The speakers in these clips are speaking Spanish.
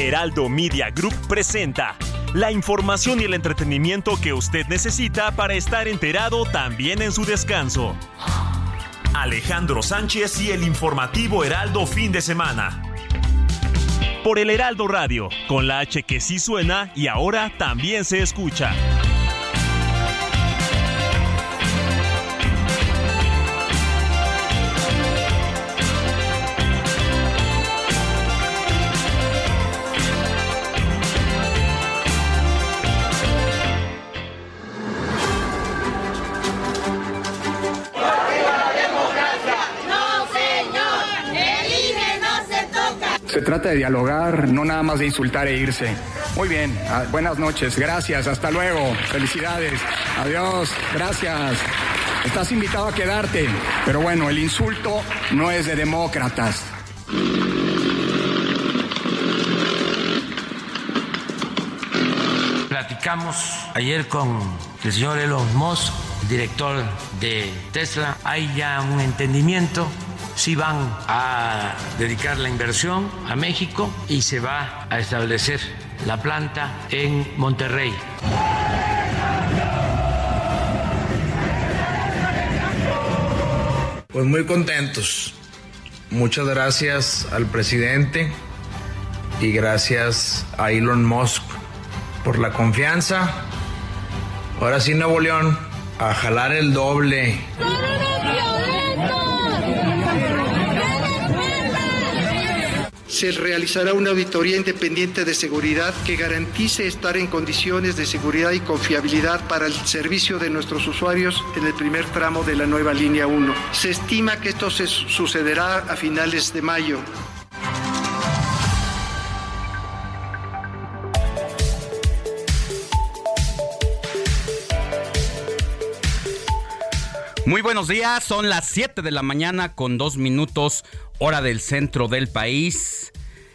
Heraldo Media Group presenta la información y el entretenimiento que usted necesita para estar enterado también en su descanso. Alejandro Sánchez y el informativo Heraldo fin de semana. Por el Heraldo Radio, con la H que sí suena y ahora también se escucha. Se trata de dialogar, no nada más de insultar e irse. Muy bien, ah, buenas noches, gracias, hasta luego, felicidades, adiós, gracias. Estás invitado a quedarte, pero bueno, el insulto no es de demócratas. Platicamos ayer con el señor Elon Musk, director de Tesla. Hay ya un entendimiento sí van a dedicar la inversión a México y se va a establecer la planta en Monterrey. Pues muy contentos. Muchas gracias al presidente y gracias a Elon Musk por la confianza. Ahora sí, Nuevo León, a jalar el doble. Se realizará una auditoría independiente de seguridad que garantice estar en condiciones de seguridad y confiabilidad para el servicio de nuestros usuarios en el primer tramo de la nueva línea 1. Se estima que esto se sucederá a finales de mayo. Muy buenos días, son las 7 de la mañana con dos minutos hora del centro del país.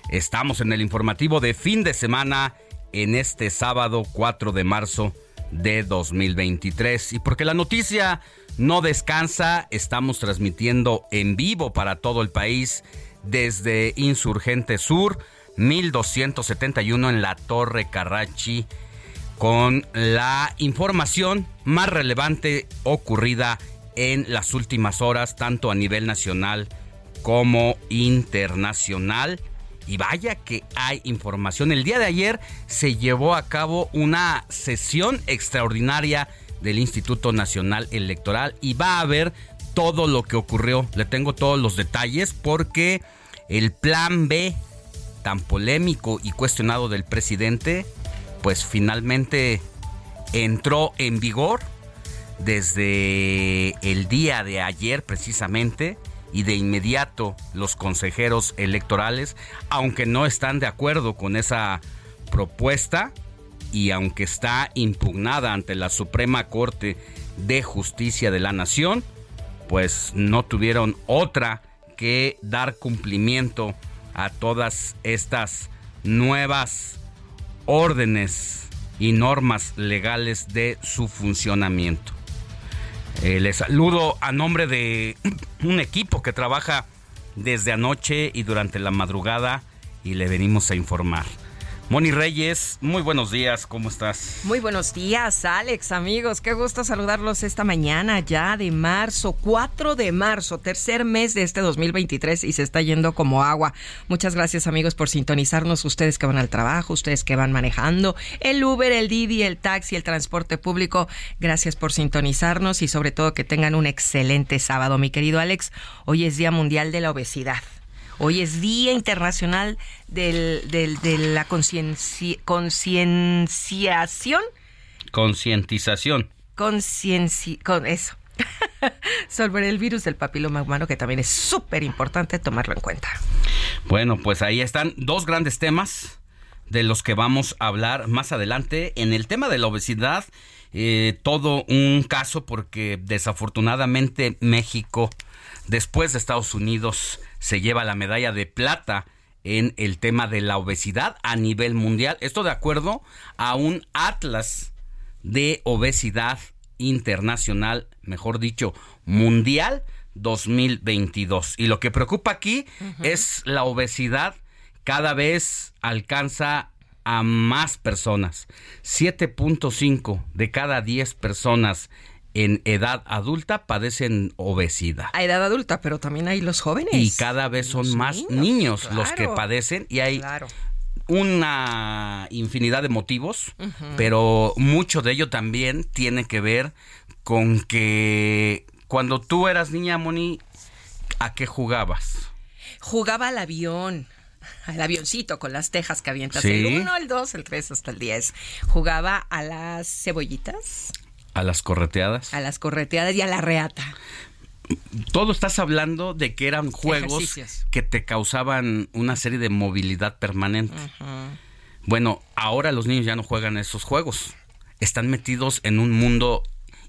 Estamos en el informativo de fin de semana en este sábado 4 de marzo de 2023. Y porque la noticia no descansa, estamos transmitiendo en vivo para todo el país desde Insurgente Sur, 1271 en la Torre Carrachi, con la información más relevante ocurrida en las últimas horas, tanto a nivel nacional como internacional. Y vaya que hay información. El día de ayer se llevó a cabo una sesión extraordinaria del Instituto Nacional Electoral y va a ver todo lo que ocurrió. Le tengo todos los detalles porque el plan B tan polémico y cuestionado del presidente, pues finalmente entró en vigor desde el día de ayer precisamente y de inmediato los consejeros electorales, aunque no están de acuerdo con esa propuesta y aunque está impugnada ante la Suprema Corte de Justicia de la Nación, pues no tuvieron otra que dar cumplimiento a todas estas nuevas órdenes y normas legales de su funcionamiento. Eh, les saludo a nombre de un equipo que trabaja desde anoche y durante la madrugada y le venimos a informar. Moni Reyes, muy buenos días, ¿cómo estás? Muy buenos días, Alex, amigos, qué gusto saludarlos esta mañana ya de marzo, 4 de marzo, tercer mes de este 2023 y se está yendo como agua. Muchas gracias, amigos, por sintonizarnos, ustedes que van al trabajo, ustedes que van manejando, el Uber, el Didi, el taxi, el transporte público, gracias por sintonizarnos y sobre todo que tengan un excelente sábado, mi querido Alex. Hoy es Día Mundial de la Obesidad. Hoy es Día Internacional del, de la concienciación. Concientización. Concienci con eso. sobre el virus del papiloma humano, que también es súper importante tomarlo en cuenta. Bueno, pues ahí están dos grandes temas de los que vamos a hablar más adelante. En el tema de la obesidad, eh, todo un caso porque desafortunadamente México, después de Estados Unidos, se lleva la medalla de plata en el tema de la obesidad a nivel mundial. Esto de acuerdo a un atlas de obesidad internacional, mejor dicho, mundial 2022. Y lo que preocupa aquí es la obesidad cada vez alcanza a más personas. 7.5 de cada 10 personas en edad adulta padecen obesidad. A edad adulta, pero también hay los jóvenes. Y cada vez son más niños, los que padecen y hay una infinidad de motivos, pero mucho de ello también tiene que ver con que cuando tú eras niña, Moni, ¿a qué jugabas? Jugaba al avión al avioncito con las tejas que avientas. El 1, el 2, el 3 hasta el 10. Jugaba a las cebollitas. A las correteadas. A las correteadas y a la reata. Todo estás hablando de que eran juegos que te causaban una serie de movilidad permanente. Bueno, ahora los niños ya no juegan esos juegos. Están metidos en un mundo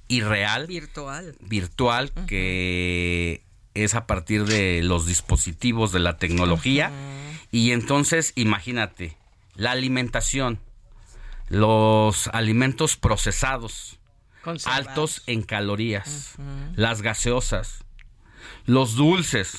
irreal. Virtual. Virtual que es a partir de los dispositivos de la tecnología. Y entonces, imagínate, la alimentación, los alimentos procesados, altos en calorías, las gaseosas, los dulces.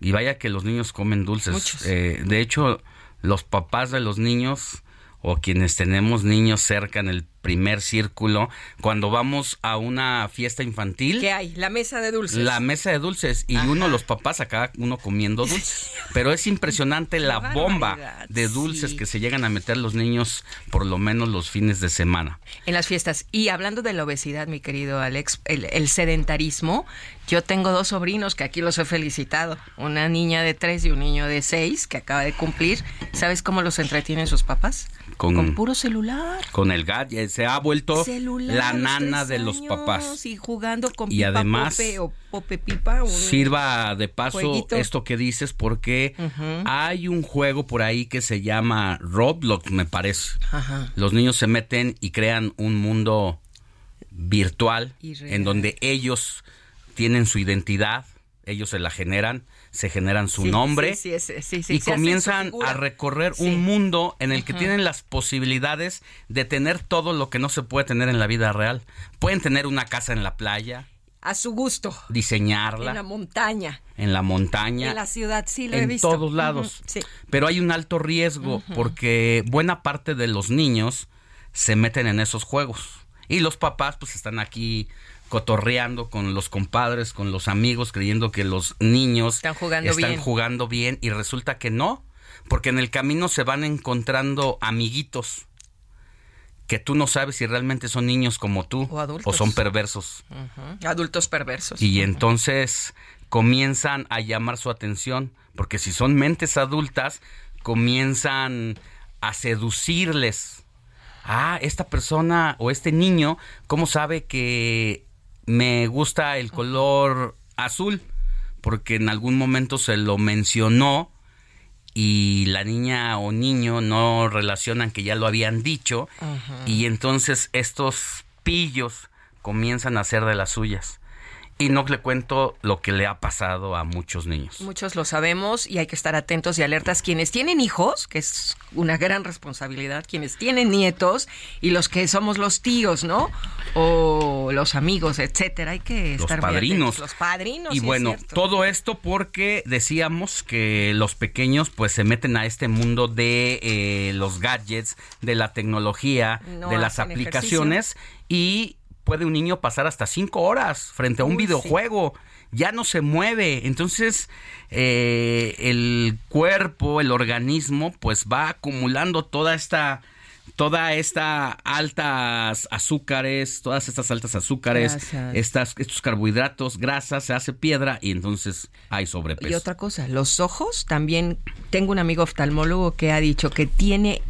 Y vaya que los niños comen dulces. Eh, de hecho, los papás de los niños o quienes tenemos niños cerca en el primer círculo, cuando vamos a una fiesta infantil. ¿Qué hay? La mesa de dulces. La mesa de dulces. Y uno, los papás, acá uno comiendo dulces. Pero es impresionante la bomba de dulces que se llegan a meter los niños por lo menos los fines de semana. En las fiestas. Y hablando de la obesidad, mi querido Alex, el, sedentarismo, yo tengo dos sobrinos que aquí los he felicitado. Una niña de tres y un niño de seis que acaba de cumplir. ¿Sabes cómo los entretienen sus papás? Con, puro celular. Con el gadget. Se ha vuelto la nana de los papás. Y jugando con y además, o pope pipa. sirva de paso esto que dices porque hay un juego por ahí que se llama Roblox, me parece. Los niños se meten y crean un mundo virtual en donde ellos tienen su identidad, ellos se la generan se generan su nombre y comienzan a recorrer un mundo en el que tienen las posibilidades de tener todo lo que no se puede tener en la vida real. Pueden tener una casa en la playa. A su gusto. Diseñarla. En la montaña. En la montaña. En la ciudad, sí, lo he visto. En todos lados. Pero hay un alto riesgo porque buena parte de los niños se meten en esos juegos. Y los papás pues están aquí cotorreando con los compadres, con los amigos, creyendo que los niños están jugando, están jugando bien y resulta que no, porque en el camino se van encontrando amiguitos que tú no sabes si realmente son niños como tú o, son perversos. Adultos perversos. Y entonces comienzan a llamar su atención, porque si son mentes adultas, comienzan a seducirles. Ah, esta persona o este niño, ¿cómo sabe que me gusta el color azul porque en algún momento se lo mencionó y la niña o niño no relacionan que ya lo habían dicho y entonces estos pillos comienzan a hacer de las suyas. Y no le cuento lo que le ha pasado a muchos niños. Muchos lo sabemos y hay que estar atentos y alertas. Quienes tienen hijos, que es una gran responsabilidad, quienes tienen nietos y los que somos los tíos, ¿no? O los amigos, etcétera. Hay que estar los padrinos. Los padrinos. Y bueno, todo esto porque decíamos que los pequeños pues se meten a este mundo de eh, los gadgets, de la tecnología, de las aplicaciones y puede un niño pasar hasta cinco horas frente a un videojuego. Ya no se mueve. Entonces, eh, el cuerpo, el organismo, pues va acumulando toda esta toda esta altas azúcares, todas estas altas azúcares, estas, estos carbohidratos, grasas, se hace piedra y entonces hay sobrepeso. Y otra cosa, los ojos también, tengo un amigo oftalmólogo que ha dicho que tiene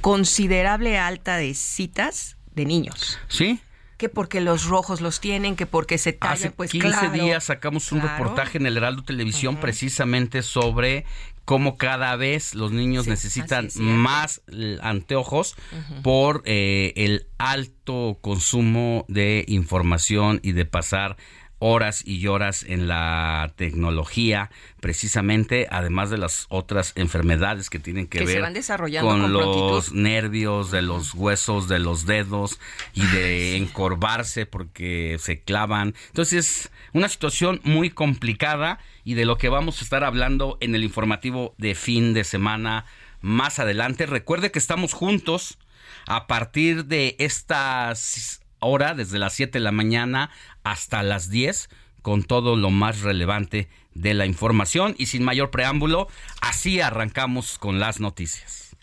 considerable alta de citas de niños. Sí que porque los rojos los tienen, que porque se tallan, Hace pues 15 días sacamos un claro. reportaje en el Heraldo Televisión precisamente sobre cómo cada vez los niños Sí, necesitan más eh, anteojos por eh, el alto consumo de información y de pasar horas y horas en la tecnología, precisamente, además de las otras enfermedades que tienen que, Que se ver van desarrollando con, con los nervios de los huesos de los dedos y de encorvarse porque se clavan. Entonces, una situación muy complicada y de lo que vamos a estar hablando en el informativo de fin de semana más adelante. Recuerde que estamos juntos a partir de estas hora, desde las 7 de la mañana hasta las 10, con todo lo más relevante de la información. Y sin mayor preámbulo, así arrancamos con las noticias.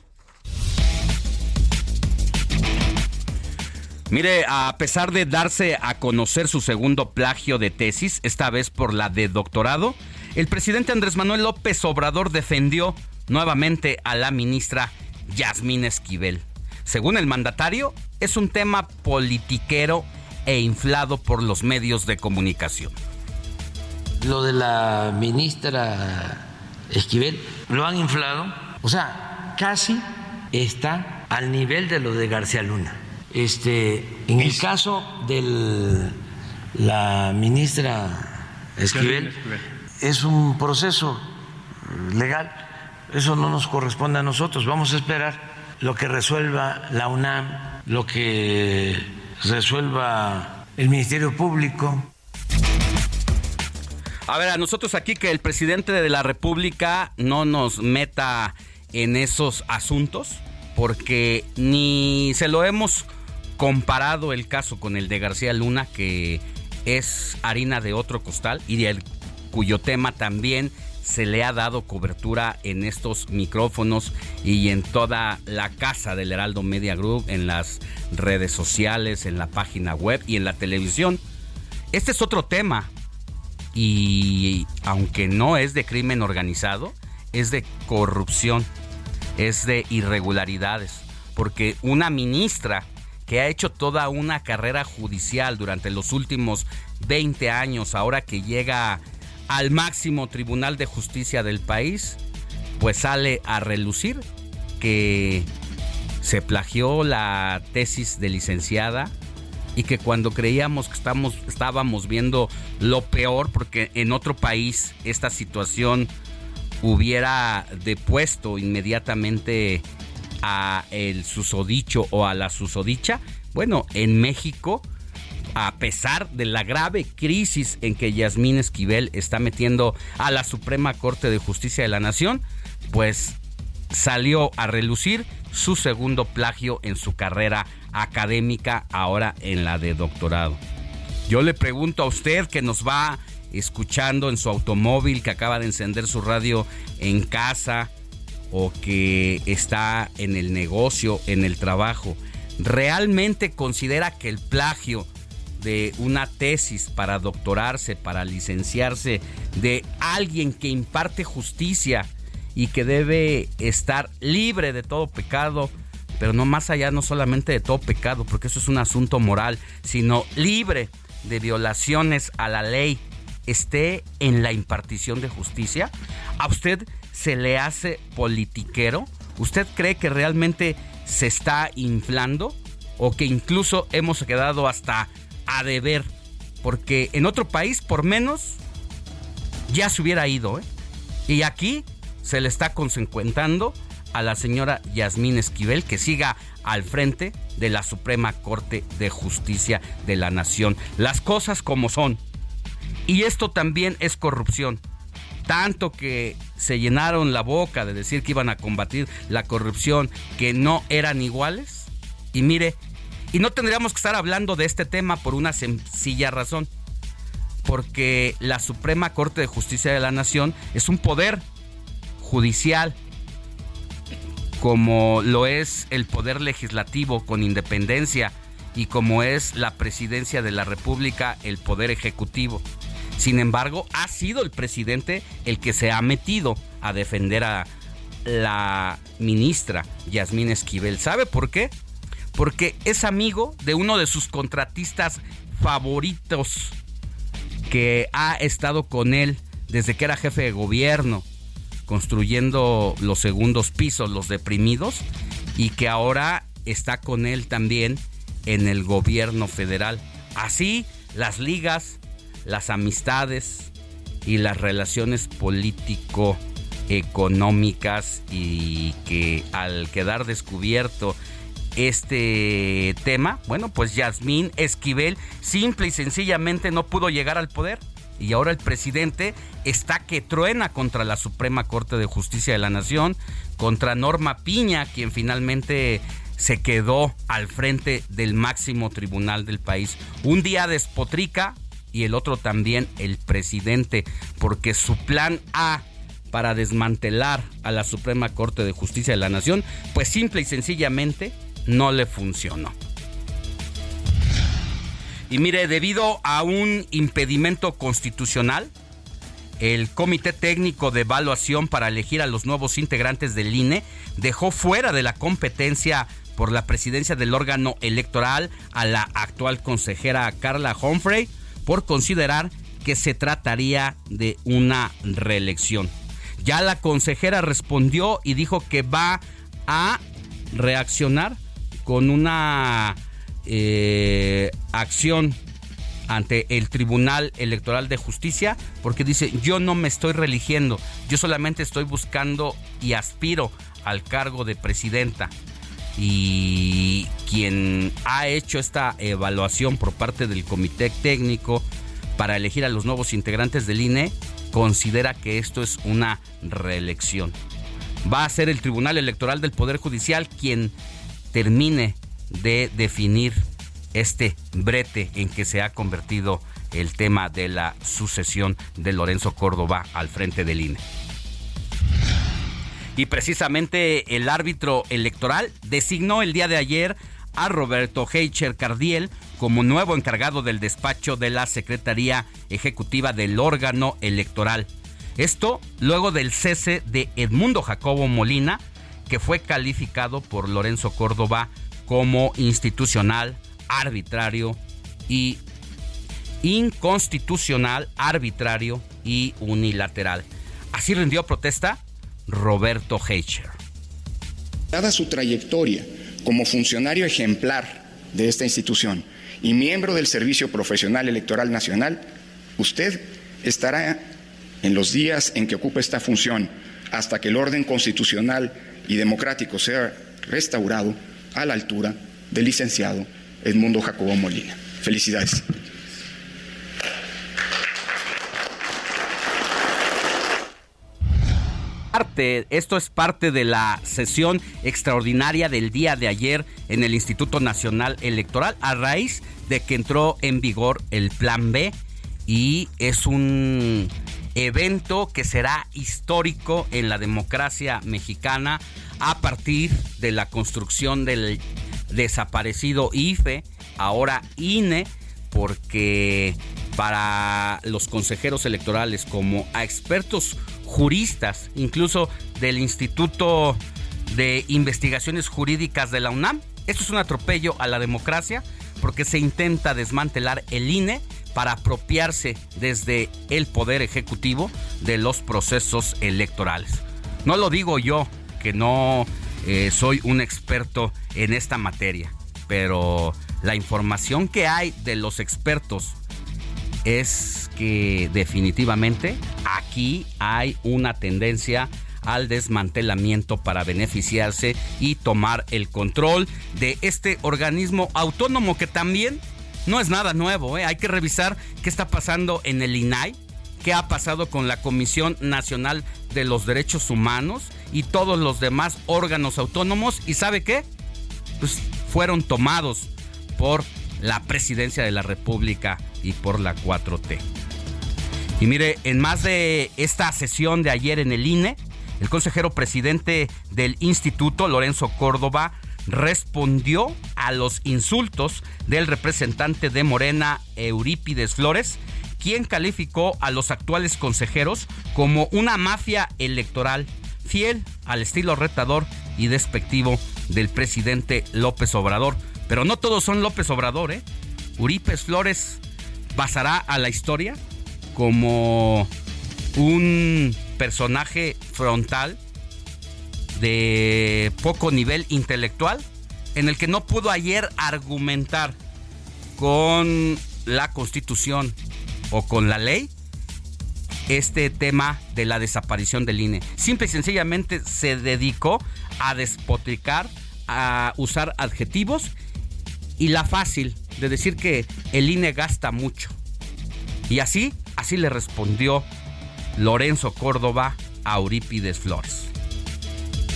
Mire, a pesar de darse a conocer su segundo plagio de tesis, esta vez por la de doctorado, el presidente Andrés Manuel López Obrador defendió nuevamente a la ministra Yasmín Esquivel. Según el mandatario, es un tema politiquero e inflado por los medios de comunicación. Lo de la ministra Esquivel lo han inflado, o sea, casi está al nivel de lo de García Luna. Este, en el caso de la ministra Esquivel, es un proceso legal, eso no nos corresponde a nosotros, vamos a esperar lo que resuelva la UNAM, lo que resuelva el Ministerio Público. A ver, a nosotros aquí que el presidente de la República no nos meta en esos asuntos, porque ni se lo hemos comparado el caso con el de García Luna, que es harina de otro costal y del cuyo tema también se le ha dado cobertura en estos micrófonos y en toda la casa del Heraldo Media Group, en las redes sociales, en la página web y en la televisión. Este es otro tema y aunque no es de crimen organizado, es de corrupción, es de irregularidades, porque una ministra que ha hecho toda una carrera judicial durante los últimos 20 años, ahora que llega al máximo tribunal de justicia del país, pues sale a relucir que se plagió la tesis de licenciada y que cuando creíamos que estamos, estábamos viendo lo peor, porque en otro país esta situación hubiera depuesto inmediatamente a el susodicho o a la susodicha, bueno, en México a pesar de la grave crisis en que Yasmín Esquivel está metiendo a la Suprema Corte de Justicia de la Nación, pues salió a relucir su segundo plagio en su carrera académica, ahora en la de doctorado. Yo le pregunto a usted que nos va escuchando en su automóvil, que acaba de encender su radio en casa o que está en el negocio, en el trabajo, ¿realmente considera que el plagio de una tesis para doctorarse, para licenciarse, de alguien que imparte justicia y que debe estar libre de todo pecado, pero no más allá, no solamente de todo pecado, porque eso es un asunto moral, sino libre de violaciones a la ley, esté en la impartición de justicia? ¿A usted se le hace politiquero? ¿Usted cree que realmente se está inflando? ¿O que incluso hemos quedado hasta a deber, porque en otro país por menos ya se hubiera ido. ¿eh? Y aquí se le está consecuentando a la señora Yasmín Esquivel que siga al frente de la Suprema Corte de Justicia de la Nación. Las cosas como son. Y esto también es corrupción. Tanto que se llenaron la boca de decir que iban a combatir la corrupción, que no eran iguales. Y mire, y no tendríamos que estar hablando de este tema por una sencilla razón. Porque la Suprema Corte de Justicia de la Nación es un poder judicial como lo es el poder legislativo con independencia y como es la presidencia de la República el poder ejecutivo. Sin embargo, ha sido el presidente el que se ha metido a defender a la ministra Yasmín Esquivel. ¿Sabe por qué? Porque es amigo de uno de sus contratistas favoritos que ha estado con él desde que era jefe de gobierno, construyendo los segundos pisos, los deprimidos, y que ahora está con él también en el gobierno federal. Así, las ligas, las amistades y las relaciones político-económicas y que al quedar descubierto este tema, bueno, pues Yasmín Esquivel simple y sencillamente no pudo llegar al poder y ahora el presidente está que truena contra la Suprema Corte de Justicia de la Nación, contra Norma Piña, quien finalmente se quedó al frente del máximo tribunal del país. Un día despotrica y el otro también el presidente, porque su plan A para desmantelar a la Suprema Corte de Justicia de la Nación, pues simple y sencillamente no le funcionó. Y mire, debido a un impedimento constitucional, el Comité Técnico de Evaluación para elegir a los nuevos integrantes del INE dejó fuera de la competencia por la presidencia del órgano electoral a la actual consejera Carla Humphrey por considerar que se trataría de una reelección. Ya la consejera respondió y dijo que va a reaccionar con una eh, acción ante el Tribunal Electoral de Justicia porque dice yo no me estoy religiendo, yo solamente estoy buscando y aspiro al cargo de presidenta. Y quien ha hecho esta evaluación por parte del Comité Técnico para elegir a los nuevos integrantes del INE considera que esto es una reelección. Va a ser el Tribunal Electoral del Poder Judicial quien termine de definir este brete en que se ha convertido el tema de la sucesión de Lorenzo Córdoba al frente del INE. Y precisamente el árbitro electoral designó el día de ayer a Roberto Heicher Cardiel como nuevo encargado del despacho de la Secretaría Ejecutiva del órgano electoral. Esto luego del cese de Edmundo Jacobo Molina, que fue calificado por Lorenzo Córdoba como institucional, arbitrario y inconstitucional, arbitrario y unilateral. Así rindió protesta Roberto Heicher. Dada su trayectoria como funcionario ejemplar de esta institución y miembro del Servicio Profesional Electoral Nacional, usted estará en los días en que ocupe esta función hasta que el orden constitucional y democrático sea restaurado a la altura del licenciado Edmundo Jacobo Molina. Felicidades. esto es parte de la sesión extraordinaria del día de ayer en el Instituto Nacional Electoral a raíz de que entró en vigor el Plan B y es un evento que será histórico en la democracia mexicana a partir de la construcción del desaparecido IFE, ahora INE, porque para los consejeros electorales como a expertos juristas, incluso del Instituto de Investigaciones Jurídicas de la UNAM, esto es un atropello a la democracia porque se intenta desmantelar el INE para apropiarse desde el Poder Ejecutivo de los procesos electorales. No lo digo yo, que no eh, soy un experto en esta materia, pero la información que hay de los expertos es que definitivamente aquí hay una tendencia al desmantelamiento para beneficiarse y tomar el control de este organismo autónomo que también no es nada nuevo. ¿eh? Hay que revisar qué está pasando en el INAI, qué ha pasado con la Comisión Nacional de los Derechos Humanos y todos los demás órganos autónomos. ¿Y sabe qué? Pues fueron tomados por la presidencia de la República y por la 4T. Y mire, en más de esta sesión de ayer en el INE, el consejero presidente del instituto, Lorenzo Córdoba, respondió a los insultos del representante de Morena, Eurípides Flores, quien calificó a los actuales consejeros como una mafia electoral fiel al estilo retador y despectivo del presidente López Obrador. Pero no todos son López Obrador, ¿eh? Flores pasará a la historia como un personaje frontal de poco nivel intelectual en el que no pudo ayer argumentar con la constitución o con la ley este tema de la desaparición del INE. Simple y sencillamente se dedicó a despotricar, a usar adjetivos y la fácil de decir que el INE gasta mucho. Y así, así le respondió Lorenzo Córdoba a Eurípides Flores.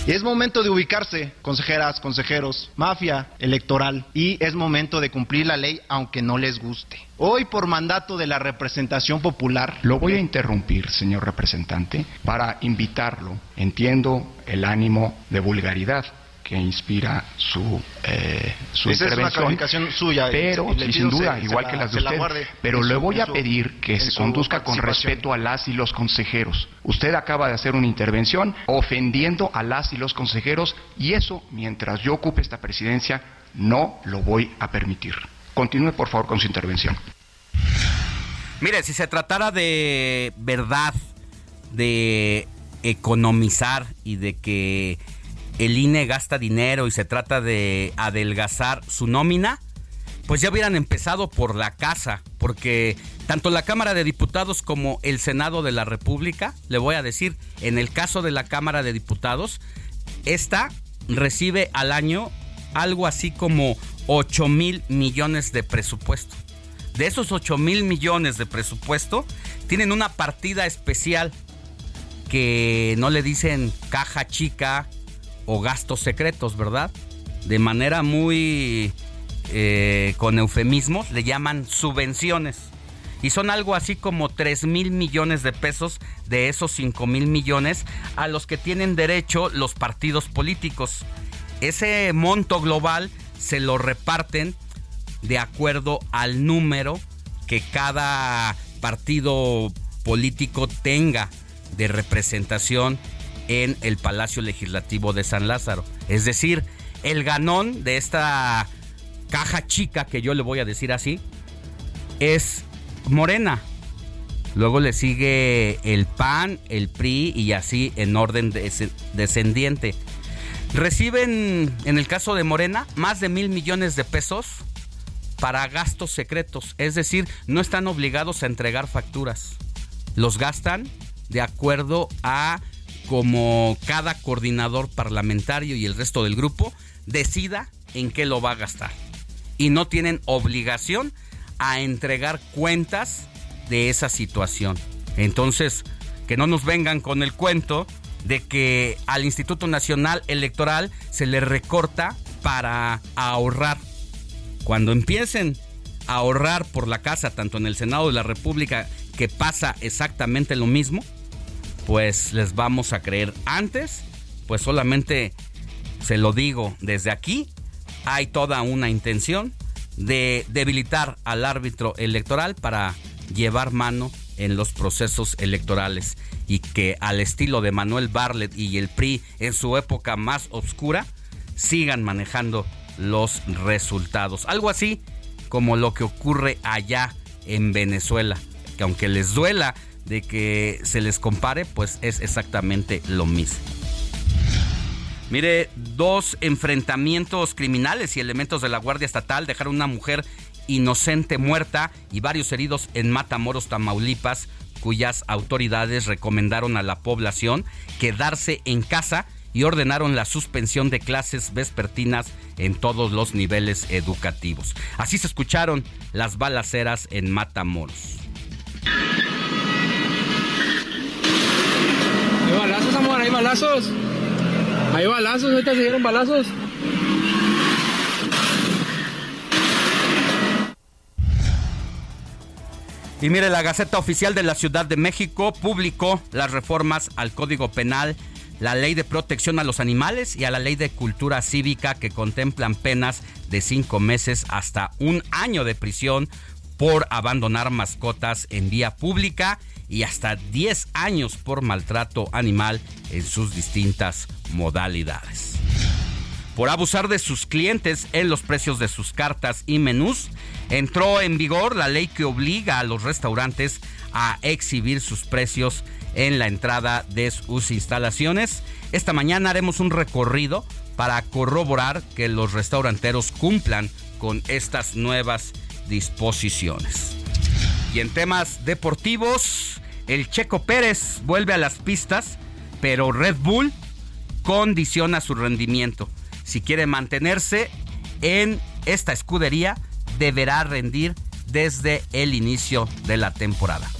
Y es momento de ubicarse, consejeras, consejeros, mafia electoral, y es momento de cumplir la ley aunque no les guste. Hoy, por mandato de la representación popular... Lo voy a interrumpir, señor representante, para invitarlo. Entiendo el ánimo de vulgaridad que inspira su, eh, su Esa intervención. Es una suya. Pero, y sin duda, igual que las de usted. pero le voy a pedir que se conduzca con respeto a las y los consejeros. Usted acaba de hacer una intervención ofendiendo a las y los consejeros y eso, mientras yo ocupe esta presidencia, no lo voy a permitir. Continúe, por favor, con su intervención. Mire, si se tratara de verdad, de economizar y de que el INE gasta dinero y se trata de adelgazar su nómina, pues ya hubieran empezado por la casa, porque tanto la Cámara de Diputados como el Senado de la República, le voy a decir, en el caso de la Cámara de Diputados, esta recibe al año algo así como 8 mil millones de presupuesto. De esos 8 mil millones de presupuesto, tienen una partida especial que no le dicen caja chica, o gastos secretos, ¿verdad? De manera muy eh, con eufemismos, le llaman subvenciones. Y son algo así como 3 mil millones de pesos de esos 5 mil millones a los que tienen derecho los partidos políticos. Ese monto global se lo reparten de acuerdo al número que cada partido político tenga de representación en el Palacio Legislativo de San Lázaro. Es decir, el ganón de esta caja chica, que yo le voy a decir así, es Morena. Luego le sigue el PAN, el PRI y así en orden descendiente. Reciben, en el caso de Morena, más de mil millones de pesos para gastos secretos. Es decir, no están obligados a entregar facturas. Los gastan de acuerdo a como cada coordinador parlamentario y el resto del grupo decida en qué lo va a gastar. Y no tienen obligación a entregar cuentas de esa situación. Entonces, que no nos vengan con el cuento de que al Instituto Nacional Electoral se le recorta para ahorrar. Cuando empiecen a ahorrar por la casa, tanto en el Senado de la República, que pasa exactamente lo mismo, pues les vamos a creer. Antes, pues solamente se lo digo desde aquí, hay toda una intención de debilitar al árbitro electoral para llevar mano en los procesos electorales y que al estilo de Manuel Barlet y el PRI en su época más oscura sigan manejando los resultados. Algo así como lo que ocurre allá en Venezuela, que aunque les duela de que se les compare, pues es exactamente lo mismo. Mire, dos enfrentamientos criminales y elementos de la Guardia Estatal dejaron una mujer inocente muerta y varios heridos en Matamoros, Tamaulipas, cuyas autoridades recomendaron a la población quedarse en casa y ordenaron la suspensión de clases vespertinas en todos los niveles educativos. Así se escucharon las balaceras en Matamoros. Hay balazos, amor, hay balazos. Hay balazos, ahorita se dieron balazos. Y mire, la Gaceta Oficial de la Ciudad de México publicó las reformas al Código Penal, la Ley de Protección a los Animales y a la Ley de Cultura Cívica que contemplan penas de cinco meses hasta un año de prisión por abandonar mascotas en vía pública y hasta 10 años por maltrato animal en sus distintas modalidades. por abusar de sus clientes en los precios de sus cartas y menús. Entró en vigor la ley que obliga a los restaurantes a exhibir sus precios en la entrada de sus instalaciones. Esta mañana haremos un recorrido para corroborar que los restauranteros cumplan con estas nuevas disposiciones. Y en temas deportivos, el Checo Pérez vuelve a las pistas, pero Red Bull condiciona su rendimiento. Si quiere mantenerse en esta escudería, deberá rendir desde el inicio de la temporada.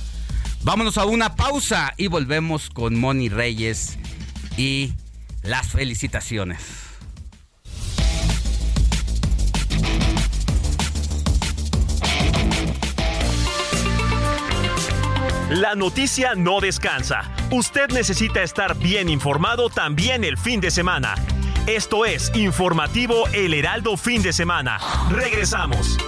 Vámonos a una pausa y volvemos con Moni Reyes y las felicitaciones. La noticia no descansa. Usted necesita estar bien informado también el fin de semana. Esto es Informativo El Heraldo Fin de Semana. Regresamos.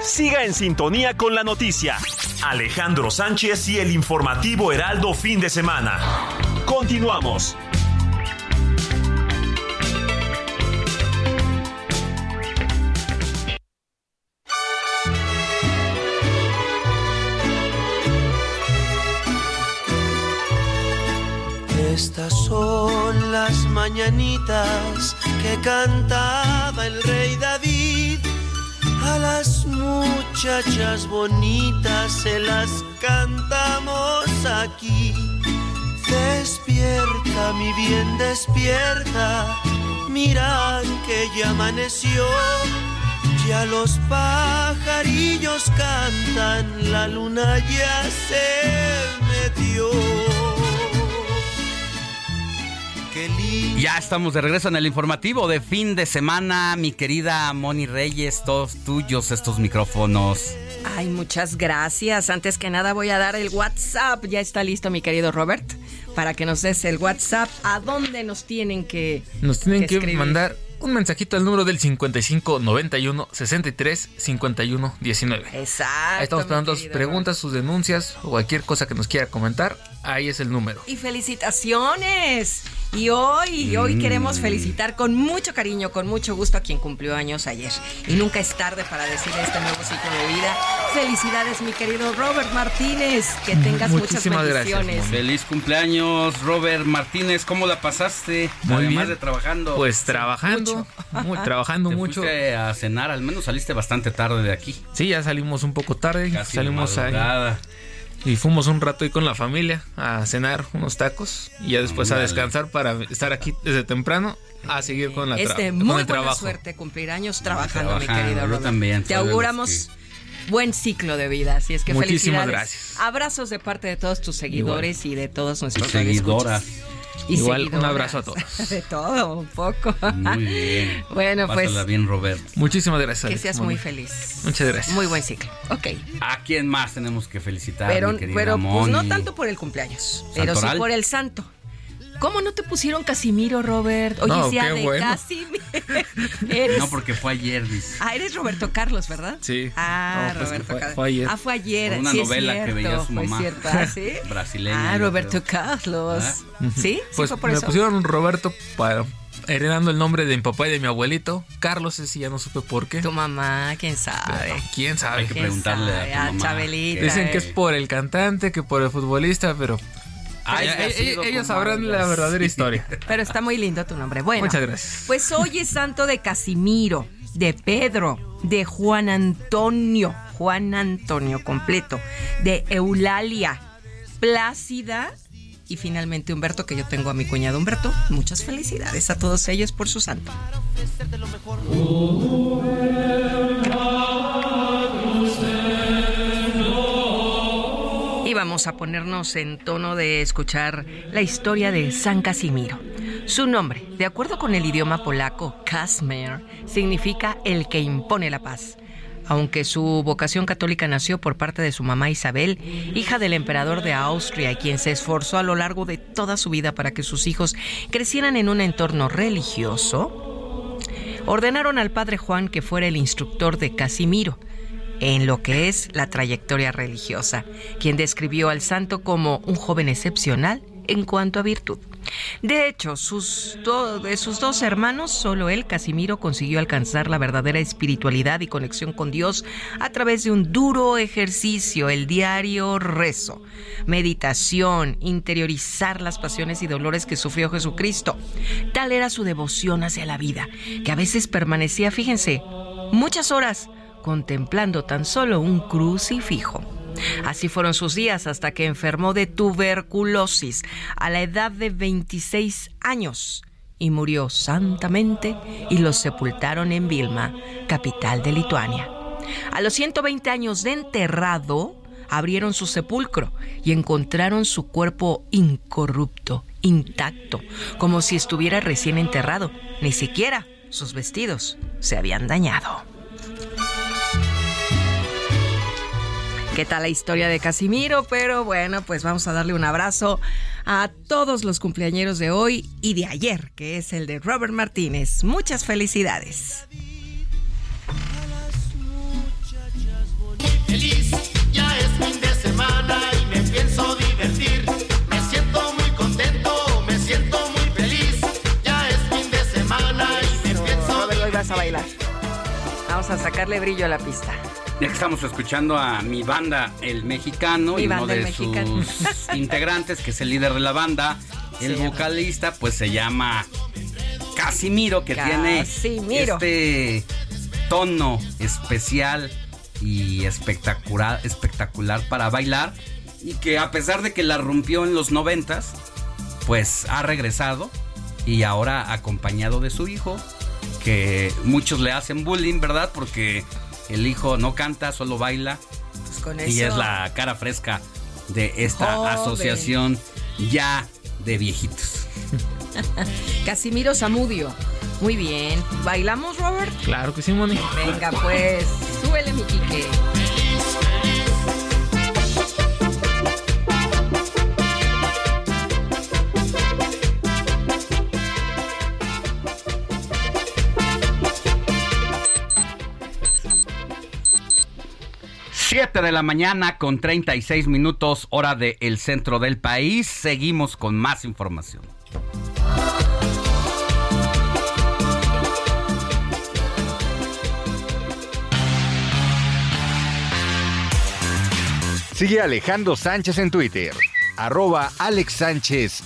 Siga en sintonía con la noticia. Alejandro Sánchez y el informativo Heraldo fin de semana. Continuamos. Estas son las mañanitas que cantaba el rey David a las muchachas bonitas se las cantamos aquí. Despierta, mi bien, despierta. Mira que ya amaneció. Ya los pajarillos cantan, la luna ya se metió. Ya estamos de regreso en el informativo de fin de semana, mi querida Moni Reyes, todos tuyos estos micrófonos. Ay, muchas gracias. Antes que nada voy a dar el WhatsApp. Ya está listo mi querido Robert para que nos des el WhatsApp. ¿A dónde nos tienen que Nos tienen que, mandar un mensajito al número del 55 91 63 51 19. Exacto. Ahí estamos esperando sus preguntas, sus denuncias o cualquier cosa que nos quiera comentar. Ahí es el número. Y felicitaciones. Y hoy, hoy queremos Mm. felicitar con mucho cariño, con mucho gusto a quien cumplió años ayer. Y nunca es tarde para decirle este nuevo ciclo de vida. Felicidades, mi querido Robert Martínez. Que tengas muchas bendiciones. Feliz cumpleaños, Robert Martínez. ¿Cómo la pasaste? Muy Además bien. de trabajando. Pues trabajando, muy- trabajando Te mucho. fuiste a cenar, al menos saliste bastante tarde de aquí. Sí, ya salimos un poco tarde. Casi salimos ahí. Y fuimos un rato ahí con la familia a cenar unos tacos y ya después a descansar para estar aquí desde temprano a seguir con, la Es de con muy el buena trabajo. suerte cumplir años trabajando, mi querido yo Robert. también, Te auguramos buen ciclo de vida, así es que Muchísimas felicidades. gracias. Abrazos de parte de todos tus seguidores y de todos nuestros seguidoras. Y Igual, un abrazo a todos. De todo, un poco. Muy bien. Bueno, pues Pásala bien, Robert. Muchísimas gracias. que seas muy feliz. Muchas gracias. Muy buen ciclo. Ok. ¿A quién más tenemos que felicitar, Pero, mi pero pues no tanto por el cumpleaños, pero sí por el santo. ¿Cómo no te pusieron Casimiro, Robert? Oye, No, de bueno. Casimiro. Eres, No, porque fue ayer, dice. Ah, eres Roberto Carlos, ¿verdad? Sí. Ah, No, pues Roberto fue- Carlos. fue ayer. Ah, fue ayer. Por una sí novela que veía su fue mamá. cierto. Ah, ¿sí? Brasileña, Ah, Roberto creo. Carlos. ¿Ah? ¿Sí? ¿Sí Pues fue por me eso? pusieron Roberto para heredando el nombre de mi papá y de mi abuelito. Carlos, ese ya no supe por qué. Tu mamá, quién sabe. ¿Quién sabe? Hay que preguntarle a tu mamá. Chabelita. Dicen que es por el cantante, que por el futbolista, pero Ay, ella- ha ella- sido ellos como sabrán la verdadera historia. Pero está muy lindo tu nombre. Bueno. Muchas gracias. Pues hoy es santo de Casimiro, de Pedro, de Juan Antonio, Juan Antonio completo, de Eulalia, Plácida y finalmente Humberto, que yo tengo a mi cuñado Humberto. Muchas felicidades a todos ellos por su santo. Vamos a ponernos en tono de escuchar la historia de San Casimiro. Su nombre, de acuerdo con el idioma polaco, Casimir, significa el que impone la paz. Aunque su vocación católica nació por parte de su mamá Isabel, hija del emperador de Austria, quien se esforzó a lo largo de toda su vida para que sus hijos crecieran en un entorno religioso, ordenaron al padre Juan que fuera el instructor de Casimiro. En lo que es la trayectoria religiosa, quien describió al santo como un joven excepcional en cuanto a virtud. De hecho, sus de sus dos hermanos, solo él, Casimiro, consiguió alcanzar la verdadera espiritualidad y conexión con Dios a través de un duro ejercicio, el diario rezo, meditación, interiorizar las pasiones y dolores que sufrió Jesucristo. Tal era su devoción hacia la vida, que a veces permanecía, fíjense, muchas horas contemplando tan solo un crucifijo. Así fueron sus días hasta que enfermó de tuberculosis a la edad de 26 años y murió santamente y lo sepultaron en Vilma, capital de Lituania. A los 120 años de enterrado, abrieron su sepulcro y encontraron su cuerpo incorrupto, intacto, como si estuviera recién enterrado. Ni siquiera sus vestidos se habían dañado. Qué tal la historia de Casimiro, pero bueno, pues vamos a darle un abrazo a todos los cumpleañeros de hoy y de ayer, que es el de Robert Martínez. Muchas felicidades. Feliz, ya es fin de semana y me pienso divertir. Me siento muy contento, me siento muy feliz. Ya es fin de semana y me pienso. Robert, hoy vas a bailar. Vamos a sacarle brillo a la pista. Ya que estamos escuchando a mi banda, el mexicano, y uno de sus integrantes, que es el líder de la banda, el vocalista, pues se llama Casimiro, que tiene este tono especial y espectacular, espectacular para bailar. Y que a pesar de que la rompió en los noventas, pues ha regresado y ahora acompañado de su hijo, que muchos le hacen bullying, ¿verdad? Porque el hijo no canta, solo baila. Pues y es la cara fresca de esta asociación ya de viejitos. Casimiro Zamudio. Muy bien. ¿Bailamos, Robert? Claro que sí, Moni. Venga, pues, súbele mi Quique. 7 de la mañana con 36 minutos hora del el centro del país. Seguimos con más información. Sigue Alejandro Sánchez en Twitter, arroba Alex Sánchez.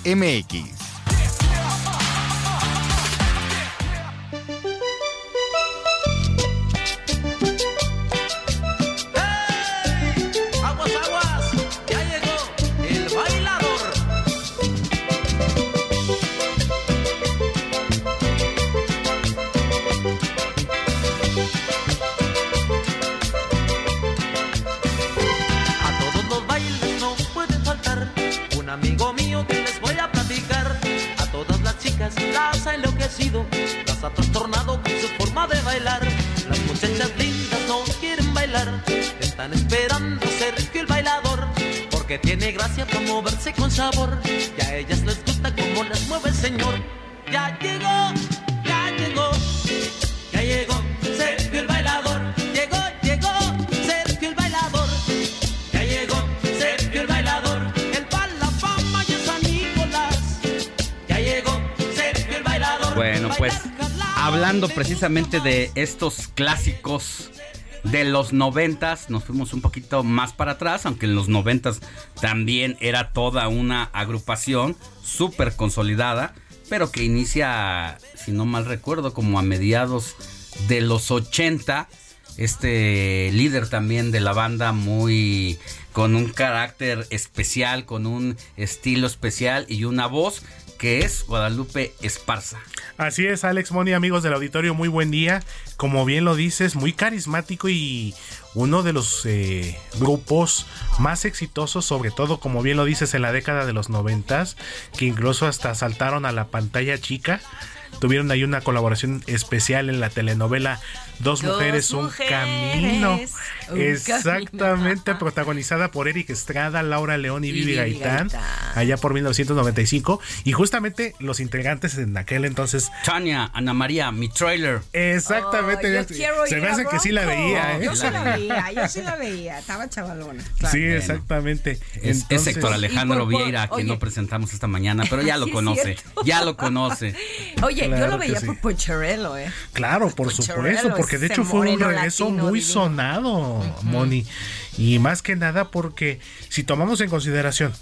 Porque tiene gracia para moverse con sabor. Y a ellas les gusta como las mueve el señor. Ya llegó, ya llegó, ya llegó Sergio el bailador. Llegó, llegó Sergio el bailador. Ya llegó Sergio el bailador. El para la fama y San Nicolás. Ya llegó Sergio el bailador. Bueno, pues hablando precisamente de estos clásicos de los noventas, nos fuimos un poquito más para atrás, aunque en los noventas también era toda una agrupación súper consolidada, pero que inicia, si no mal recuerdo, como a mediados de los 80. Este líder también de la banda muy con un carácter especial, con un estilo especial y una voz que es Guadalupe Esparza. Así es, Alex Moni, amigos del auditorio, muy buen día. Como bien lo dices, muy carismático y uno de los eh, grupos más exitosos, sobre todo, como bien lo dices, en la década de los noventas, que incluso hasta saltaron a la pantalla chica tuvieron ahí una colaboración especial en la telenovela Dos, Dos mujeres, un mujeres, camino. Exactamente, protagonizada por Eric Estrada, Laura León y, Y Vivi Gaitán, Gaitán. allá por 1995. Y justamente los integrantes en aquel entonces. Tania, Ana María, mi trailer. Exactamente. Oh, yo se me a hace que sí la veía, ¿eh? Yo sí la veía, yo sí la veía. Estaba chavalona. claro. Sí, exactamente. Es, es Entonces- Héctor Alejandro Vieira, que oye. no presentamos esta mañana, pero ya lo Sí, es conoce. Ya lo conoce. Oye, yo lo veía sí. por Poncharello, ¿eh? Claro, por supuesto, porque de hecho fue un regreso latino muy divino. sonado, Moni. Y más que nada porque si tomamos en consideración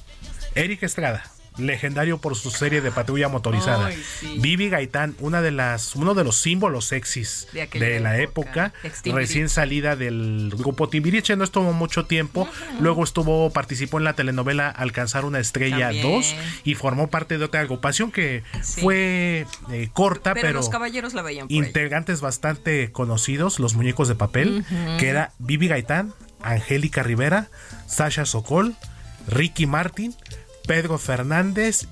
Eric Estrada, legendario por su serie de patrulla motorizada, Ay, sí. Vivi Gaitán, una de las, uno de los símbolos sexys De la época. recién salida del grupo Timbiriche, no estuvo mucho tiempo, luego estuvo, participó en la telenovela Alcanzar una estrella También. 2 y formó parte de otra agrupación que Sí. fue eh, corta, Pero, pero los caballeros la veían por integrantes bastante conocidos, los muñecos de papel, que era Vivi Gaitán, Angélica Rivera, Sasha Sokol, Ricky Martin, Pedro Fernández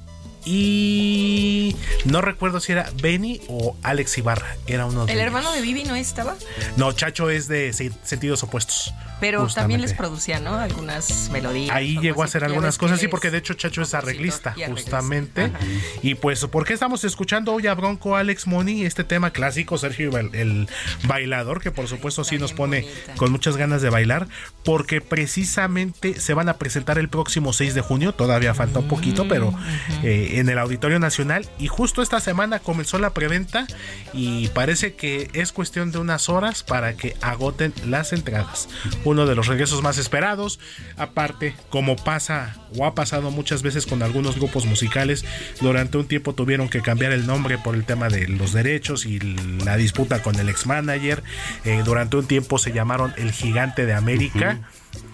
y no recuerdo si era Benny o Alex Ibarra, era uno de El ellos. hermano de Vivi no estaba, No, Chacho es de se- sentidos opuestos. pero también les producía, ¿no? Algunas melodías. Ahí llegó a hacer algunas cosas, sí, porque de hecho Chacho es arreglista, y justamente. Ajá. Y pues, ¿por qué estamos escuchando hoy a Bronco Alex Money? Este tema clásico, Sergio, el, el bailador, que por supuesto sí nos pone con muchas ganas de bailar, porque precisamente se van a presentar el próximo 6 de junio, todavía falta un poquito, pero eh, en el Auditorio Nacional. Y justo esta semana comenzó la preventa y parece que es cuestión de unas horas para que agoten las entradas. Uno de los regresos más esperados. Aparte, como pasa o ha pasado muchas veces con algunos grupos musicales, durante un tiempo tuvieron que cambiar el nombre por el tema de los derechos y la disputa con el ex manager. Eh, durante un tiempo se llamaron El Gigante de América.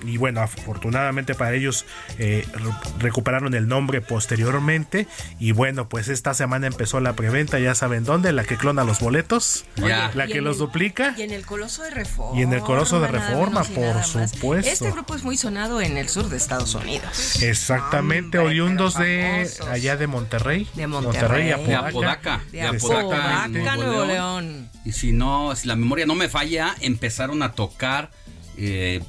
Y bueno, afortunadamente para ellos eh, re- recuperaron el nombre posteriormente. Y bueno, pues esta semana empezó la preventa, ya saben dónde, la que clona los boletos, Ya. la que los el- duplica. Y en el Coloso de Reforma. Y en el Coloso de Reforma, por supuesto. Este grupo es muy sonado en el sur de Estados Unidos. Exactamente, Hombre, oriundos de allá de Monterrey. De Monterrey. y De Apodaca. Apodaca. De Apodaca, Apodaca, Nuevo Nuevo León. León. Y si no, si la memoria no me falla, empezaron a tocar eh,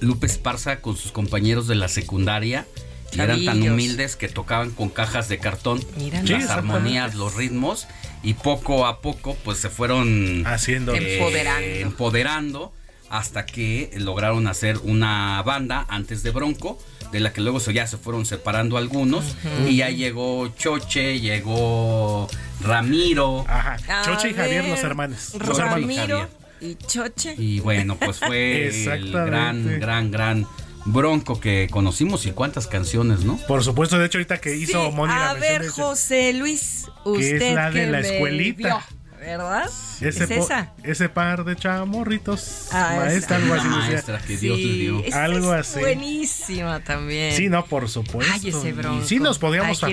Lupe Esparza con sus compañeros de la secundaria. Y eran tan humildes que tocaban con cajas de cartón las Sí, armonías, los ritmos. Y poco a poco, pues se fueron Haciendo. eh, Empoderando. empoderando hasta que lograron hacer una banda antes de Bronco, de la que luego ya se fueron separando algunos. Y ya llegó Choche, llegó Ramiro. Ajá. Choche y Javier, los hermanos. Los hermanos. Javier. Y Choche. Y bueno, pues fue el gran, gran, gran Bronco que conocimos y cuántas canciones, ¿no? Por supuesto, de hecho, ahorita que hizo Sí, Moni la a ver, de- José Luis, usted es la de que la me escuelita. vio, ¿verdad? ese, es esa. ese par de chamorritos. Ah, maestra, algo así maestra que Dios dio. esa Algo es así. Buenísima también. Sí, no, por supuesto. Ay, ese Bronco. y sí nos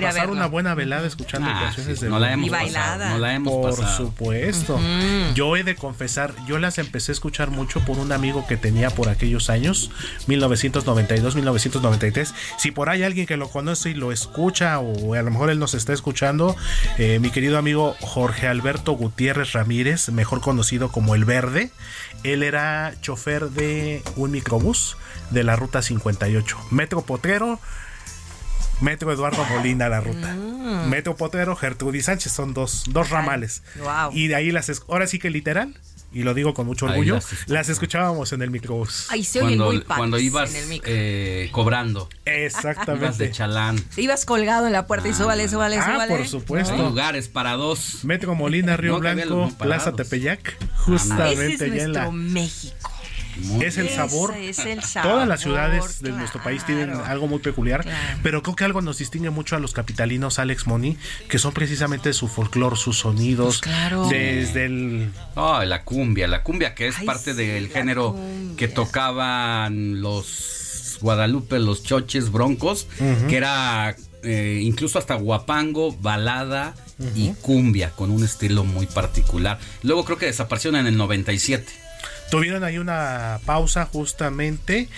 a pasar una buena velada escuchando Ah, canciones sí, de no la hemos Y bailada. pasado, no la hemos Por pasado. supuesto. Yo he de confesar, yo las empecé a escuchar mucho por un amigo que tenía por aquellos años, 1992, 1993. Si por ahí alguien que lo conoce y lo escucha, o a lo mejor él nos está escuchando, eh, mi querido amigo Jorge Alberto Gutiérrez Ramírez, mejor conocido como El Verde, él era chofer de un microbús de la ruta 58, Metro Potrero. Metro Eduardo Molina la ruta. Metro Potrero, Gertrudis Sánchez son dos, dos ramales. Wow. Y de ahí las ahora sí que literal, y lo digo con mucho Ahí orgullo, las escuchábamos en el microbús. Ay, se oyen Cuando, muy cuando ibas en el micro. eh, cobrando, ibas de Exactamente. chalán. Ibas colgado en la puerta y súbale, súbale, Ah, súbale. por supuesto. Hay lugares para dos. Metro Molina, Río No, Blanco. Plaza Tepeyac, Ese justamente es allá en la... México. Muy Es el sabor. es el sabor, Todas las ciudades de nuestro país tienen algo muy peculiar, Claro. pero creo que algo nos distingue mucho a los capitalinos, Alex Moni, que son precisamente su folclore, sus sonidos, Pues claro. desde el Oh, la cumbia, la cumbia que es Ay, parte sí, del género cumbia. que tocaban los Guadalupe, los choches, broncos, que era eh, incluso hasta guapango, balada y cumbia con un estilo muy particular. Luego creo que desaparecieron en el 97. Tuvieron ahí una pausa justamente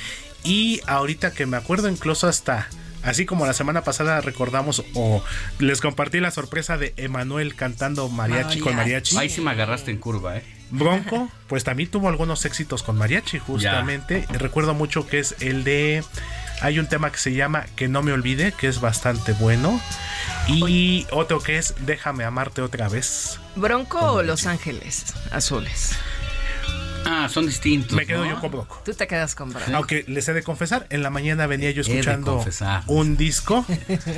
y ahorita que me acuerdo incluso hasta Así como la semana pasada recordamos o les compartí la sorpresa de Emanuel cantando mariachi, con mariachi. Ahí sí me agarraste en curva, ¿eh? Bronco, pues también tuvo algunos éxitos con mariachi, justamente. Recuerdo mucho que es el de. Hay un tema que se llama Que no me olvide, que es bastante bueno. Y otro que es Déjame amarte otra vez. ¿Bronco o Los Ángeles Azules? Ah, son distintos. Me quedo ¿no? yo con Bronco. Tú te quedas con Bronco. Aunque les he de confesar, en la mañana venía yo escuchando un disco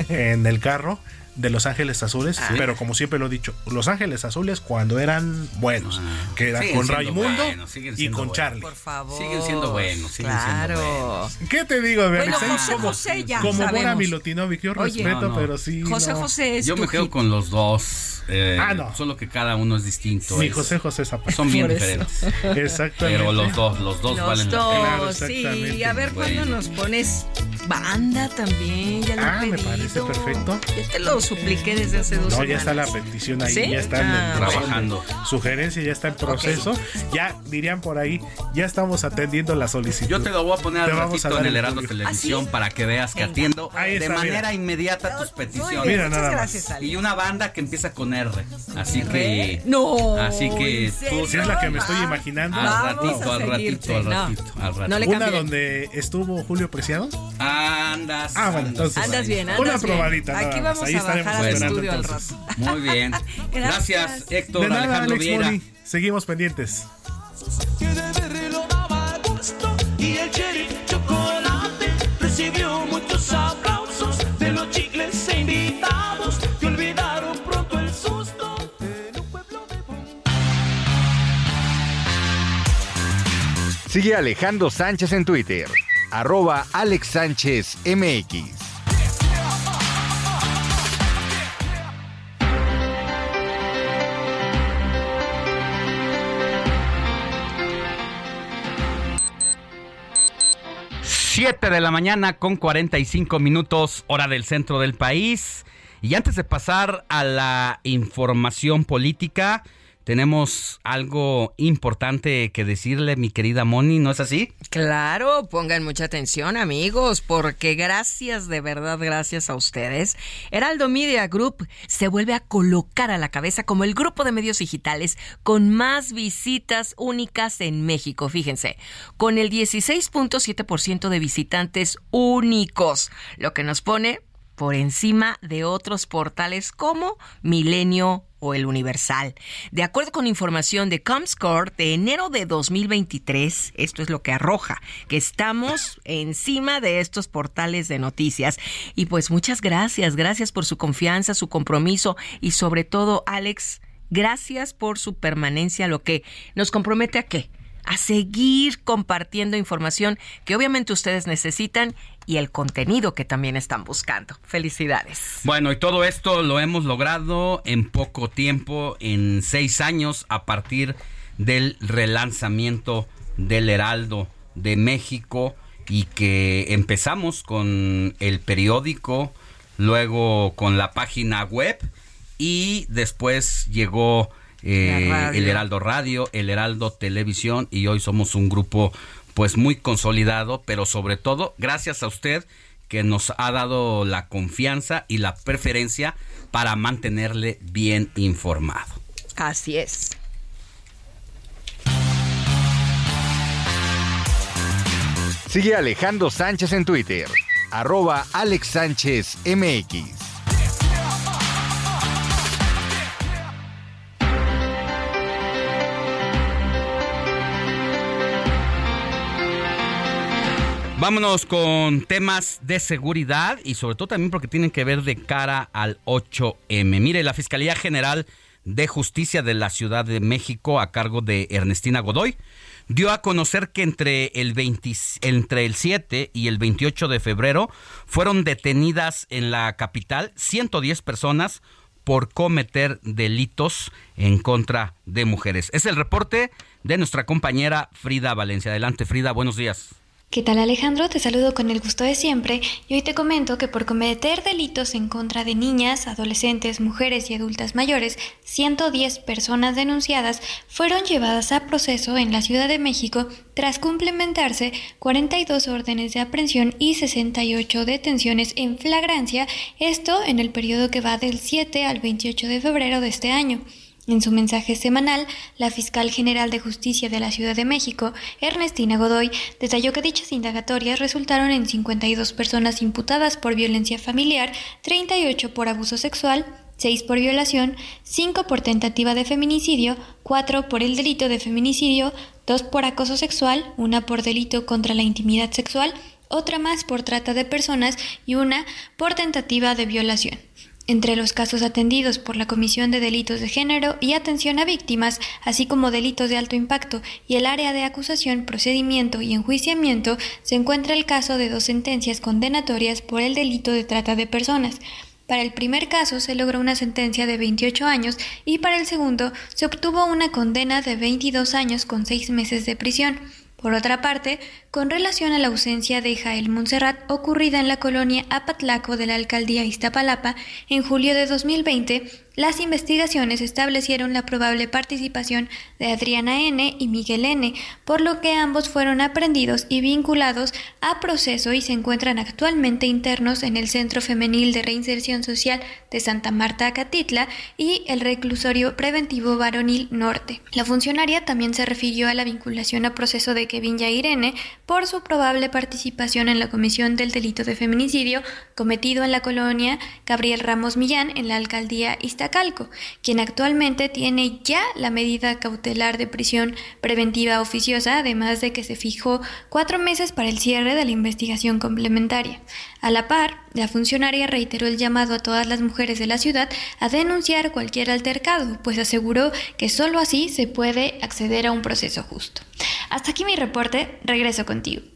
en el carro de Los Ángeles Azules, Ah. pero como siempre lo he dicho, Los Ángeles Azules cuando eran buenos, que era Ah. Siguen con siendo Raimundo buenos, y con buenos. Charlie. Por favor. Siguen siendo buenos, siguen claro. siendo buenos. ¿Qué te digo, Bueno? José como, José ya como Bora. Milutinovic, yo Oye, respeto, No, no. pero sí. José no. José es Yo tu me quedo hit. con los dos. eh, Ah, no. Solo que cada uno es distinto. Mi es- José José Zapata. Son bien diferentes. Exactamente. Pero los dos, los dos Los valen la dos, pena. Claro, sí. A ver, ¿cuándo Bueno. nos pones banda también? Ya lo he Ah, me parece perfecto. Ya te lo supliqué desde hace dos No, semanas. ya está la petición ahí, ¿Sí? ya está en Ah, Trabajando. Sugerencia ya está en proceso. Ya dirían por ahí, ya estamos atendiendo la solicitud. Yo te lo voy a poner al a ratito dar en el Heraldo. Televisión ¿Ah, sí? para que veas que Venga. atiendo de manera mira. inmediata tus peticiones. bien, Mira muchas nada más. gracias, Ale. Y una banda que empieza con R. Así que. No. Así que. Si es la que me estoy Va. imaginando. Al ratito, a al ratito, al No. ratito, al ratito. No le Una donde estuvo Julio Preciado. Andas. Ah, bueno, entonces- Andas bien, andas Una bien. probadita, Aquí más. vamos Ahí a estaremos bajar al esperando, estudio al entonces. rato. Muy bien. Gracias. Gracias, Héctor De nada, Alejandro Alex Vieira. Moni. Seguimos pendientes. que de verlo daba gusto y el cherry chocolate recibió muchos aplausos de los chicles e invitados que olvidaron pronto el susto en un pueblo de Sigue Alejandro Sánchez en Twitter. Arroba Alex Sánchez MX. Siete de la mañana con 45 minutos, hora del centro del país. Y antes de pasar a la información política, tenemos algo importante que decirle, mi querida Moni, ¿no es así? Claro, pongan mucha atención amigos, porque gracias, de verdad, gracias a ustedes, Heraldo Media Group se vuelve a colocar a la cabeza como el grupo de medios digitales con más visitas únicas en México, fíjense, con el 16.7% de visitantes únicos, lo que nos pone por encima de otros portales como Milenio o El Universal. De acuerdo con información de Comscore de enero de 2023, esto es lo que arroja, que estamos encima de estos portales de noticias. Y pues muchas gracias, gracias por su confianza, su compromiso y sobre todo, Alex, gracias por su permanencia, lo que nos compromete a qué? A seguir compartiendo información que obviamente ustedes necesitan y el contenido que también están buscando. Felicidades. Bueno, y todo esto lo hemos logrado en poco tiempo, en seis años, a partir del relanzamiento del Heraldo de México y que empezamos con el periódico, luego con la página web y después llegó eh, el Heraldo Radio, el Heraldo Televisión y hoy somos un grupo pues muy consolidado, pero sobre todo gracias a usted que nos ha dado la confianza y la preferencia para mantenerle bien informado. Así es. Sigue Alejandro Sánchez en Twitter. Arroba Alex Sánchez MX. Vámonos con temas de seguridad y sobre todo también porque tienen que ver de cara al 8M. Mire, la Fiscalía General de Justicia de la Ciudad de México a cargo de Ernestina Godoy dio a conocer que entre el, 20 entre el 7 y el 28 de febrero fueron detenidas en la capital 110 personas por cometer delitos en contra de mujeres. Es el reporte de nuestra compañera Frida Valencia. Adelante, Frida, buenos días. ¿Qué tal Alejandro? Te saludo con el gusto de siempre y hoy te comento que por cometer delitos en contra de niñas, adolescentes, mujeres y adultas mayores, 110 personas denunciadas fueron llevadas a proceso en la Ciudad de México tras complementarse 42 órdenes de aprehensión y 68 detenciones en flagrancia, esto en el periodo que va del 7 al 28 de febrero de este año. En su mensaje semanal, la fiscal general de justicia de la Ciudad de México, Ernestina Godoy, detalló que dichas indagatorias resultaron en 52 personas imputadas por violencia familiar, 38 por abuso sexual, 6 por violación, 5 por tentativa de feminicidio, 4 por el delito de feminicidio, 2 por acoso sexual, una por delito contra la intimidad sexual, otra más por trata de personas y una por tentativa de violación. Entre los casos atendidos por la Comisión de Delitos de Género y Atención a Víctimas, así como delitos de alto impacto y el área de acusación, procedimiento y enjuiciamiento, se encuentra el caso de dos sentencias condenatorias por el delito de trata de personas. Para el primer caso se logró una sentencia de 28 años y para el segundo se obtuvo una condena de 22 años con seis meses de prisión. Por otra parte, con relación a la ausencia de Jael Montserrat ocurrida en la colonia Apatlaco de la alcaldía Iztapalapa en julio de 2020, las investigaciones establecieron la probable participación de Adriana N. y Miguel N., por lo que ambos fueron aprendidos y vinculados a proceso y se encuentran actualmente internos en el Centro Femenil de Reinserción Social de Santa Marta Acatitla y el Reclusorio Preventivo Varonil Norte. La funcionaria también se refirió a la vinculación a proceso de Kevin Yairene por su probable participación en la comisión del delito de feminicidio cometido en la colonia Gabriel Ramos Millán en la alcaldía Iztacalco, quien actualmente tiene ya la medida cautelar de prisión preventiva oficiosa, además de que se fijó cuatro meses para el cierre de la investigación complementaria. A la par, la funcionaria reiteró el llamado a todas las mujeres de la ciudad a denunciar cualquier altercado, pues aseguró que sólo así se puede acceder a un proceso justo. Hasta aquí mi reporte, regreso contigo.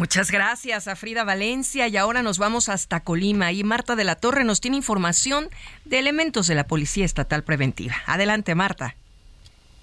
Muchas gracias a Frida Valencia y ahora nos vamos hasta Colima y Marta de la Torre nos tiene información de elementos de la Policía Estatal Preventiva. Adelante, Marta.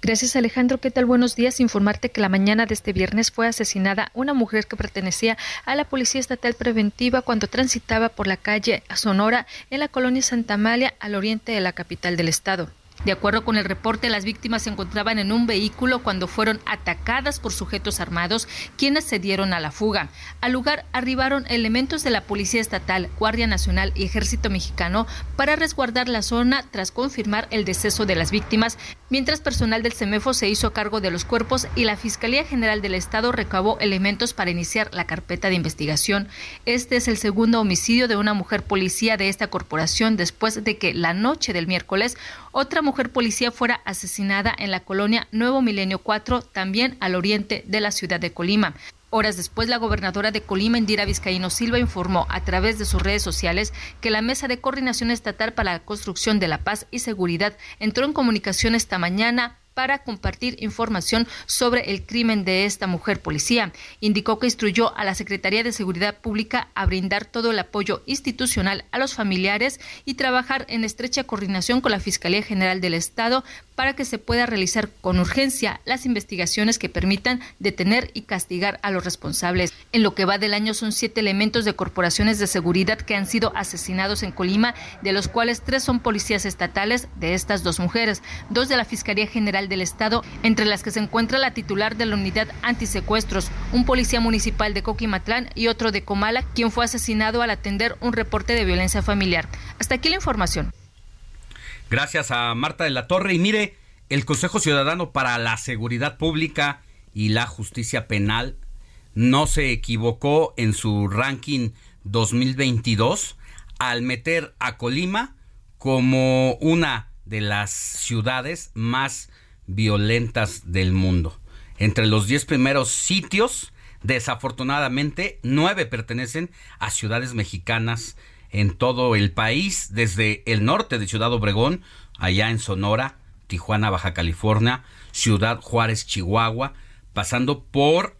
Gracias Alejandro, ¿qué tal? Buenos días. Informarte que la mañana de este viernes fue asesinada una mujer que pertenecía a la Policía Estatal Preventiva cuando transitaba por la calle Sonora en la colonia Santa Amalia al oriente de la capital del estado. De acuerdo con el reporte, las víctimas se encontraban en un vehículo cuando fueron atacadas por sujetos armados, quienes se dieron a la fuga. Al lugar arribaron elementos de la Policía Estatal, Guardia Nacional y Ejército Mexicano para resguardar la zona tras confirmar el deceso de las víctimas, mientras personal del CEMEFO se hizo cargo de los cuerpos y la Fiscalía General del Estado recabó elementos para iniciar la carpeta de investigación. Este es el segundo homicidio de una mujer policía de esta corporación después de que la noche del miércoles otra policía fuera asesinada en la colonia Nuevo Milenio 4, también al oriente de la ciudad de Colima. Horas después, la gobernadora de Colima, Indira Vizcaíno Silva, informó a través de sus redes sociales que la Mesa de Coordinación Estatal para la Construcción de la Paz y Seguridad entró en comunicación esta mañana para compartir información sobre el crimen de esta mujer policía. Indicó que instruyó a la Secretaría de Seguridad Pública a brindar todo el apoyo institucional a los familiares y trabajar en estrecha coordinación con la Fiscalía General del Estado para que se pueda realizar con urgencia las investigaciones que permitan detener y castigar a los responsables. En lo que va del año son siete elementos de corporaciones de seguridad que han sido asesinados en Colima, de los cuales tres son policías estatales de estas dos mujeres, dos de la Fiscalía General del Estado, entre las que se encuentra la titular de la unidad antisecuestros, un policía municipal de Coquimatlán y otro de Comala, quien fue asesinado al atender un reporte de violencia familiar. Hasta aquí la información. Gracias a Marta de la Torre. Y mire, el Consejo Ciudadano para la Seguridad Pública y la Justicia Penal no se equivocó en su ranking 2022 al meter a Colima como una de las ciudades más violentas del mundo. Entre los 10 primeros sitios, desafortunadamente, nueve pertenecen a ciudades mexicanas en todo el país, desde el norte de Ciudad Obregón, allá en Sonora, Tijuana, Baja California, Ciudad Juárez, Chihuahua, pasando por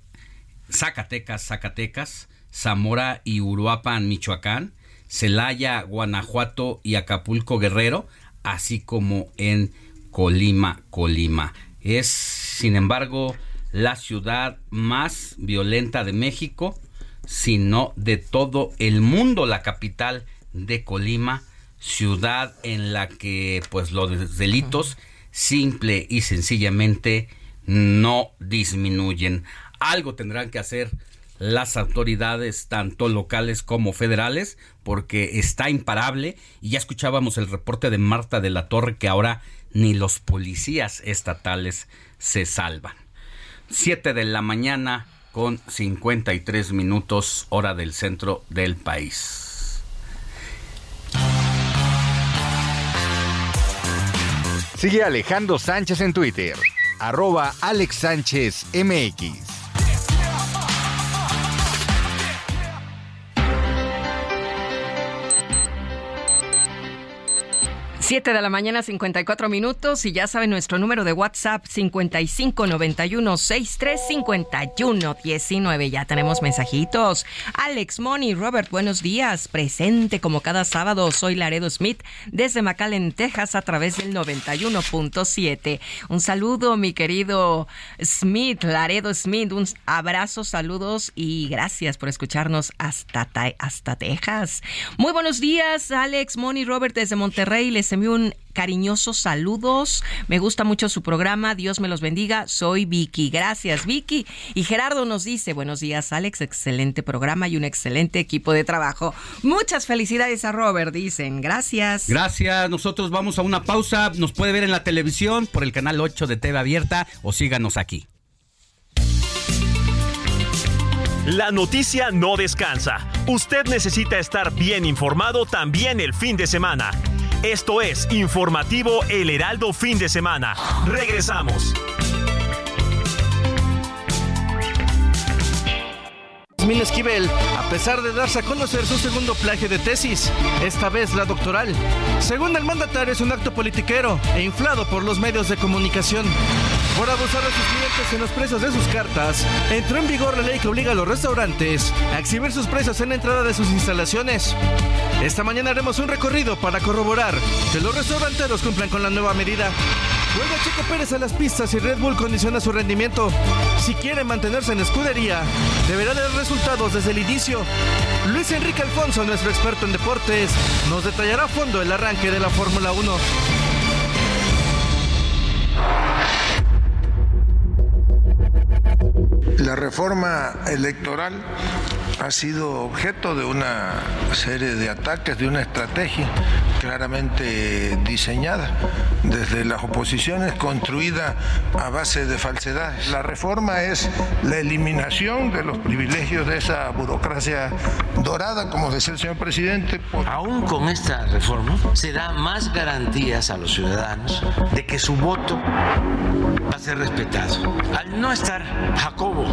Zacatecas, Zacatecas, Zamora y Uruapan, Michoacán, Celaya, Guanajuato y Acapulco, Guerrero, así como en Colima, Colima. Es, sin embargo, la ciudad más violenta de México, sino de todo el mundo, la capital de Colima, ciudad en la que pues los delitos simple y sencillamente no disminuyen. Algo tendrán que hacer las autoridades tanto locales como federales porque está imparable y ya escuchábamos el reporte de Marta de la Torre que ahora ni los policías estatales se salvan. Siete de la mañana con 53 minutos hora del centro del país. Sigue Alejandro Sánchez en Twitter, arroba Alex Sánchez MX. 7 de la mañana, 54 minutos. Y ya saben nuestro número de WhatsApp, 5591-6351-19. Ya tenemos mensajitos. Alex Money, Robert, buenos días. Presente como cada sábado. Soy Laredo Smith desde McAllen, Texas, a través del 91.7. Un saludo, mi querido Smith, Laredo Smith. Un abrazo, saludos y gracias por escucharnos hasta, hasta Texas. Muy buenos días, Alex Money, Robert, desde Monterrey. Les un cariñosos saludos. Me gusta mucho su programa. Dios me los bendiga. Soy Vicky. Gracias, Vicky. Y Gerardo nos dice, buenos días, Alex. Excelente programa y un excelente equipo de trabajo. Muchas felicidades a Robert, dicen. Gracias. Gracias. Nosotros vamos a una pausa. Nos puede ver en la televisión por el canal 8 de TV Abierta o síganos aquí. La noticia no descansa. Usted necesita estar bien informado también el fin de semana. Esto es Informativo El Heraldo Fin de Semana. Regresamos. Esquivel, a pesar de darse a conocer su segundo plagio de tesis, esta vez la doctoral. Según el mandatario, es un acto politiquero e inflado por los medios de comunicación. Por abusar de sus clientes en los precios de sus cartas, entró en vigor la ley que obliga a los restaurantes a exhibir sus precios en la entrada de sus instalaciones. Esta mañana haremos un recorrido para corroborar que los restauranteros cumplan con la nueva medida. Vuelve Checo Pérez a las pistas y Red Bull condiciona su rendimiento. Si quiere mantenerse en escudería, deberá dar resultados desde el inicio. Luis Enrique Alfonso, nuestro experto en deportes, nos detallará a fondo el arranque de la Fórmula 1. La reforma electoral ha sido objeto de una serie de ataques, de una estrategia claramente diseñada desde las oposiciones, construida a base de falsedades. La reforma es la eliminación de los privilegios de esa burocracia dorada, como decía el señor presidente. Aún con esta reforma se da más garantías a los ciudadanos de que su voto va a ser respetado. Al no estar Jacobo,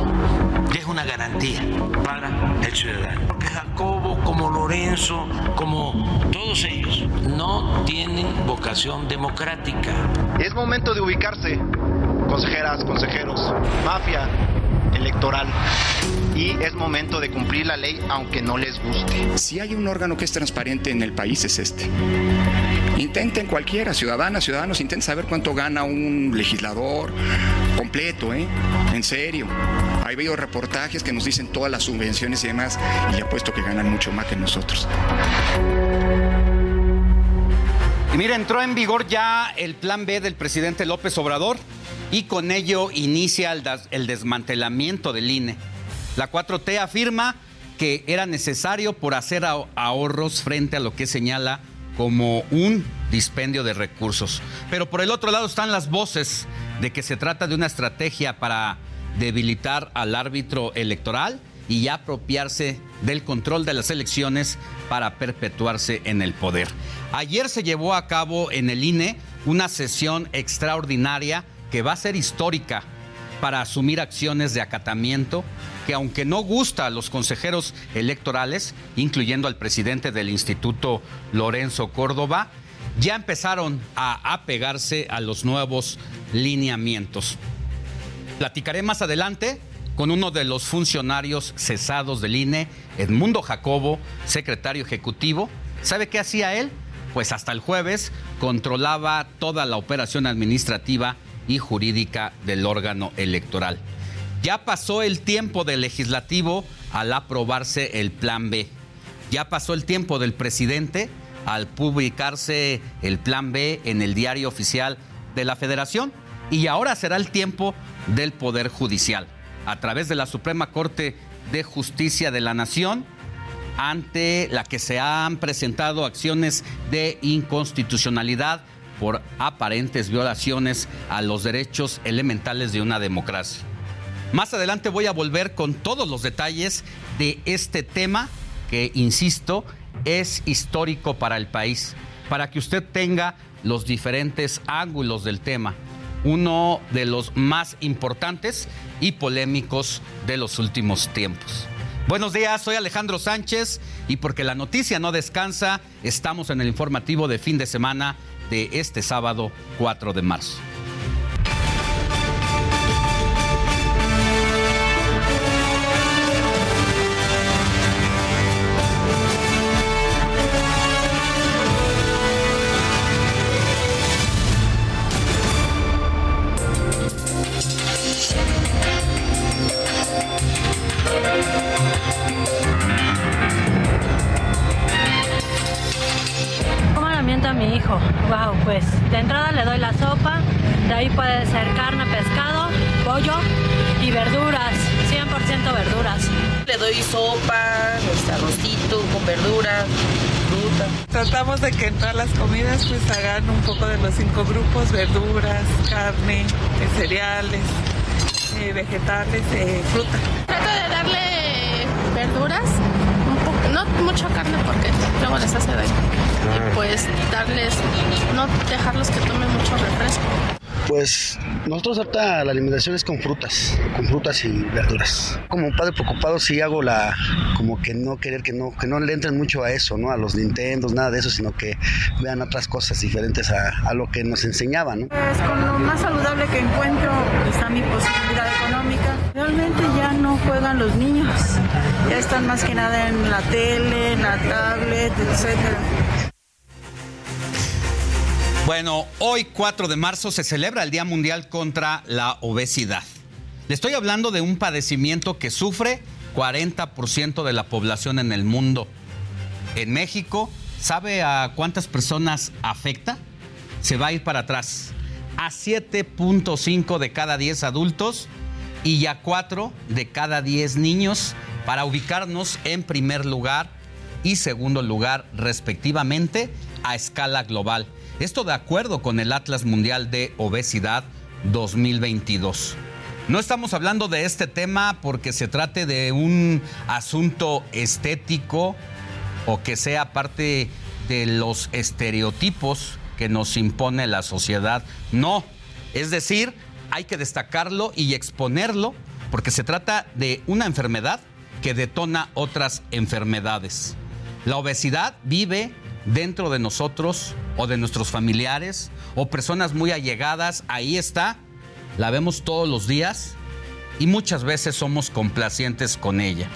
que es una garantía para el ciudadano. Porque Jacobo, como Lorenzo, como todos ellos, no tienen vocación democrática. Es momento de ubicarse, consejeras, consejeros, mafia electoral. Y es momento de cumplir la ley aunque no les guste. Si hay un órgano que es transparente en el país es este. Intenten cualquiera, ciudadanas, ciudadanos, intenten saber cuánto gana un legislador completo, ¿eh? En serio. Hay veo reportajes que nos dicen todas las subvenciones y demás, y apuesto que ganan mucho más que nosotros. Y mira, entró en vigor ya el plan B del presidente López Obrador y con ello inicia el, el desmantelamiento del INE. La 4T afirma que era necesario por hacer aho- ahorros frente a lo que señala como un dispendio de recursos. Pero por el otro lado están las voces de que se trata de una estrategia para debilitar al árbitro electoral y apropiarse del control de las elecciones para perpetuarse en el poder. Ayer se llevó a cabo en el INE una sesión extraordinaria que va a ser histórica para asumir acciones de acatamiento que aunque no gusta a los consejeros electorales, incluyendo al presidente del instituto Lorenzo Córdoba, ya empezaron a apegarse a los nuevos lineamientos. Platicaré más adelante con uno de los funcionarios cesados del INE, Edmundo Jacobo, secretario ejecutivo. ¿Sabe qué hacía él? Pues hasta el jueves controlaba toda la operación administrativa y jurídica del órgano electoral. Ya pasó el tiempo del legislativo al aprobarse el plan B. Ya pasó el tiempo del presidente al publicarse el plan B en el diario oficial de la federación. Y ahora será el tiempo del Poder Judicial, a través de la Suprema Corte de Justicia de la Nación, ante la que se han presentado acciones de inconstitucionalidad por aparentes violaciones a los derechos elementales de una democracia. Más adelante voy a volver con todos los detalles de este tema que, insisto, es histórico para el país, para que usted tenga los diferentes ángulos del tema, uno de los más importantes y polémicos de los últimos tiempos. Buenos días, soy Alejandro Sánchez y porque la noticia no descansa, estamos en el informativo de fin de semana de este sábado 4 de marzo. De que en todas las comidas pues hagan un poco de los cinco grupos, verduras, carne, eh, cereales, eh, vegetales, eh, fruta. Trato de darle verduras, un poco, no mucha carne porque luego les hace daño. Y pues darles, no dejarlos que tomen mucho refresco. Pues nosotros ahorita la alimentación es con frutas, con frutas y verduras. Como padre preocupado sí hago la, como que no querer que no, que no le entren mucho a eso, ¿no? A los Nintendos, nada de eso, sino que vean otras cosas diferentes a, a lo que nos enseñaban, ¿no? Pues con lo más saludable que encuentro está mi posibilidad económica. Realmente ya no juegan los niños, ya están más que nada en la tele, en la tablet, etcétera. Bueno, hoy 4 de marzo se celebra el Día Mundial contra la Obesidad. Le estoy hablando de un padecimiento que sufre 40% de la población en el mundo. En México, ¿sabe a cuántas personas afecta? Se va a ir para atrás. A 7.5 de cada 10 adultos y a 4 de cada 10 niños para ubicarnos en primer lugar y segundo lugar respectivamente a escala global. Esto de acuerdo con el Atlas Mundial de Obesidad 2022. No estamos hablando de este tema porque se trate de un asunto estético o que sea parte de los estereotipos que nos impone la sociedad. No, es decir, hay que destacarlo y exponerlo porque se trata de una enfermedad que detona otras enfermedades. La obesidad vive dentro de nosotros o de nuestros familiares o personas muy allegadas, ahí está, la vemos todos los días y muchas veces somos complacientes con ella.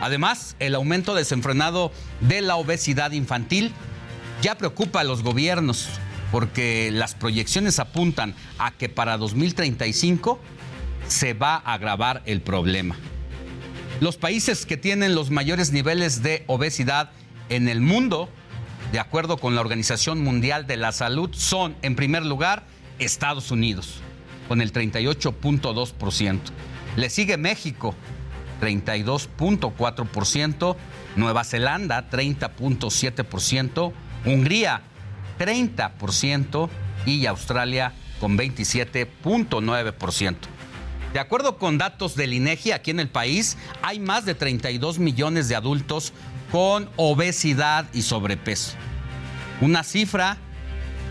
Además, el aumento desenfrenado de la obesidad infantil ya preocupa a los gobiernos porque las proyecciones apuntan a que para 2035 se va a agravar el problema. Los países que tienen los mayores niveles de obesidad en el mundo de acuerdo con la Organización Mundial de la Salud, son, en primer lugar, Estados Unidos, con el 38.2%. Le sigue México, 32.4%, Nueva Zelanda, 30.7%, Hungría, 30% y Australia con 27.9%. De acuerdo con datos del INEGI, aquí en el país hay más de 32 millones de adultos con obesidad y sobrepeso. Una cifra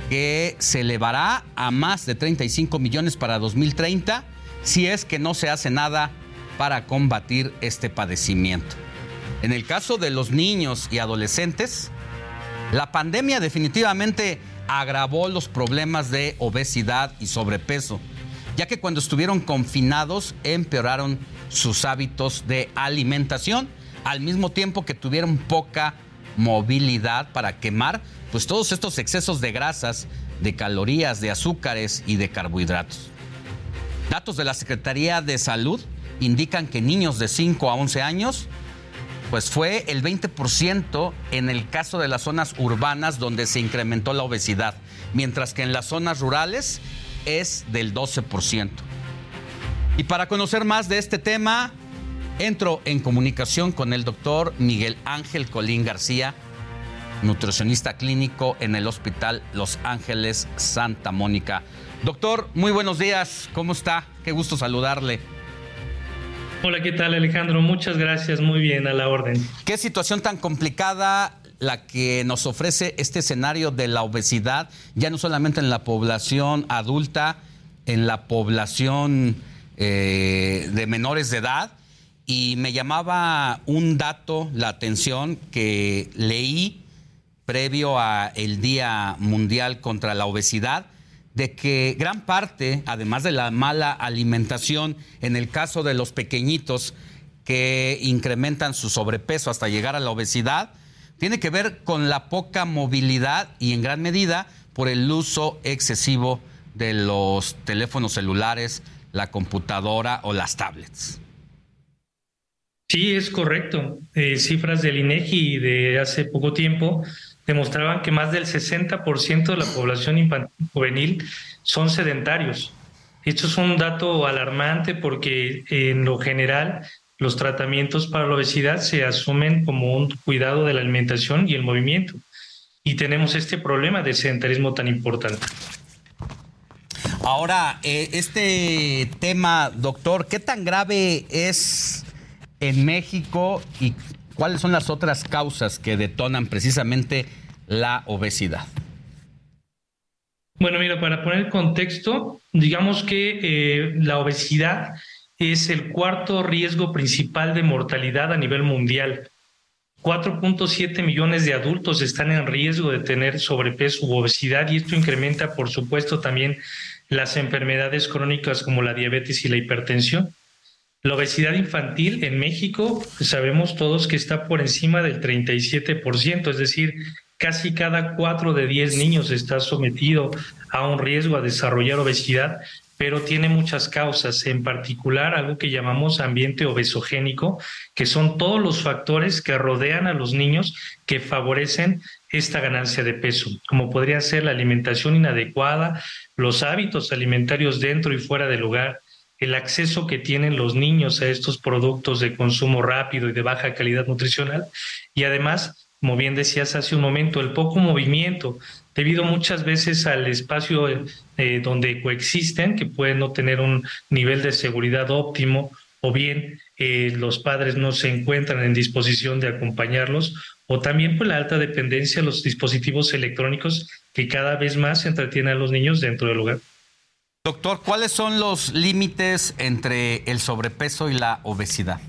que se elevará a más de 35 millones para 2030 si es que no se hace nada para combatir este padecimiento. En el caso de los niños y adolescentes, la pandemia definitivamente agravó los problemas de obesidad y sobrepeso, ya que cuando estuvieron confinados empeoraron sus hábitos de alimentación al mismo tiempo que tuvieron poca movilidad para quemar pues todos estos excesos de grasas, de calorías, de azúcares y de carbohidratos. Datos de la Secretaría de Salud indican que niños de 5 a 11 años, pues fue el 20% en el caso de las zonas urbanas donde se incrementó la obesidad, mientras que en las zonas rurales es del 12%. Y para conocer más de este tema, entro en comunicación con el doctor Miguel Ángel Colín García, nutricionista clínico en el Hospital Los Ángeles Santa Mónica. Doctor, muy buenos días, ¿cómo está? Qué gusto saludarle. Hola, ¿qué tal Alejandro? Muchas gracias, muy bien, a la orden. ¿Qué situación tan complicada la que nos ofrece este escenario de la obesidad, ya no solamente en la población adulta, en la población eh, de menores de edad? Y me llamaba un dato la atención que leí previo a el Día Mundial contra la Obesidad, de que gran parte, además de la mala alimentación, en el caso de los pequeñitos que incrementan su sobrepeso hasta llegar a la obesidad, tiene que ver con la poca movilidad y en gran medida por el uso excesivo de los teléfonos celulares, la computadora o las tablets. Sí, es correcto. Eh, cifras del INEGI de hace poco tiempo demostraban que más del 60% de la población infantil juvenil son sedentarios. Esto es un dato alarmante porque en lo general los tratamientos para la obesidad se asumen como un cuidado de la alimentación y el movimiento. Y tenemos este problema de sedentarismo tan importante. Ahora, eh, este tema, doctor, ¿qué tan grave es en México y cuáles son las otras causas que detonan precisamente la obesidad? Bueno, mira, para poner contexto, digamos que eh, la obesidad es el cuarto riesgo principal de mortalidad a nivel mundial. 4.7 millones de adultos están en riesgo de tener sobrepeso u obesidad y esto incrementa, por supuesto, también las enfermedades crónicas como la diabetes y la hipertensión. La obesidad infantil en México, sabemos todos que está por encima del 37%, es decir, casi cada cuatro de diez niños está sometido a un riesgo a desarrollar obesidad, pero tiene muchas causas, en particular algo que llamamos ambiente obesogénico, que son todos los factores que rodean a los niños que favorecen esta ganancia de peso, como podría ser la alimentación inadecuada, los hábitos alimentarios dentro y fuera del hogar, el acceso que tienen los niños a estos productos de consumo rápido y de baja calidad nutricional, y además como bien decías hace un momento, el poco movimiento, debido muchas veces al espacio eh, donde coexisten, que pueden no tener un nivel de seguridad óptimo, o bien eh, los padres no se encuentran en disposición de acompañarlos, o también por la alta dependencia de los dispositivos electrónicos que cada vez más entretienen a los niños dentro del hogar. Doctor, ¿cuáles son los límites entre el sobrepeso y la obesidad?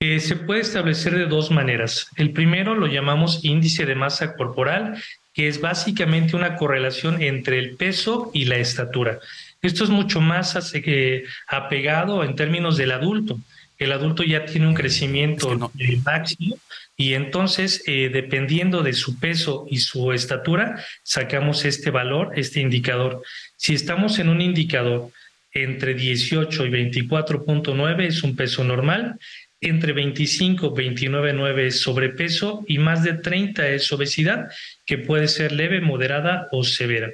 Eh, se puede establecer de dos maneras. El primero lo llamamos índice de masa corporal, que es básicamente una correlación entre el peso y la estatura. Esto es mucho más eh, apegado en términos del adulto. El adulto ya tiene un crecimiento máximo y entonces, eh, dependiendo de su peso y su estatura, sacamos este valor, este indicador. Si estamos en un indicador entre 18 y 24.9 es un peso normal entre 25 y 29,9 es sobrepeso y más de 30 es obesidad, que puede ser leve, moderada o severa.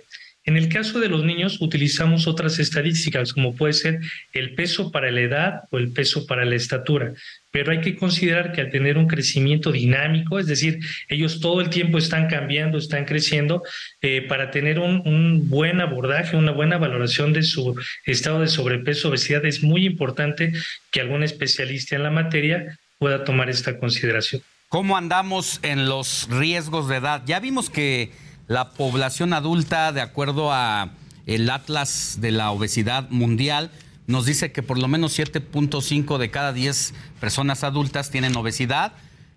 En el caso de los niños utilizamos otras estadísticas como puede ser el peso para la edad o el peso para la estatura, pero hay que considerar que al tener un crecimiento dinámico, es decir, ellos todo el tiempo están cambiando, están creciendo, eh, para tener un, un, buen abordaje, una buena valoración de su estado de sobrepeso, obesidad, es muy importante que algún especialista en la materia pueda tomar esta consideración. ¿Cómo andamos en los riesgos de edad? Ya vimos que la población adulta, de acuerdo a el Atlas de la Obesidad Mundial, nos dice que por lo menos 7.5 de cada 10 personas adultas tienen obesidad.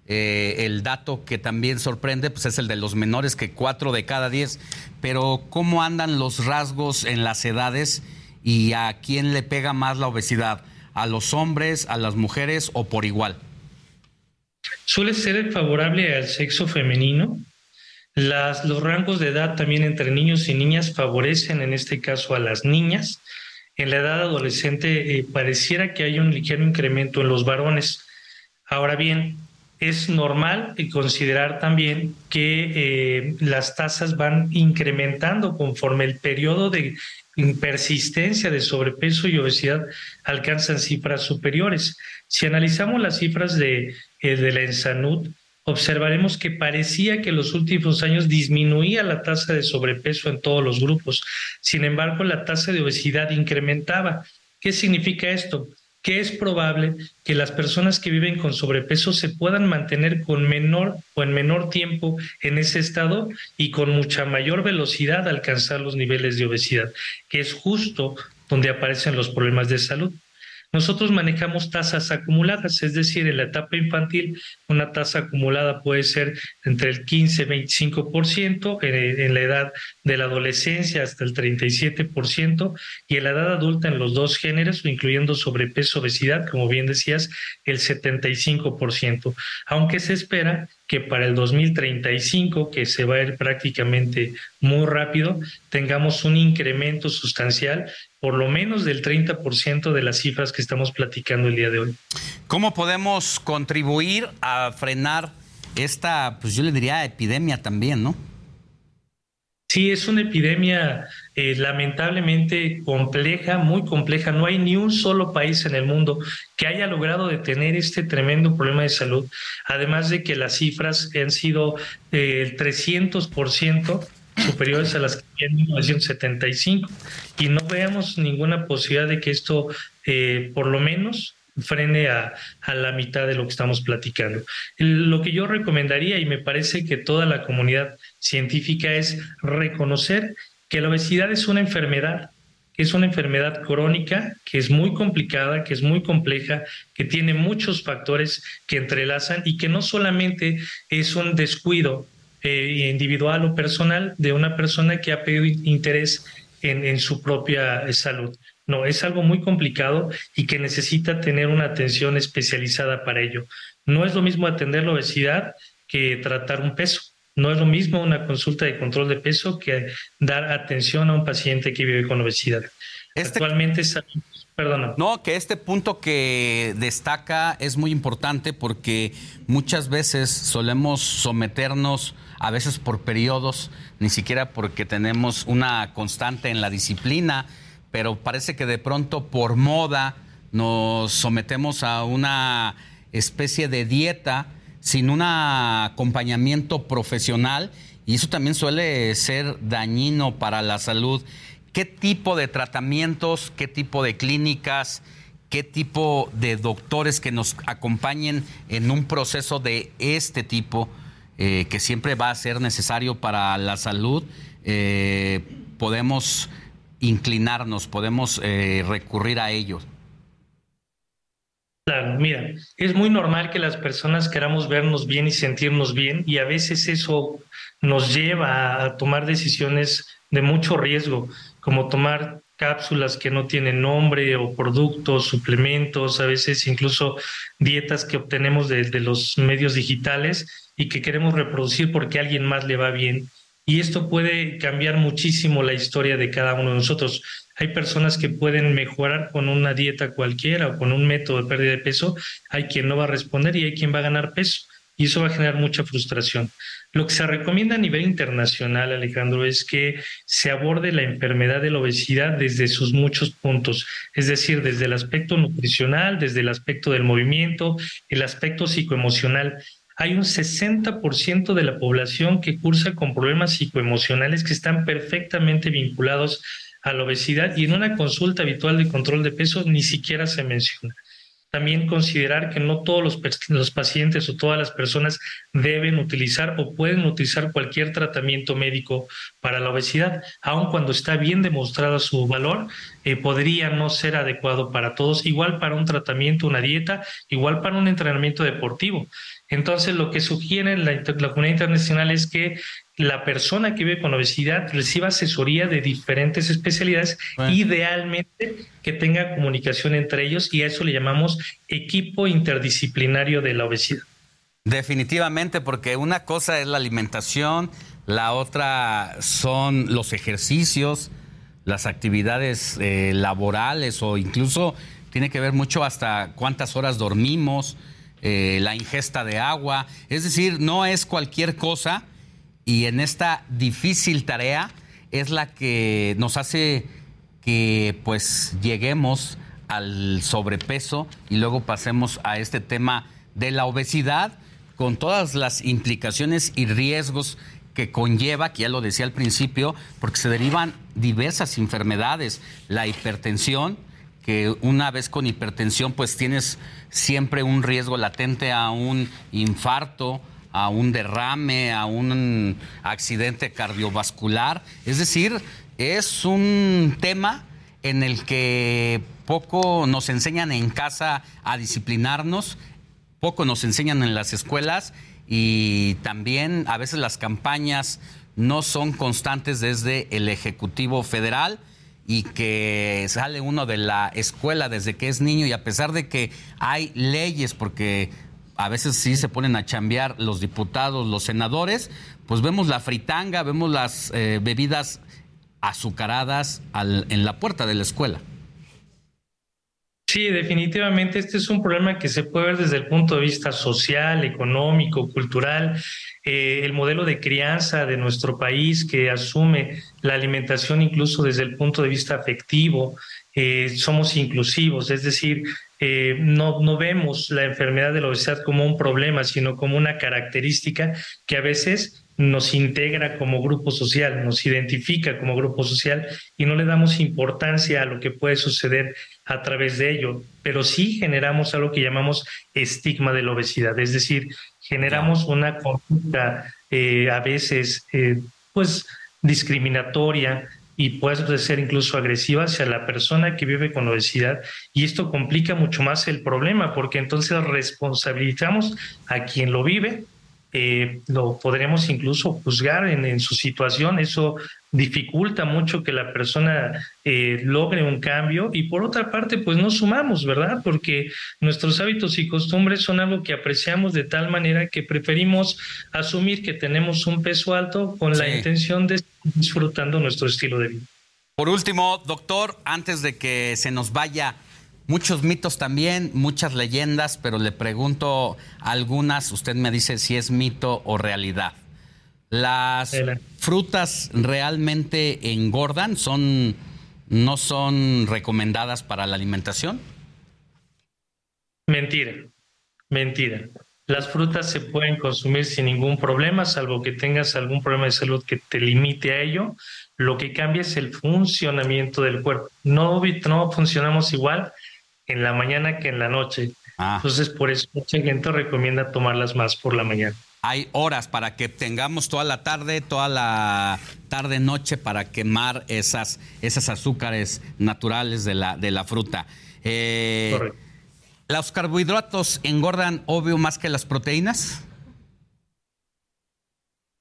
Eh, el dato que también sorprende pues es el de los menores, que 4 de cada 10. Pero ¿cómo andan los rasgos en las edades y a quién le pega más la obesidad? ¿A los hombres, a las mujeres o por igual? Suele ser favorable al sexo femenino, las, los rangos de edad también entre niños y niñas favorecen en este caso a las niñas. En la edad adolescente eh, pareciera que hay un ligero incremento en los varones. Ahora bien, es normal considerar también que eh, las tasas van incrementando conforme el periodo de persistencia de sobrepeso y obesidad alcanzan cifras superiores. Si analizamos las cifras de, eh, la ENSANUD, observaremos que parecía que en los últimos años disminuía la tasa de sobrepeso en todos los grupos. Sin embargo, la tasa de obesidad incrementaba. ¿Qué significa esto? que es probable que las personas que viven con sobrepeso se puedan mantener con menor o en menor tiempo en ese estado y con mucha mayor velocidad alcanzar los niveles de obesidad, que es justo donde aparecen los problemas de salud. Nosotros manejamos tasas acumuladas, es decir, en la etapa infantil una tasa acumulada puede ser entre el 15 y 25%, en, la edad de la adolescencia hasta el 37% y en la edad adulta en los dos géneros, incluyendo sobrepeso, obesidad, como bien decías, el 75%, aunque se espera que para el 2035, que se va a ir prácticamente muy rápido, tengamos un incremento sustancial por lo menos del 30% de las cifras que estamos platicando el día de hoy. ¿Cómo podemos contribuir a frenar esta, pues yo le diría, epidemia también, ¿no? Sí, es una epidemia eh, lamentablemente compleja, muy compleja. No hay ni un solo país en el mundo que haya logrado detener este tremendo problema de salud. Además de que las cifras han sido eh, el 300% superiores a las que había en 1975 y no veamos ninguna posibilidad de que esto eh, por lo menos frene a, a, la mitad de lo que estamos platicando. Lo que yo recomendaría y me parece que toda la comunidad científica es reconocer que la obesidad es una enfermedad, es una enfermedad crónica, que es muy complicada, que es muy compleja, que tiene muchos factores que entrelazan y que no solamente es un descuido eh, individual o personal de una persona que ha pedido interés en, su propia eh, salud. No, es algo muy complicado y que necesita tener una atención especializada para ello. No es lo mismo atender la obesidad que tratar un peso. No es lo mismo una consulta de control de peso que dar atención a un paciente que vive con obesidad. Este Actualmente Perdona. No, que este punto que destaca es muy importante porque muchas veces solemos someternos a veces por periodos, ni siquiera porque tenemos una constante en la disciplina, pero parece que de pronto por moda nos sometemos a una especie de dieta sin un acompañamiento profesional y eso también suele ser dañino para la salud. ¿Qué tipo de tratamientos, qué tipo de clínicas, qué tipo de doctores que nos acompañen en un proceso de este tipo eh, que siempre va a ser necesario para la salud, eh, podemos inclinarnos, podemos eh, recurrir a ellos. Claro, mira, es muy normal que las personas queramos vernos bien y sentirnos bien y a veces eso nos lleva a tomar decisiones de mucho riesgo, como tomar cápsulas que no tienen nombre o productos, suplementos, a veces incluso dietas que obtenemos desde los medios digitales y que queremos reproducir porque a alguien más le va bien. Y esto puede cambiar muchísimo la historia de cada uno de nosotros. Hay personas que pueden mejorar con una dieta cualquiera o con un método de pérdida de peso, hay quien no va a responder y hay quien va a ganar peso. Y eso va a generar mucha frustración. Lo que se recomienda a nivel internacional, Alejandro, es que se aborde la enfermedad de la obesidad desde sus muchos puntos, es decir, desde el aspecto nutricional, desde el aspecto del movimiento, el aspecto psicoemocional hay un 60% de la población que cursa con problemas psicoemocionales que están perfectamente vinculados a la obesidad y en una consulta habitual de control de peso ni siquiera se menciona. También considerar que no todos los, los, pacientes o todas las personas deben utilizar o pueden utilizar cualquier tratamiento médico para la obesidad, aun cuando está bien demostrado su valor, eh, podría no ser adecuado para todos, igual para un tratamiento, una dieta, igual para un entrenamiento deportivo. Entonces, lo que sugiere la, la comunidad internacional es que la persona que vive con obesidad reciba asesoría de diferentes especialidades, idealmente que tenga comunicación entre ellos y a eso le llamamos equipo interdisciplinario de la obesidad. Definitivamente, porque una cosa es la alimentación, la otra son los ejercicios, las actividades eh, laborales o incluso tiene que ver mucho hasta cuántas horas dormimos, eh, la ingesta de agua. Es decir, no es cualquier cosa y en esta difícil tarea es la que nos hace que pues lleguemos al sobrepeso y luego pasemos a este tema de la obesidad con todas las implicaciones y riesgos que conlleva, que ya lo decía al principio, porque se derivan diversas enfermedades, la hipertensión, que una vez con hipertensión pues tienes siempre un riesgo latente a un infarto, a un derrame, a un accidente cardiovascular. Es decir, es un tema en el que poco nos enseñan en casa a disciplinarnos, poco nos enseñan en las escuelas y también a veces las campañas no son constantes desde el Ejecutivo Federal y que sale uno de la escuela desde que es niño y a pesar de que hay leyes, porque a veces sí se ponen a chambear los diputados, los senadores, pues vemos la fritanga, vemos las eh, bebidas azucaradas en la puerta de la escuela. Sí, definitivamente este es un problema que se puede ver desde el punto de vista social, económico, cultural, eh, el modelo de crianza de nuestro país que asume la alimentación incluso desde el punto de vista afectivo. Eh, somos inclusivos, es decir, eh, no, no vemos la enfermedad de la obesidad como un problema, sino como una característica que a veces nos integra como grupo social, nos identifica como grupo social y no le damos importancia a lo que puede suceder a través de ello, pero sí generamos algo que llamamos estigma de la obesidad, es decir, generamos una conducta eh, a veces eh, pues discriminatoria y puede ser incluso agresiva hacia la persona que vive con obesidad y esto complica mucho más el problema porque entonces responsabilizamos a quien lo vive eh, lo podremos incluso juzgar en, su situación. Eso dificulta mucho que la persona eh, logre un cambio y por otra parte, pues no sumamos, ¿verdad? Porque nuestros hábitos y costumbres son algo que apreciamos de tal manera que preferimos asumir que tenemos un peso alto con la intención de disfrutando nuestro estilo de vida. Por último, doctor, antes de que se nos vaya Muchos mitos también, muchas leyendas, pero le pregunto algunas, usted me dice si es mito o realidad. ¿Las frutas realmente engordan? ¿Son, ¿No son recomendadas para la alimentación? Mentira, mentira. Las frutas se pueden consumir sin ningún problema, salvo que tengas algún problema de salud que te limite a ello. Lo que cambia es el funcionamiento del cuerpo. No, no funcionamos igual en la mañana que en la noche. Ah. Entonces, por eso mucha gente recomienda tomarlas más por la mañana. Hay horas para que tengamos toda la tarde, toda la tarde noche para quemar esas, esas azúcares naturales de la, de la fruta. Eh, ¿Los carbohidratos engordan obvio más que las proteínas?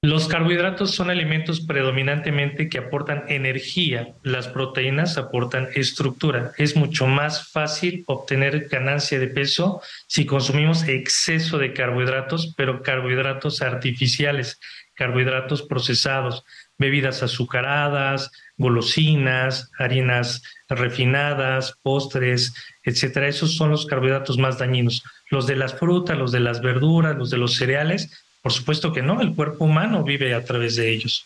Los carbohidratos son alimentos predominantemente que aportan energía, las proteínas aportan estructura. Es mucho más fácil obtener ganancia de peso si consumimos exceso de carbohidratos, pero carbohidratos artificiales, carbohidratos procesados, bebidas azucaradas, golosinas, harinas refinadas, postres, etcétera. Esos son los carbohidratos más dañinos. Los de las frutas, los de las verduras, los de los cereales por supuesto que no, el cuerpo humano vive a través de ellos.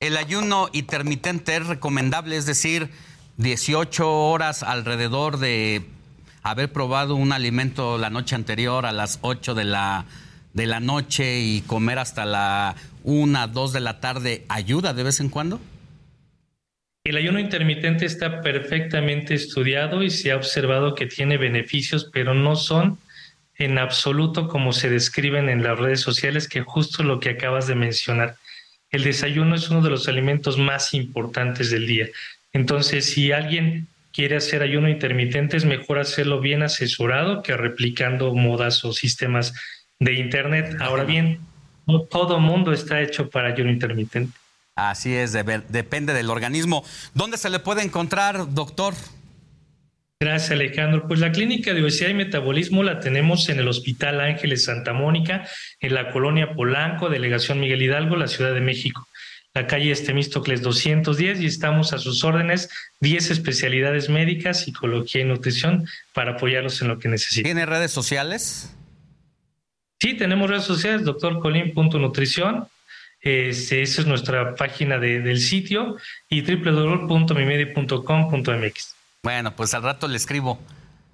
El ayuno intermitente es recomendable, es decir, 18 horas alrededor de haber probado un alimento la noche anterior a las 8 de la, de la noche y comer hasta la 1, 2 de la tarde, ¿ayuda de vez en cuando? El ayuno intermitente está perfectamente estudiado y se ha observado que tiene beneficios, pero no son en absoluto como se describen en las redes sociales, que justo lo que acabas de mencionar. El desayuno es uno de los alimentos más importantes del día. Entonces, si alguien quiere hacer ayuno intermitente, es mejor hacerlo bien asesorado que replicando modas o sistemas de Internet. Ahora bien, no todo mundo está hecho para ayuno intermitente. Así es, depende del organismo. ¿Dónde se le puede encontrar, doctor? Gracias, Alejandro. Pues la clínica de obesidad y metabolismo la tenemos en el Hospital Ángeles Santa Mónica, en la colonia Polanco, delegación Miguel Hidalgo, la Ciudad de México. la calle Estemístocles 210 y estamos a sus órdenes, 10 especialidades médicas, psicología y nutrición para apoyarlos en lo que necesiten. ¿Tiene redes sociales? Sí, tenemos redes sociales, doctorcolin.nutrición. Este, esa es nuestra página de, del sitio y www.mimedi.com.mx. Bueno, pues al rato le escribo.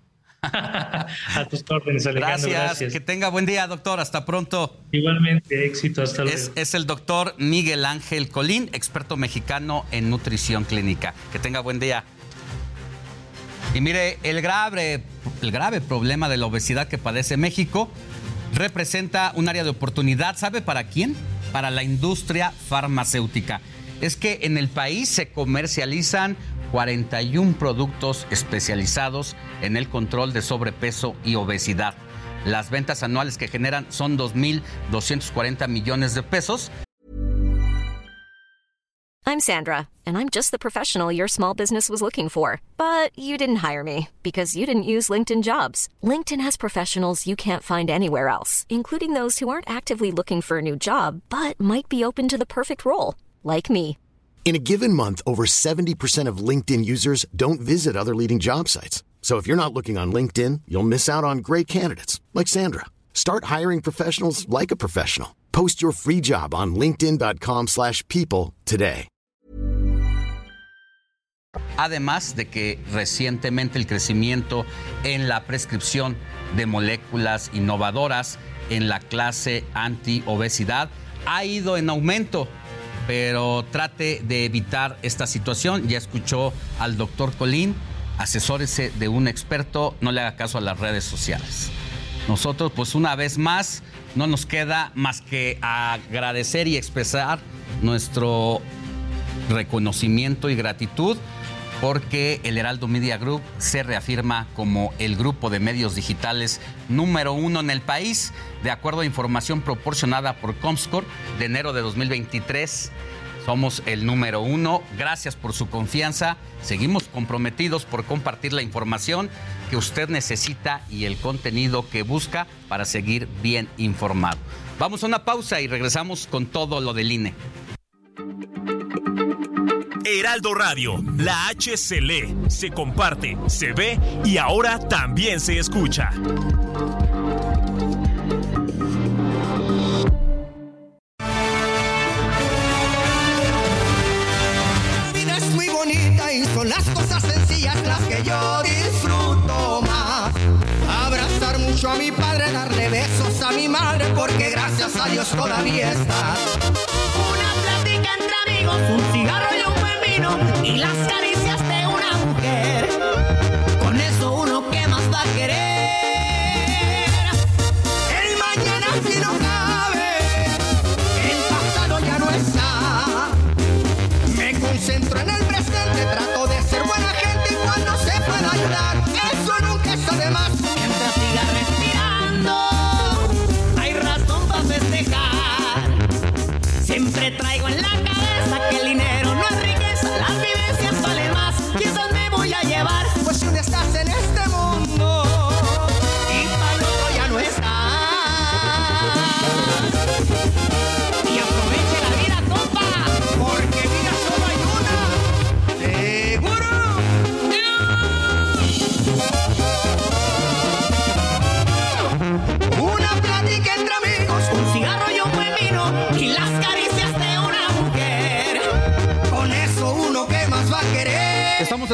a tus órdenes, Alejandro. Gracias. Gracias. Que tenga buen día, doctor. Hasta pronto. Igualmente, éxito. Hasta luego. Es, es el doctor Miguel Ángel Colín, experto mexicano en nutrición clínica. Que tenga buen día. Y mire, el grave, el grave problema de la obesidad que padece México representa un área de oportunidad. ¿Sabe para quién? Para la industria farmacéutica. Es que en el país se comercializan 41 productos especializados en el control de sobrepeso y obesidad. Las ventas anuales que generan son 2.240 millones de pesos. I'm Sandra, and I'm just the professional your small business was looking for. But you didn't hire me because you didn't use LinkedIn jobs. LinkedIn has professionals you can't find anywhere else, including those who aren't actively looking for a new job but might be open to the perfect role, like me. In a given month, over 70% of LinkedIn users don't visit other leading job sites. So if you're not looking on LinkedIn, you'll miss out on great candidates like Sandra. Start hiring professionals like a professional. Post your free job on linkedin.com/people today. Además de que recientemente el crecimiento en la prescripción de moléculas innovadoras en la clase anti-obesidad ha ido en aumento pero trate de evitar esta situación. Ya escuchó al doctor Colín, asesórese de un experto, no le haga caso a las redes sociales. Nosotros, pues una vez más, no nos queda más que agradecer y expresar nuestro reconocimiento y gratitud porque el Heraldo Media Group se reafirma como el grupo de medios digitales número uno en el país, de acuerdo a información proporcionada por Comscore de enero de 2023. Somos el número uno. Gracias por su confianza. Seguimos comprometidos por compartir la información que usted necesita y el contenido que busca para seguir bien informado. Vamos a una pausa y regresamos con todo lo del INE. Heraldo Radio, la H se lee, se comparte, se ve y ahora también se escucha. La vida es muy bonita y son las cosas sencillas las que yo disfruto más. Abrazar mucho a mi padre, darle besos a mi madre, porque gracias a Dios todavía está. Una plática entre amigos, un cigarro y un y las caricias de una mujer. Con eso uno que más va a querer.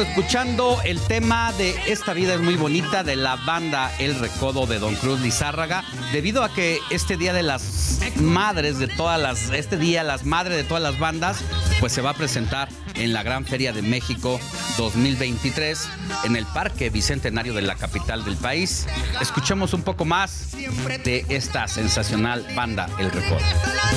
Escuchando el tema de Esta vida es muy bonita de la banda El Recodo de Don Cruz Lizárraga, debido a que este día de las madres de todas las, este día las madres de todas las bandas, pues se va a presentar en la Gran Feria de México 2023 en el Parque Bicentenario de la capital del país. Escuchemos un poco más de esta sensacional banda El Recodo. Las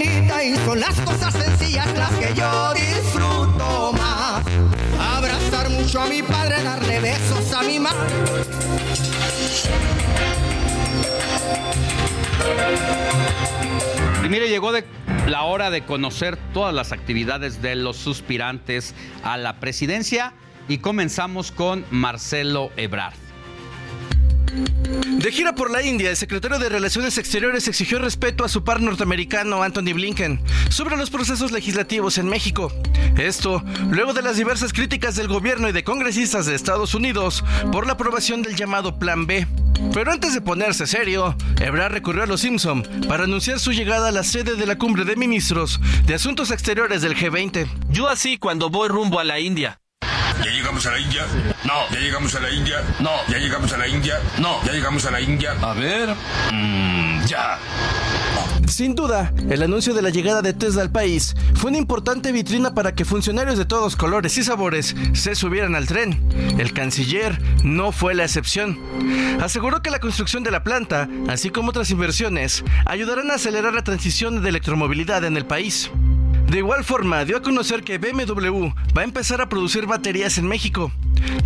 y son las cosas sencillas las que yo disfruto más. Abrazar mucho a mi padre, darle besos a mi madre. Y mire, llegó la hora de conocer todas las actividades de los suspirantes a la presidencia y comenzamos con Marcelo Ebrard. De gira por la India, el secretario de Relaciones Exteriores exigió respeto a su par norteamericano Anthony Blinken sobre los procesos legislativos en México. Esto luego de las diversas críticas del gobierno y de congresistas de Estados Unidos por la aprobación del llamado Plan B. Pero antes de ponerse serio, Ebrard recurrió a los Simpson para anunciar su llegada a la sede de la cumbre de ministros de Asuntos Exteriores del G20. Yo así cuando voy rumbo a la India. ¿Ya llegamos a la India? No. ¿Ya llegamos a la India? No. ¿Ya llegamos a la India? No. ¿Ya llegamos a la India? A ver. Mmm, ya. Sin duda, el anuncio de la llegada de Tesla al país fue una importante vitrina para que funcionarios de todos colores y sabores se subieran al tren. El canciller no fue la excepción. Aseguró que la construcción de la planta, así como otras inversiones, ayudarán a acelerar la transición de electromovilidad en el país. De igual forma, dio a conocer que BMW va a empezar a producir baterías en México.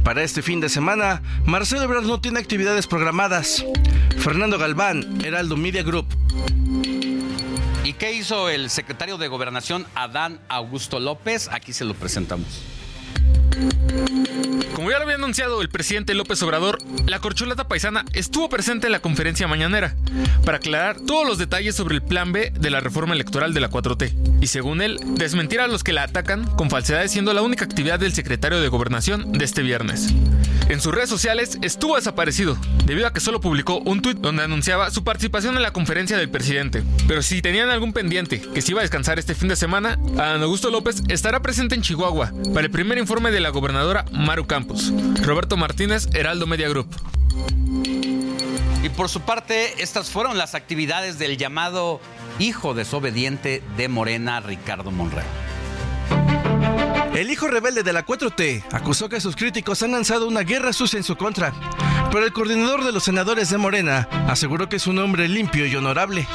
Para este fin de semana, Marcelo Ebrard no tiene actividades programadas. Fernando Galván, Heraldo Media Group. ¿Y qué hizo el secretario de Gobernación Adán Augusto López? Aquí se lo presentamos. Como ya lo había anunciado el presidente López Obrador, la corcholata paisana estuvo presente en la conferencia mañanera para aclarar todos los detalles sobre el plan B de la reforma electoral de la 4T y según él, desmentir a los que la atacan con falsedades siendo la única actividad del secretario de Gobernación de este viernes. En sus redes sociales estuvo desaparecido debido a que solo publicó un tuit donde anunciaba su participación en la conferencia del presidente. Pero si tenían algún pendiente que se iba a descansar este fin de semana, Adán Augusto López estará presente en Chihuahua para el primer informe de la gobernadora Maru Campos. Roberto Martínez, Heraldo Media Group. Y por su parte, estas fueron las actividades del llamado hijo desobediente de Morena, Ricardo Monreal. El hijo rebelde de la 4T acusó que sus críticos han lanzado una guerra sucia en su contra, pero el coordinador de los senadores de Morena aseguró que es un hombre limpio y honorable.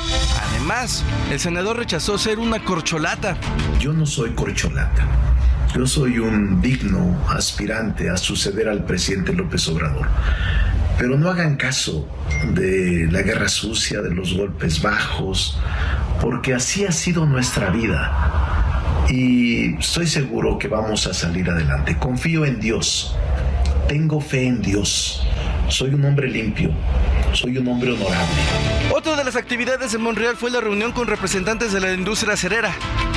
Además, el senador rechazó ser una corcholata. Yo no soy corcholata. Yo soy un digno aspirante a suceder al presidente López Obrador. Pero no hagan caso de la guerra sucia, de los golpes bajos, porque así ha sido nuestra vida. Y estoy seguro que vamos a salir adelante. Confío en Dios. Tengo fe en Dios. Soy un hombre limpio. Soy un hombre honorable. Otra de las actividades en Monreal fue la reunión con representantes de la industria acerera.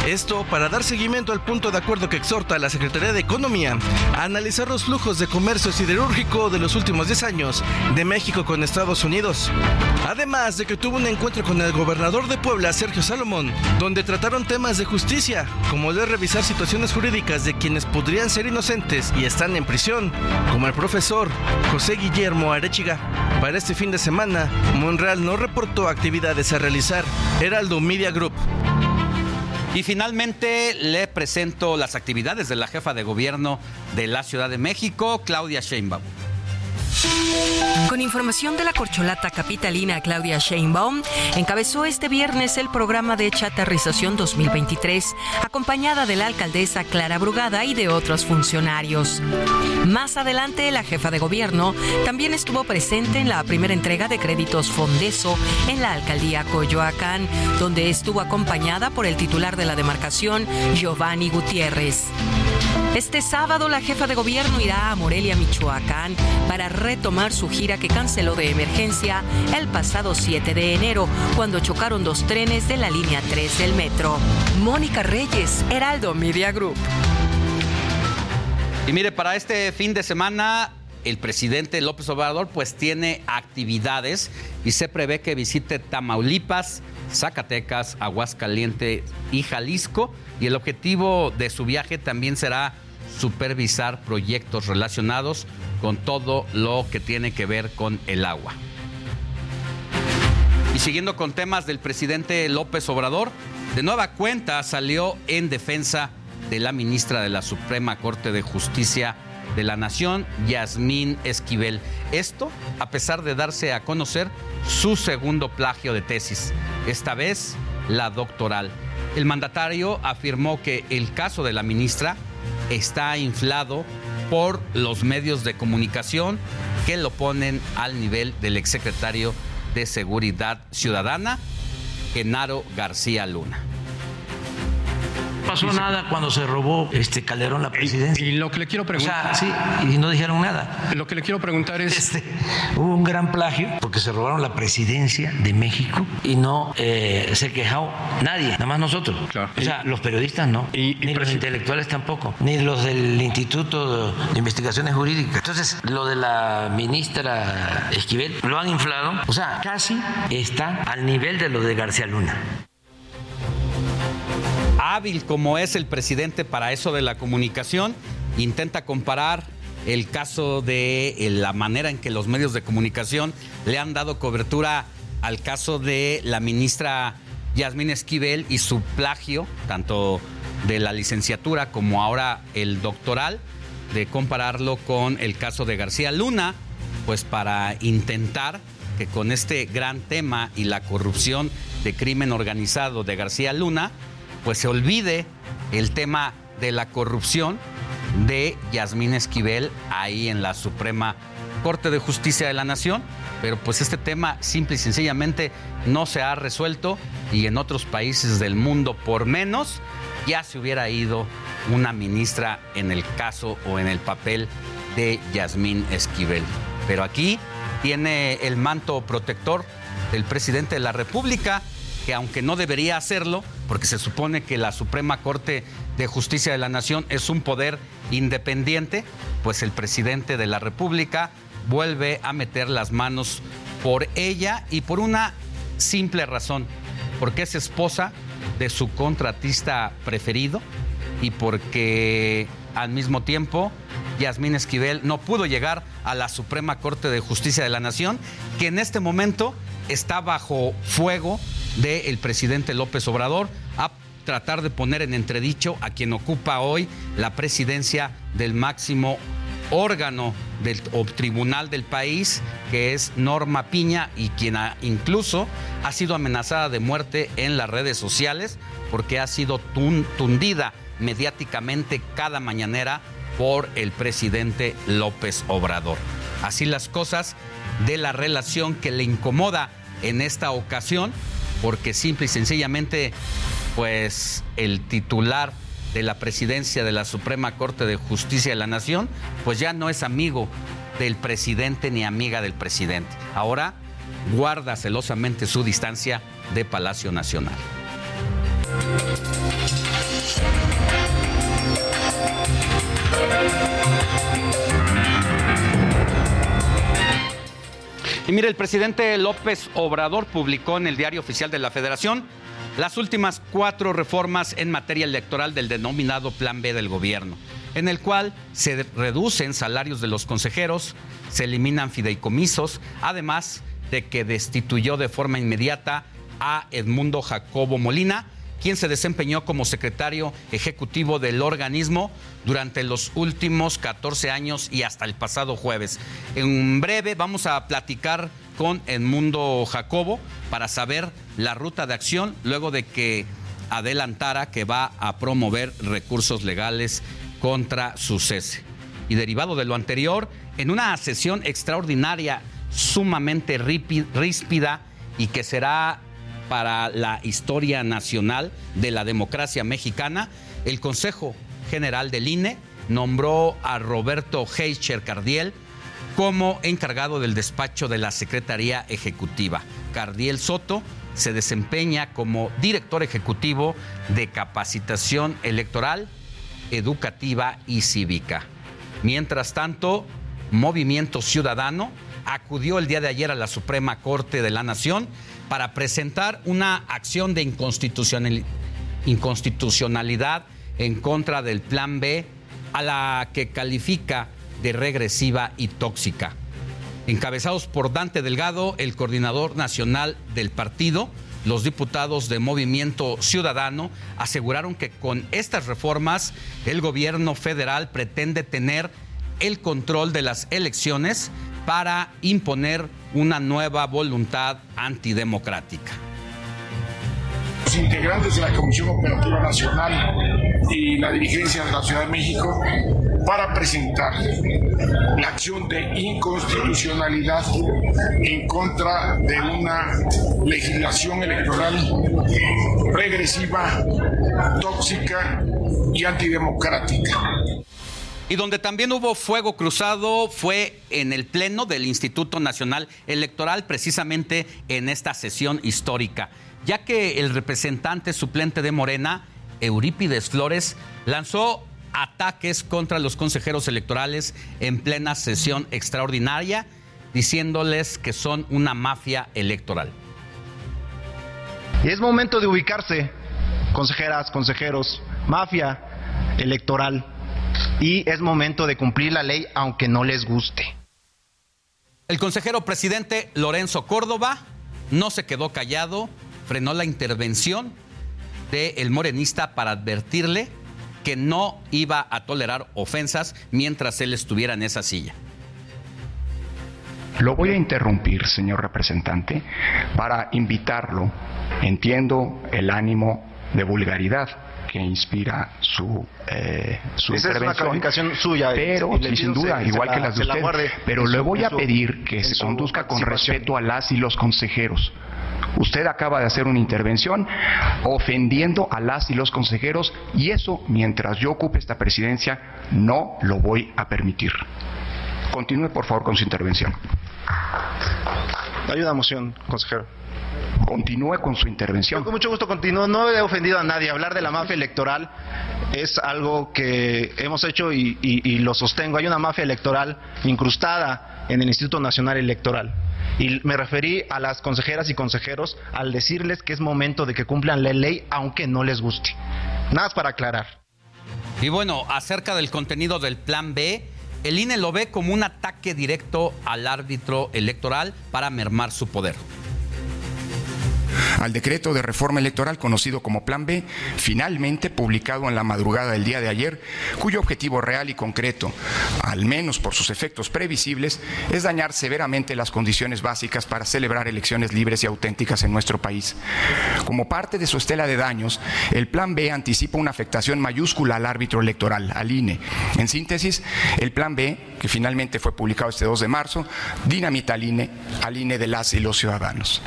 Esto para dar seguimiento al punto de acuerdo que exhorta a la Secretaría de Economía a analizar los flujos de comercio siderúrgico de los últimos 10 años de México con Estados Unidos. Además de que tuvo un encuentro con el gobernador de Puebla, Sergio Salomón, donde trataron temas de justicia, como el de revisar situaciones jurídicas de quienes podrían ser inocentes y están en prisión, como el profesor José Guillermo Arechiga. Para este fin de semana, Monreal no reportó actividades a realizar. Heraldo Media Group. Y finalmente le presento las actividades de la jefa de gobierno de la Ciudad de México, Claudia Sheinbaum. Con información de la corcholata capitalina Claudia Sheinbaum, encabezó este viernes el programa de chatarrización 2023, acompañada de la alcaldesa Clara Brugada y de otros funcionarios. Más adelante, la jefa de gobierno también estuvo presente en la primera entrega de créditos Fondeso en la alcaldía Coyoacán, donde estuvo acompañada por el titular de la demarcación, Giovanni Gutiérrez. Este sábado la jefa de gobierno irá a Morelia, Michoacán, para retomar su gira que canceló de emergencia el pasado 7 de enero, cuando chocaron dos trenes de la línea 3 del metro. Mónica Reyes, Heraldo Media Group. Y mire, para este fin de semana el presidente López Obrador pues tiene actividades y se prevé que visite Tamaulipas, Zacatecas, Aguascalientes y Jalisco y el objetivo de su viaje también será supervisar proyectos relacionados con todo lo que tiene que ver con el agua. Y siguiendo con temas del presidente López Obrador, de nueva cuenta salió en defensa de la ministra de la Suprema Corte de Justicia de la Nación, Yasmín Esquivel. Esto a pesar de darse a conocer su segundo plagio de tesis, esta vez la doctoral. El mandatario afirmó que el caso de la ministra está inflado por los medios de comunicación que lo ponen al nivel del exsecretario de Seguridad Ciudadana, Genaro García Luna. Pasó nada cuando se robó este Calderón la presidencia. Y, lo que le quiero preguntar. O sea, sí, y no dijeron nada. Lo que le quiero preguntar es. Este, hubo un gran plagio porque se robaron la presidencia de México y no eh, se quejó nadie, nada más nosotros. O sea, los periodistas no, ni los intelectuales tampoco, ni los del Instituto de Investigaciones Jurídicas. Entonces, lo de la ministra Esquivel lo han inflado, o sea, casi está al nivel de lo de García Luna hábil como es el presidente para eso de la comunicación, intenta comparar el caso de eh, la manera en que los medios de comunicación le han dado cobertura al caso de la ministra Yasmín Esquivel y su plagio, tanto de la licenciatura como ahora el doctoral, de compararlo con el caso de García Luna, pues para intentar que con este gran tema y la corrupción de crimen organizado de García Luna, pues se olvide el tema de la corrupción de Yasmín Esquivel ahí en la Suprema Corte de Justicia de la Nación, pero pues este tema simple y sencillamente no se ha resuelto y en otros países del mundo por menos ya se hubiera ido una ministra en el caso o en el papel de Yasmín Esquivel. Pero aquí tiene el manto protector del presidente de la República que aunque no debería hacerlo, porque se supone que la Suprema Corte de Justicia de la Nación es un poder independiente, pues el presidente de la República vuelve a meter las manos por ella y por una simple razón, porque es esposa de su contratista preferido y porque al mismo tiempo Yasmín Esquivel no pudo llegar a la Suprema Corte de Justicia de la Nación, que en este momento está bajo fuego del presidente López Obrador a tratar de poner en entredicho a quien ocupa hoy la presidencia del máximo órgano del tribunal del país, que es Norma Piña, y quien incluso ha sido amenazada de muerte en las redes sociales porque ha sido tundida mediáticamente cada mañanera por el presidente López Obrador. Así las cosas de la relación que le incomoda en esta ocasión porque simple y sencillamente, pues el titular de la presidencia de la Suprema Corte de Justicia de la Nación, pues ya no es amigo del presidente ni amiga del presidente. Ahora guarda celosamente su distancia de Palacio Nacional. Y mire, el presidente López Obrador publicó en el Diario Oficial de la Federación las últimas cuatro reformas en materia electoral del denominado Plan B del gobierno, en el cual se reducen salarios de los consejeros, se eliminan fideicomisos, además de que destituyó de forma inmediata a Edmundo Jacobo Molina, quien se desempeñó como secretario ejecutivo del organismo durante los últimos 14 años y hasta el pasado jueves. En breve vamos a platicar con Edmundo Jacobo para saber la ruta de acción luego de que adelantara que va a promover recursos legales contra su cese. Y derivado de lo anterior, en una sesión extraordinaria sumamente ríspida y que será para la historia nacional de la democracia mexicana, el Consejo General del INE nombró a Roberto Heicher Cardiel como encargado del despacho de la Secretaría Ejecutiva. Cardiel Soto se desempeña como director ejecutivo de capacitación electoral, educativa y cívica. Mientras tanto, Movimiento Ciudadano acudió el día de ayer a la Suprema Corte de la Nación para presentar una acción de inconstitucionalidad en contra del Plan B, a la que califica de regresiva y tóxica. Encabezados por Dante Delgado, el coordinador nacional del partido, los diputados de Movimiento Ciudadano aseguraron que con estas reformas el gobierno federal pretende tener el control de las elecciones para imponer una nueva voluntad antidemocrática. Los integrantes de la Comisión Operativa Nacional y la dirigencia de la Ciudad de México para presentar la acción de inconstitucionalidad en contra de una legislación electoral regresiva, tóxica y antidemocrática. Y donde también hubo fuego cruzado fue en el Pleno del Instituto Nacional Electoral, precisamente en esta sesión histórica, ya que el representante suplente de Morena, Eurípides Flores, lanzó ataques contra los consejeros electorales en plena sesión extraordinaria, diciéndoles que son una mafia electoral. Es momento de ubicarse, consejeras, consejeros, mafia electoral y es momento de cumplir la ley aunque no les guste. El consejero presidente Lorenzo Córdoba no se quedó callado, frenó la intervención del morenista para advertirle que no iba a tolerar ofensas mientras él estuviera en esa silla. Lo voy a interrumpir, señor representante, para invitarlo. Entiendo el ánimo de vulgaridad que inspira su, eh, su Esa intervención. es una suya. Pero, y sin duda, se- se igual la- que las de la usted, guarde pero le voy a pedir que se conduzca con respeto a las y los consejeros. Usted acaba de hacer una intervención ofendiendo a las y los consejeros y eso, mientras yo ocupe esta presidencia, no lo voy a permitir. Continúe, por favor, con su intervención. Hay una moción, consejero. Continúe con su intervención. Con mucho gusto continúo. No he ofendido a nadie. Hablar de la mafia electoral es algo que hemos hecho y, y- y lo sostengo. Hay una mafia electoral incrustada en el Instituto Nacional Electoral. Y me referí a las consejeras y consejeros al decirles que es momento de que cumplan la ley aunque no les guste. Nada más para aclarar. Y bueno, acerca del contenido del Plan B, el INE lo ve como un ataque directo al árbitro electoral para mermar su poder. Al decreto de reforma electoral conocido como Plan B, finalmente publicado en la madrugada del día de ayer, cuyo objetivo real y concreto, al menos por sus efectos previsibles, es dañar severamente las condiciones básicas para celebrar elecciones libres y auténticas en nuestro país. Como parte de su estela de daños, el Plan B anticipa una afectación mayúscula al árbitro electoral, al INE. En síntesis, el Plan B, que finalmente fue publicado este 2 de marzo, dinamita al INE, al INE de las y los ciudadanos.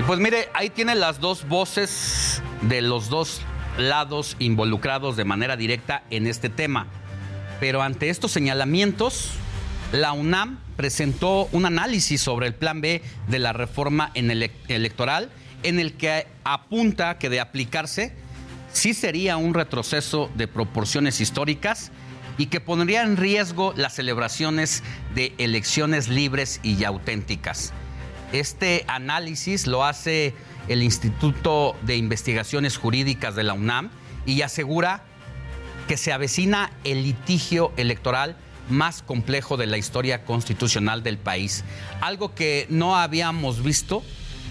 Y pues mire, ahí tiene las dos voces de los dos lados involucrados de manera directa en este tema. Pero ante estos señalamientos, la UNAM presentó un análisis sobre el plan B de la reforma en ele- electoral en el que apunta que de aplicarse sí sería un retroceso de proporciones históricas y que pondría en riesgo las celebraciones de elecciones libres y auténticas. Este análisis lo hace el Instituto de Investigaciones Jurídicas de la UNAM y asegura que se avecina el litigio electoral más complejo de la historia constitucional del país. Algo que no habíamos visto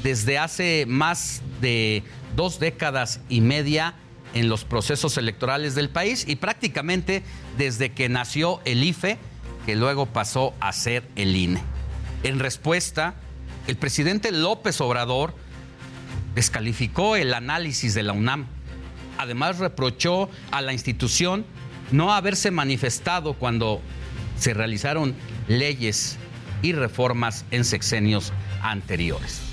desde hace más de dos décadas y media en los procesos electorales del país y prácticamente desde que nació el IFE, que luego pasó a ser el INE. En respuesta, el presidente López Obrador descalificó el análisis de la UNAM. Además, reprochó a la institución no haberse manifestado cuando se realizaron leyes y reformas en sexenios anteriores.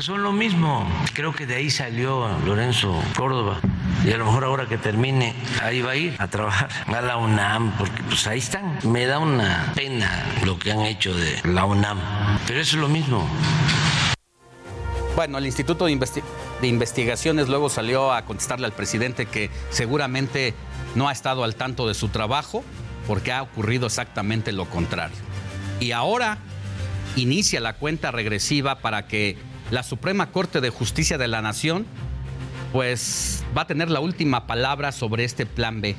Son lo mismo. Creo que de ahí salió Lorenzo Córdoba. Y a lo mejor ahora que termine, ahí va a ir a trabajar a la UNAM, porque pues ahí están. Me da una pena lo que han hecho de la UNAM. Pero eso es lo mismo. Bueno, el Instituto de, de Investigaciones luego salió a contestarle al presidente que seguramente no ha estado al tanto de su trabajo porque ha ocurrido exactamente lo contrario. Y ahora inicia la cuenta regresiva para que la Suprema Corte de Justicia de la Nación pues va a tener la última palabra sobre este plan B.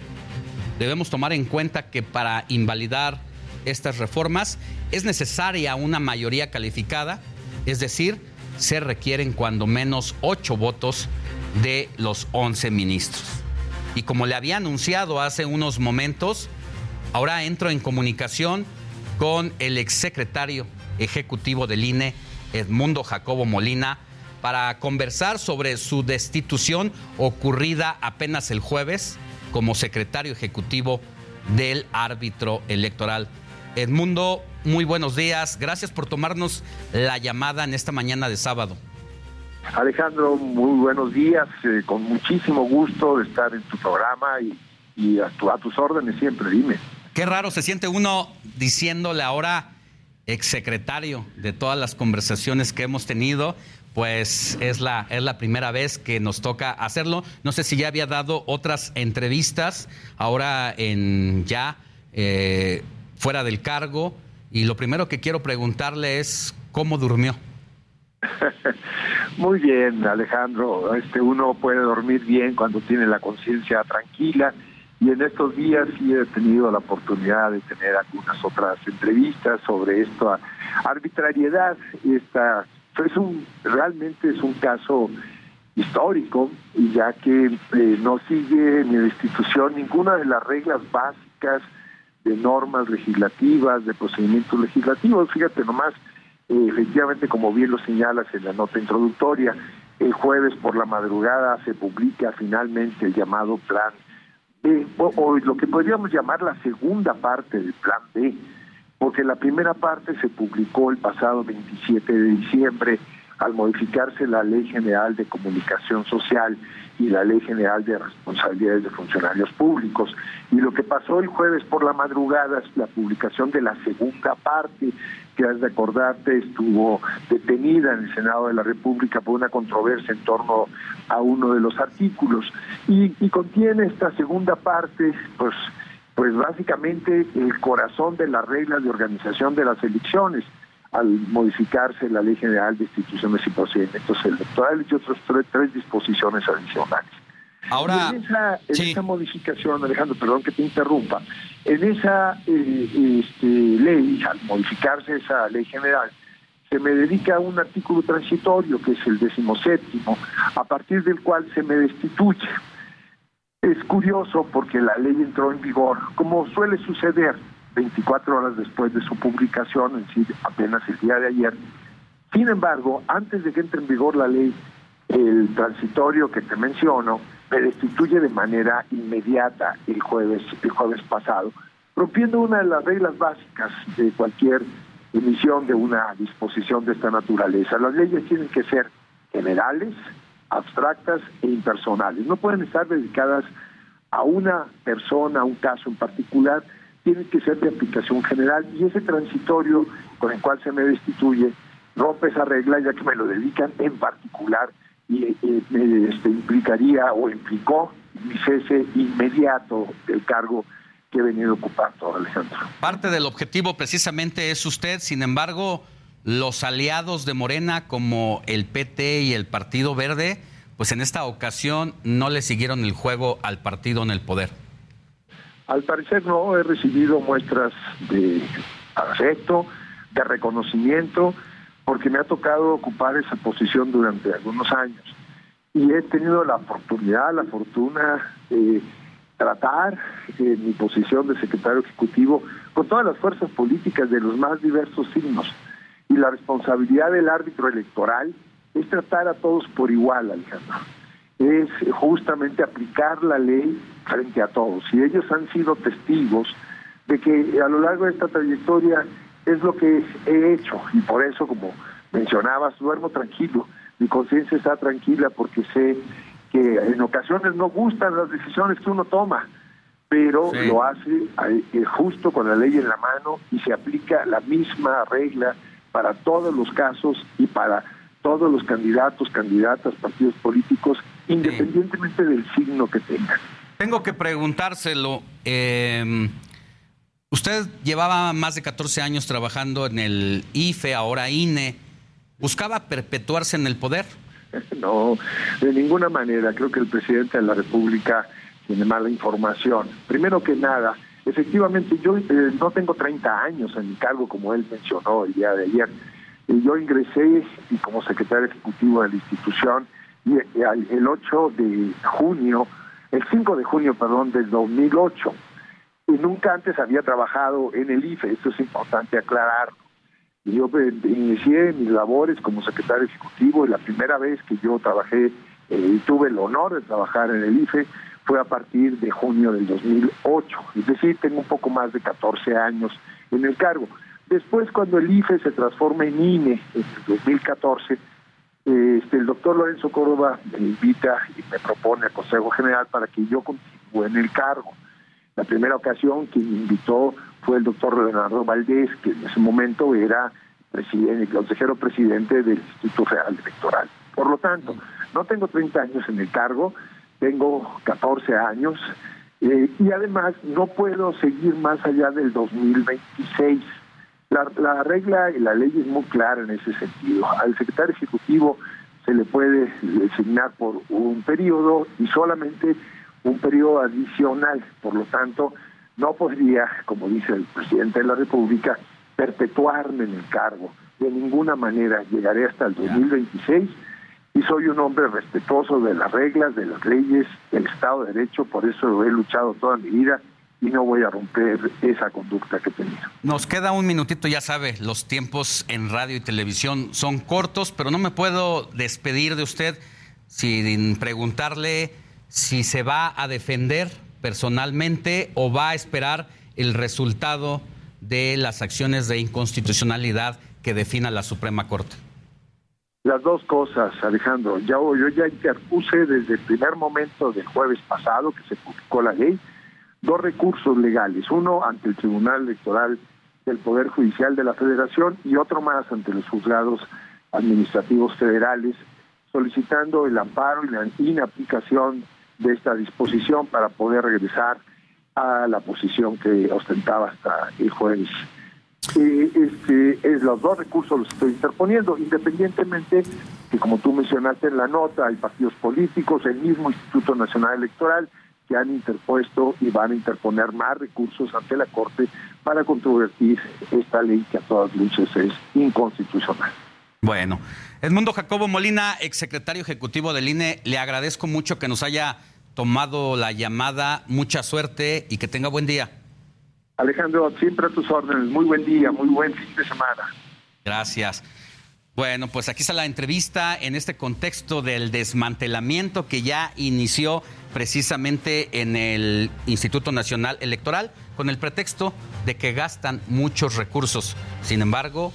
Debemos tomar en cuenta que para invalidar estas reformas es necesaria una mayoría calificada, es decir, se requieren cuando menos ocho votos de los 11 ministros. Y como le había anunciado hace unos momentos, ahora entro en comunicación con el exsecretario ejecutivo del INE, Edmundo Jacobo Molina, para conversar sobre su destitución ocurrida apenas el jueves como secretario ejecutivo del árbitro electoral. Edmundo, muy buenos días. Gracias por tomarnos la llamada en esta mañana de sábado. Alejandro, muy buenos días. Eh, con muchísimo gusto de estar en tu programa y, a, a tus órdenes siempre, dime. Qué raro se siente uno diciéndole ahora exsecretario de todas las conversaciones que hemos tenido, pues es la, es la primera vez que nos toca hacerlo. No sé si ya había dado otras entrevistas, ahora en ya eh, fuera del cargo, y lo primero que quiero preguntarle es cómo durmió. Muy bien, Alejandro. Este uno puede dormir bien cuando tiene la conciencia tranquila y en estos días sí he tenido la oportunidad de tener algunas otras entrevistas sobre esta arbitrariedad. Esta es un realmente es un caso histórico ya que eh, no sigue ni la institución ninguna de las reglas básicas de normas legislativas, de procedimientos legislativos. Fíjate nomás, eh, efectivamente, como bien lo señalas en la nota introductoria, el jueves por la madrugada se publica finalmente el llamado plan o, lo que podríamos llamar la segunda parte del plan B, porque la primera parte se publicó el pasado 27 de diciembre al modificarse la Ley General de Comunicación Social y la Ley General de Responsabilidades de Funcionarios Públicos. Y lo que pasó el jueves por la madrugada es la publicación de la segunda parte, que has de acordarte estuvo detenida en el Senado de la República por una controversia en torno a uno de los artículos. Y, contiene esta segunda parte, pues, pues básicamente el corazón de las reglas de organización de las elecciones al modificarse la Ley General de Instituciones y Procedimientos Electorales y otras tres, disposiciones adicionales. Ahora, en esa, modificación, Alejandro, perdón que te interrumpa, en esa eh, este, ley, al modificarse esa ley general, se me dedica un artículo transitorio, que es el decimoséptimo, a partir del cual se me destituye. Es curioso porque la ley entró en vigor, como suele suceder, 24 horas después de su publicación, en sí, apenas el día de ayer. Sin embargo, antes de que entre en vigor la ley, el transitorio que te menciono me destituye de manera inmediata el jueves, el jueves pasado, rompiendo una de las reglas básicas de cualquier emisión de una disposición de esta naturaleza. Las leyes tienen que ser generales, abstractas e impersonales. No pueden estar dedicadas a una persona, a un caso en particular, tiene que ser de aplicación general y ese transitorio con el cual se me destituye rompe esa regla ya que me lo dedican en particular y eh, este, implicaría o implicó mi cese inmediato del cargo que he venido ocupando, Alejandro. Parte del objetivo precisamente es usted, sin embargo, los aliados de Morena como el PT y el Partido Verde, pues en esta ocasión no le siguieron el juego al partido en el poder. Al parecer no he recibido muestras de afecto, de reconocimiento, porque me ha tocado ocupar esa posición durante algunos años. Y he tenido la oportunidad, la fortuna de tratar en mi posición de secretario ejecutivo con todas las fuerzas políticas de los más diversos signos. Y la responsabilidad del árbitro electoral es tratar a todos por igual, Alejandro es justamente aplicar la ley frente a todos. Y ellos han sido testigos de que a lo largo de esta trayectoria es lo que he hecho. Y por eso, como mencionabas, duermo tranquilo. Mi conciencia está tranquila porque sé que en ocasiones no gustan las decisiones que uno toma, pero lo hace eh, justo con la ley en la mano y se aplica la misma regla para todos los casos y para todos los candidatos, candidatas, partidos políticos independientemente del signo que tenga. Tengo que preguntárselo. Em, usted llevaba más de 14 años trabajando en el IFE, ahora INE. ¿Buscaba perpetuarse en el poder? No, de ninguna manera. Creo que el presidente de la República tiene mala información. Primero que nada, efectivamente yo eh, no tengo 30 años en mi cargo, como él mencionó el día de ayer. yo ingresé y como secretario ejecutivo de la institución el 8 de junio, el 5 de junio, perdón, del 2008. Y nunca antes había trabajado en el IFE, esto es importante aclararlo. Yo eh, inicié mis labores como secretario ejecutivo y la primera vez que yo trabajé eh, y tuve el honor de trabajar en el IFE fue a partir de junio del 2008, es decir, tengo un poco más de 14 años en el cargo. Después, cuando el IFE se transforma en INE en el 2014, este, el doctor Lorenzo Córdoba me invita y me propone al Consejo General para que yo continúe en el cargo. La primera ocasión quien me invitó fue el doctor Leonardo Valdés, que en ese momento era presidente, consejero presidente del Instituto Federal Electoral. Por lo tanto, no tengo 30 años en el cargo, tengo 14 años eh, y además no puedo seguir más allá del 2026. La, la regla y la ley es muy clara en ese sentido. Al secretario ejecutivo se le puede designar por un periodo y solamente un periodo adicional. Por lo tanto, no podría, como dice el presidente de la República, perpetuarme en el cargo. De ninguna manera llegaré hasta el 2026 y soy un hombre respetuoso de las reglas, de las leyes, del Estado de Derecho, por eso he luchado toda mi vida y no voy a romper esa conducta que tenía. Nos queda un minutito, ya sabe, los tiempos en radio y televisión son cortos, pero no me puedo despedir de usted sin preguntarle si se va a defender personalmente o va a esperar el resultado de las acciones de inconstitucionalidad que defina la Suprema Corte. Las dos cosas, Alejandro. Ya, yo ya interpuse desde el primer momento del jueves pasado que se publicó la ley dos recursos legales, uno ante el Tribunal Electoral del Poder Judicial de la Federación y otro más ante los juzgados administrativos federales, solicitando el amparo y la inaplicación de esta disposición para poder regresar a la posición que ostentaba hasta el jueves. Este, es los dos recursos los estoy interponiendo, independientemente que como tú mencionaste en la nota, hay partidos políticos, el mismo Instituto Nacional Electoral, que han interpuesto y van a interponer más recursos ante la Corte para controvertir esta ley que a todas luces es inconstitucional. Bueno, Edmundo Jacobo Molina, exsecretario ejecutivo del INE, le agradezco mucho que nos haya tomado la llamada, mucha suerte y que tenga buen día. Alejandro, siempre a tus órdenes. Muy buen día, muy buen fin de semana. Gracias. Bueno, pues aquí está la entrevista en este contexto del desmantelamiento que ya inició precisamente en el Instituto Nacional Electoral con el pretexto de que gastan muchos recursos. Sin embargo,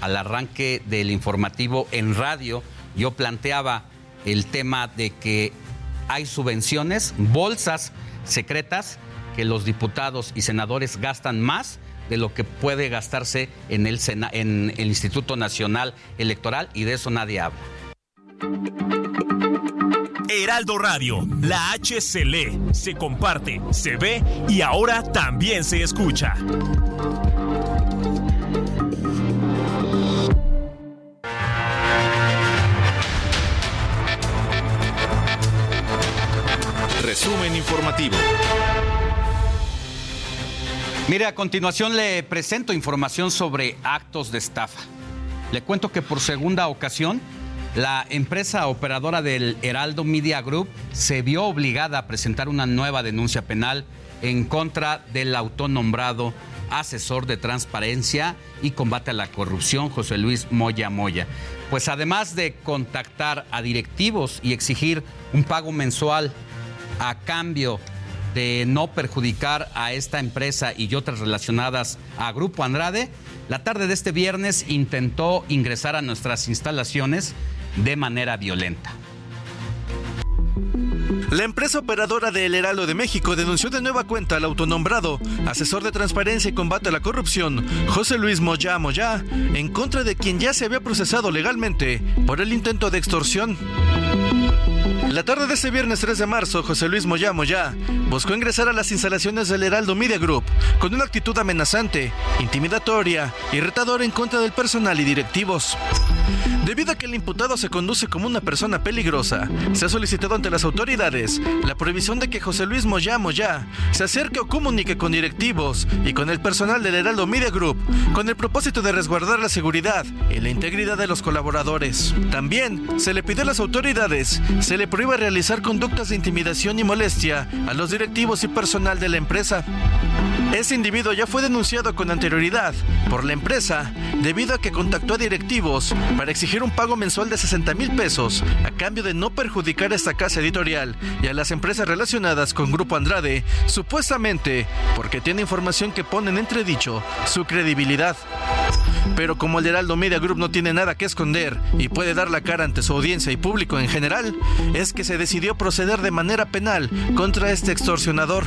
al arranque del informativo en radio, yo planteaba el tema de que hay subvenciones, bolsas secretas que los diputados y senadores gastan más de lo que puede gastarse en el, en el Instituto Nacional Electoral y de eso nadie habla. Heraldo Radio, la H se lee, se comparte, se ve y ahora también se escucha. Resumen informativo. Mire, a continuación le presento información sobre actos de estafa. Le cuento que por segunda ocasión, la empresa operadora del Heraldo Media Group se vio obligada a presentar una nueva denuncia penal en contra del autonombrado asesor de transparencia y combate a la corrupción, José Luis Moya Moya. Pues además de contactar a directivos y exigir un pago mensual a cambio de no perjudicar a esta empresa y otras relacionadas a Grupo Andrade, la tarde de este viernes intentó ingresar a nuestras instalaciones de manera violenta. La empresa operadora de El Heraldo de México denunció de nueva cuenta al autonombrado asesor de transparencia y combate a la corrupción, José Luis Moya Moya, en contra de quien ya se había procesado legalmente por el intento de extorsión. La tarde de ese viernes 3 de marzo, José Luis Moya Moya buscó ingresar a las instalaciones del Heraldo Media Group con una actitud amenazante, intimidatoria y retadora en contra del personal y directivos. Debido a que el imputado se conduce como una persona peligrosa, se ha solicitado ante las autoridades la prohibición de que José Luis Moya Moya se acerque o comunique con directivos y con el personal del Heraldo Media Group con el propósito de resguardar la seguridad y la integridad de los colaboradores. También se le pide a las autoridades se le prohíbe realizar conductas de intimidación y molestia a los directivos y personal de la empresa. Ese individuo ya fue denunciado con anterioridad por la empresa debido a que contactó a directivos para exigir un pago mensual de 60 mil pesos a cambio de no perjudicar a esta casa editorial y a las empresas relacionadas con Grupo Andrade, supuestamente porque tiene información que pone en entredicho su credibilidad. Pero como el Heraldo Media Group no tiene nada que esconder y puede dar la cara ante su audiencia y público en general, es que se decidió proceder de manera penal contra este extorsionador.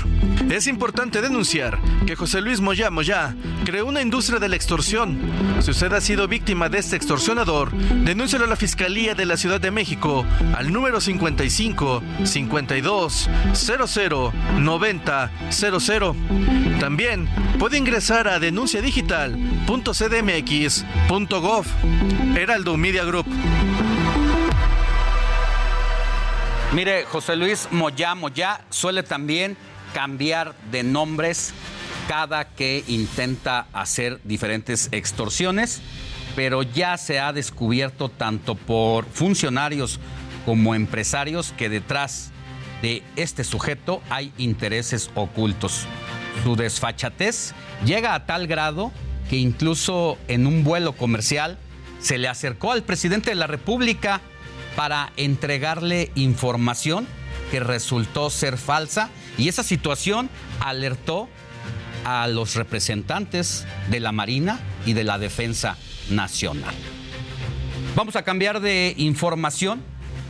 Es importante denunciar que José Luis Moya Moya creó una industria de la extorsión. Si usted ha sido víctima de este extorsionador, denúncialo a la Fiscalía de la Ciudad de México al número 55 52 00 90 00. También puede ingresar a denunciadigital.cdmx.gov. Heraldo Media Group. Mire, José Luis Moya Moya suele también cambiar de nombres cada que intenta hacer diferentes extorsiones, pero ya se ha descubierto tanto por funcionarios como empresarios que detrás de este sujeto hay intereses ocultos. Su desfachatez llega a tal grado que incluso en un vuelo comercial se le acercó al presidente de la República para entregarle información que resultó ser falsa y esa situación alertó a los representantes de la Marina y de la Defensa Nacional. Vamos a cambiar de información,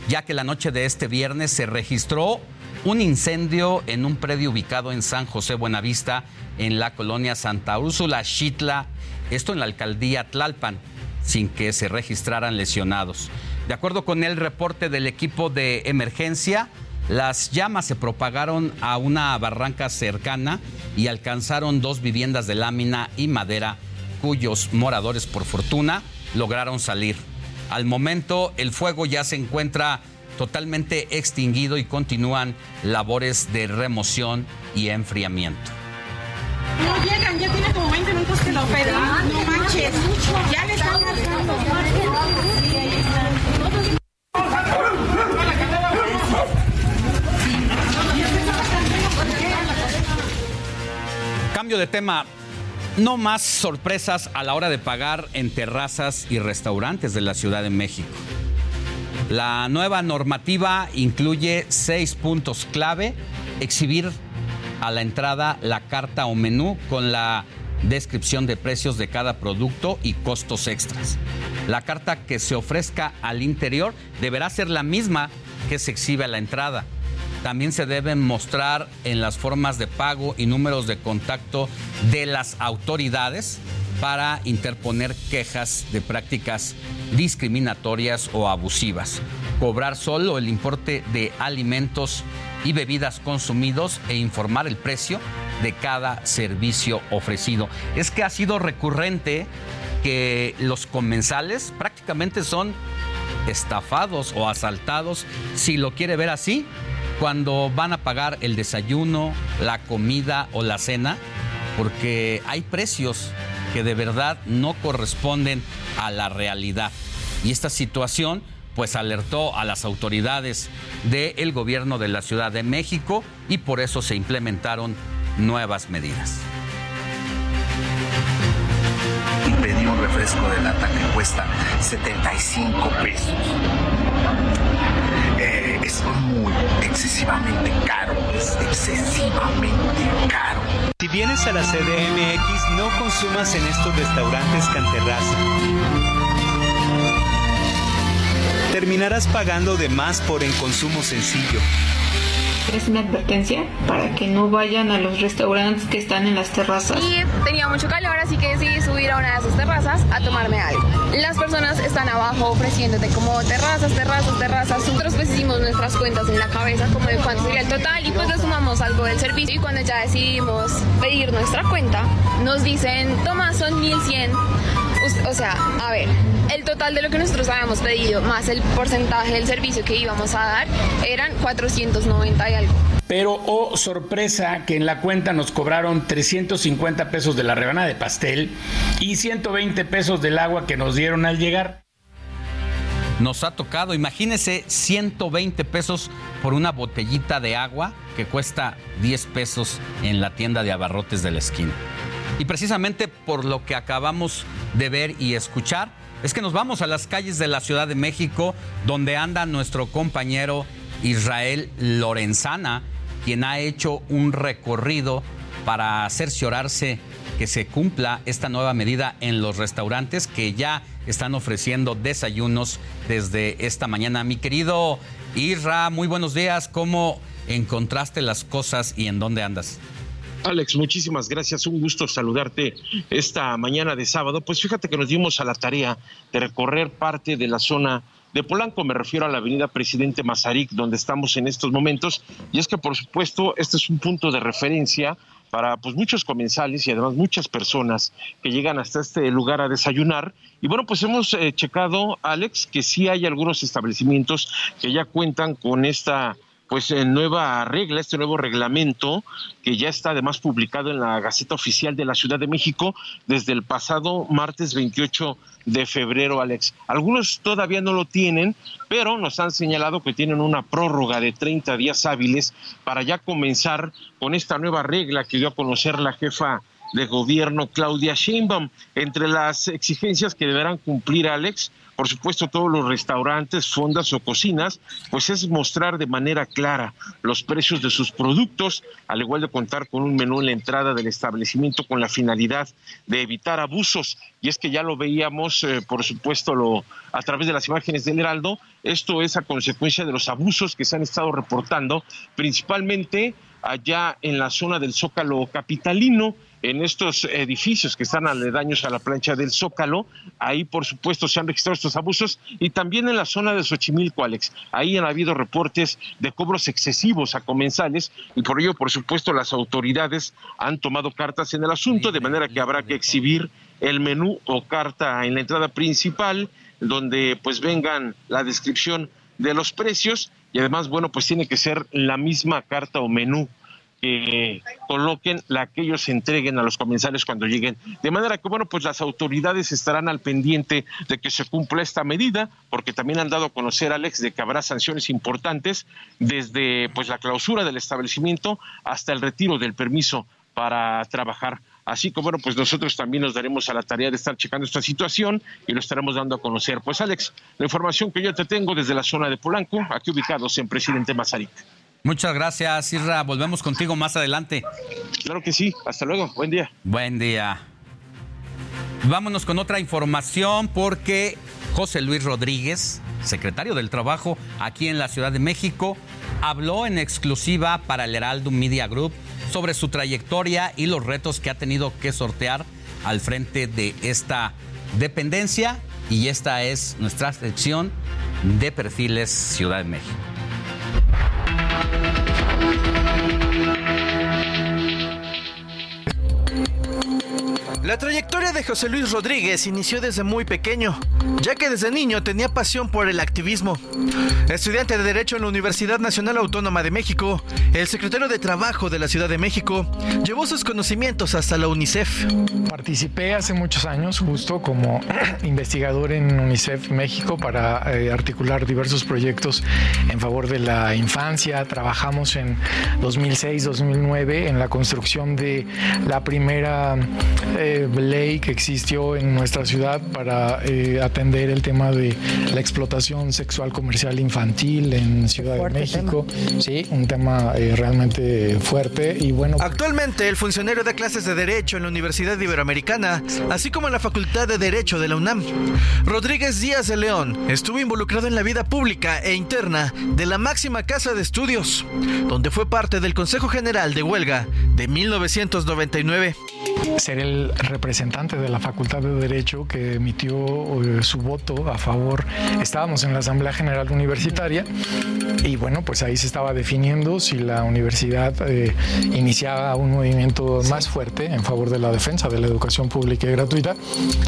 ya que la noche de este viernes se registró un incendio en un predio ubicado en San José Buenavista, en la colonia Santa Úrsula, Xitla, esto en la alcaldía Tlalpan, sin que se registraran lesionados. De acuerdo con el reporte del equipo de emergencia, las llamas se propagaron a una barranca cercana y alcanzaron dos viviendas de lámina y madera cuyos moradores por fortuna lograron salir. Al momento el fuego ya se encuentra totalmente extinguido y continúan labores de remoción y enfriamiento. No llegan, ya tiene como 20 minutos que lo pedí. No manches, ya le están marcando. Cambio de tema. No más sorpresas a la hora de pagar en terrazas y restaurantes de la Ciudad de México. La nueva normativa incluye seis puntos clave. Exhibir a la entrada la carta o menú con la descripción de precios de cada producto y costos extras. La carta que se ofrezca al interior deberá ser la misma que se exhibe a la entrada. También se deben mostrar en las formas de pago y números de contacto de las autoridades para interponer quejas de prácticas discriminatorias o abusivas. Cobrar solo el importe de alimentos y bebidas consumidos e informar el precio de cada servicio ofrecido. Es que ha sido recurrente que los comensales prácticamente son estafados o asaltados, si lo quiere ver así, cuando van a pagar el desayuno, la comida o la cena, porque hay precios que de verdad no corresponden a la realidad. Y esta situación pues alertó a las autoridades del gobierno de la Ciudad de México y por eso se implementaron nuevas medidas. Y pedí un refresco de lata que cuesta 75 pesos. Eh, es muy excesivamente caro, es excesivamente caro. Si vienes a la CDMX, no consumas en estos restaurantes canterraza terminarás pagando de más por el consumo sencillo. Es una advertencia para que no vayan a los restaurantes que están en las terrazas. Y tenía mucho calor, así que decidí subir a una de esas terrazas a tomarme algo. Las personas están abajo ofreciéndote como terrazas, terrazas, terrazas. Nosotros pues hicimos nuestras cuentas en la cabeza como de cuánto sería el total y pues le sumamos algo del servicio. Y cuando ya decidimos pedir nuestra cuenta, nos dicen, toma, son 1100 o sea, a ver, el total de lo que nosotros habíamos pedido más el porcentaje del servicio que íbamos a dar eran 490 y algo. Pero, oh sorpresa, que en la cuenta nos cobraron 350 pesos de la rebanada de pastel y 120 pesos del agua que nos dieron al llegar. nos ha tocado. Imagínese 120 pesos por una botellita de agua que cuesta 10 pesos en la tienda de abarrotes de la esquina. Y precisamente por lo que acabamos de ver y escuchar, es que nos vamos a las calles de la Ciudad de México, donde anda nuestro compañero Israel Lorenzana, quien ha hecho un recorrido para cerciorarse que se cumpla esta nueva medida en los restaurantes que ya están ofreciendo desayunos desde esta mañana. Mi querido Isra, muy buenos días. ¿Cómo encontraste las cosas y en dónde andas? Alex, muchísimas gracias. Un gusto saludarte esta mañana de sábado. Pues fíjate que nos dimos a la tarea de recorrer parte de la zona de Polanco, me refiero a la avenida Presidente Mazarik, donde estamos en estos momentos. Y es que, por supuesto, este es un punto de referencia para pues muchos comensales y además muchas personas que llegan hasta este lugar a desayunar. Y bueno, pues hemos eh, checado, Alex, que sí hay algunos establecimientos que ya cuentan con esta pues nueva regla, este nuevo reglamento que ya está además publicado en la Gaceta Oficial de la Ciudad de México desde el pasado martes 28 de febrero, Alex. Algunos todavía no lo tienen, pero nos han señalado que tienen una prórroga de 30 días hábiles para ya comenzar con esta nueva regla que dio a conocer la jefa de gobierno Claudia Sheinbaum. Entre las exigencias que deberán cumplir, Alex, por supuesto todos los restaurantes, fondas o cocinas, pues es mostrar de manera clara los precios de sus productos, al igual de contar con un menú en la entrada del establecimiento con la finalidad de evitar abusos. Y es que ya lo veíamos, eh, por supuesto, lo, a través de las imágenes del Heraldo, esto es a consecuencia de los abusos que se han estado reportando, principalmente allá en la zona del Zócalo capitalino en estos edificios que están aledaños a la plancha del Zócalo. Ahí, por supuesto, se han registrado estos abusos y también en la zona de Xochimilco, Alex. Ahí han habido reportes de cobros excesivos a comensales y por ello, por supuesto, las autoridades han tomado cartas en el asunto, de manera que habrá que exhibir el menú o carta en la entrada principal, donde pues vengan la descripción de los precios y además, bueno, pues tiene que ser la misma carta o menú que coloquen la que ellos entreguen a los comensales cuando lleguen. De manera que, bueno, pues las autoridades estarán al pendiente de que se cumpla esta medida, porque también han dado a conocer, Alex, de que habrá sanciones importantes desde pues la clausura del establecimiento hasta el retiro del permiso para trabajar. Así que bueno, pues nosotros también nos daremos a la tarea de estar checando esta situación y lo estaremos dando a conocer. Pues Alex, la información que yo te tengo desde la zona de Polanco, aquí ubicados en Presidente Mazarik. Muchas gracias, Isra. Volvemos contigo más adelante. Claro que sí. Hasta luego. Buen día. Buen día. Vámonos con otra información porque José Luis Rodríguez, secretario del Trabajo aquí en la Ciudad de México, habló en exclusiva para el Heraldo Media Group sobre su trayectoria y los retos que ha tenido que sortear al frente de esta dependencia y esta es nuestra sección de perfiles Ciudad de México. Thank you. La trayectoria de José Luis Rodríguez inició desde muy pequeño, ya que desde niño tenía pasión por el activismo. Estudiante de Derecho en la Universidad Nacional Autónoma de México, el secretario de Trabajo de la Ciudad de México llevó sus conocimientos hasta la UNICEF. Participé hace muchos años justo como investigador en UNICEF México para eh, articular diversos proyectos en favor de la infancia. Trabajamos en 2006-2009 en la construcción de la primera... Eh, ley que existió en nuestra ciudad para eh, atender el tema de la explotación sexual comercial infantil en Ciudad de México. Sí, un tema eh, realmente fuerte y bueno. Actualmente el funcionario da clases de Derecho en la Universidad Iberoamericana, así como en la Facultad de Derecho de la UNAM. Rodríguez Díaz de León estuvo involucrado en la vida pública e interna de la máxima casa de estudios, donde fue parte del Consejo General de Huelga de 1999. Ser el representante de la Facultad de Derecho que emitió eh, su voto a favor. Estábamos en la Asamblea General Universitaria y bueno, pues ahí se estaba definiendo si la universidad eh, iniciaba un movimiento más fuerte en favor de la defensa de la educación pública y gratuita.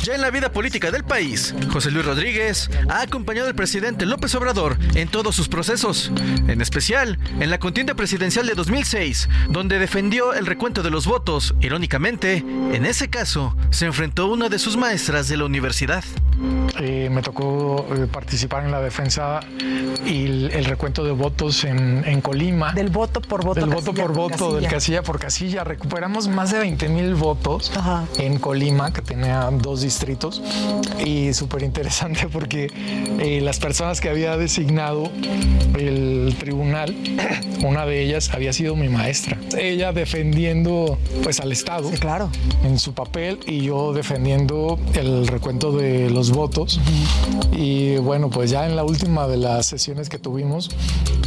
Ya en la vida política del país, José Luis Rodríguez ha acompañado al presidente López Obrador en todos sus procesos, en especial en la contienda presidencial de 2006, donde defendió el recuento de los votos. Irónicamente, en ese caso, se enfrentó una de sus maestras de la universidad. Eh, me tocó eh, participar en la defensa y el, recuento de votos en, Colima. Del voto por voto. Del voto por voto, del casilla por casilla. Recuperamos más de 20 mil votos en Colima, que tenía dos distritos. Y súper interesante porque eh, las personas que había designado el tribunal, una de ellas había sido mi maestra. Ella defendiendo pues al Estado. claro. En su papel y yo defendiendo el recuento de los votos. Y bueno, pues ya en la última de las sesiones que tuvimos,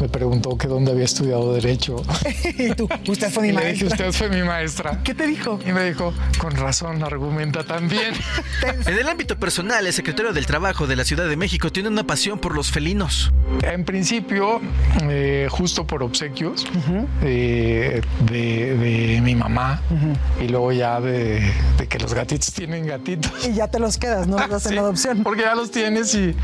me preguntó que dónde había estudiado Derecho. ¿Y tú? Usted fue mi maestra. Le dije, usted fue mi maestra. ¿Qué te dijo? Y me dijo, con razón, argumenta también. en el ámbito personal, el secretario del Trabajo de la Ciudad de México tiene una pasión por los felinos. En principio, eh, justo por obsequios eh, de, mi mamá y luego ya de, que los gatitos tienen gatitos. Y ya te los quedas, ¿no? Los en adopción. Porque ya los tienes y,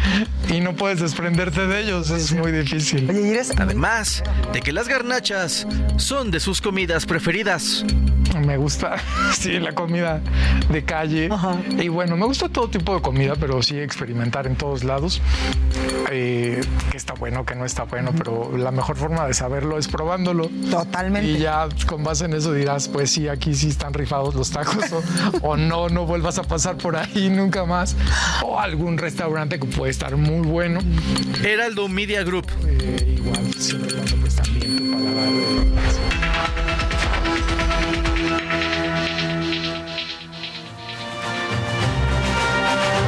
y no puedes desprenderte de ellos. Es muy difícil. Además de que las garnachas son de sus comidas preferidas. Me gusta, sí, la comida de calle. Y bueno, me gusta todo tipo de comida, pero sí experimentar en todos lados. Eh, que está bueno, que no está bueno, pero la mejor forma de saberlo es probándolo. Totalmente. Y ya con base en eso dirás, pues sí, aquí sí están rifados los tacos o, no, no vuelvas a pasar por ahí nunca más. O algún restaurante que puede estar muy bueno. Heraldo Media Group. Eh, igual, siempre cuando pues también tu paladar.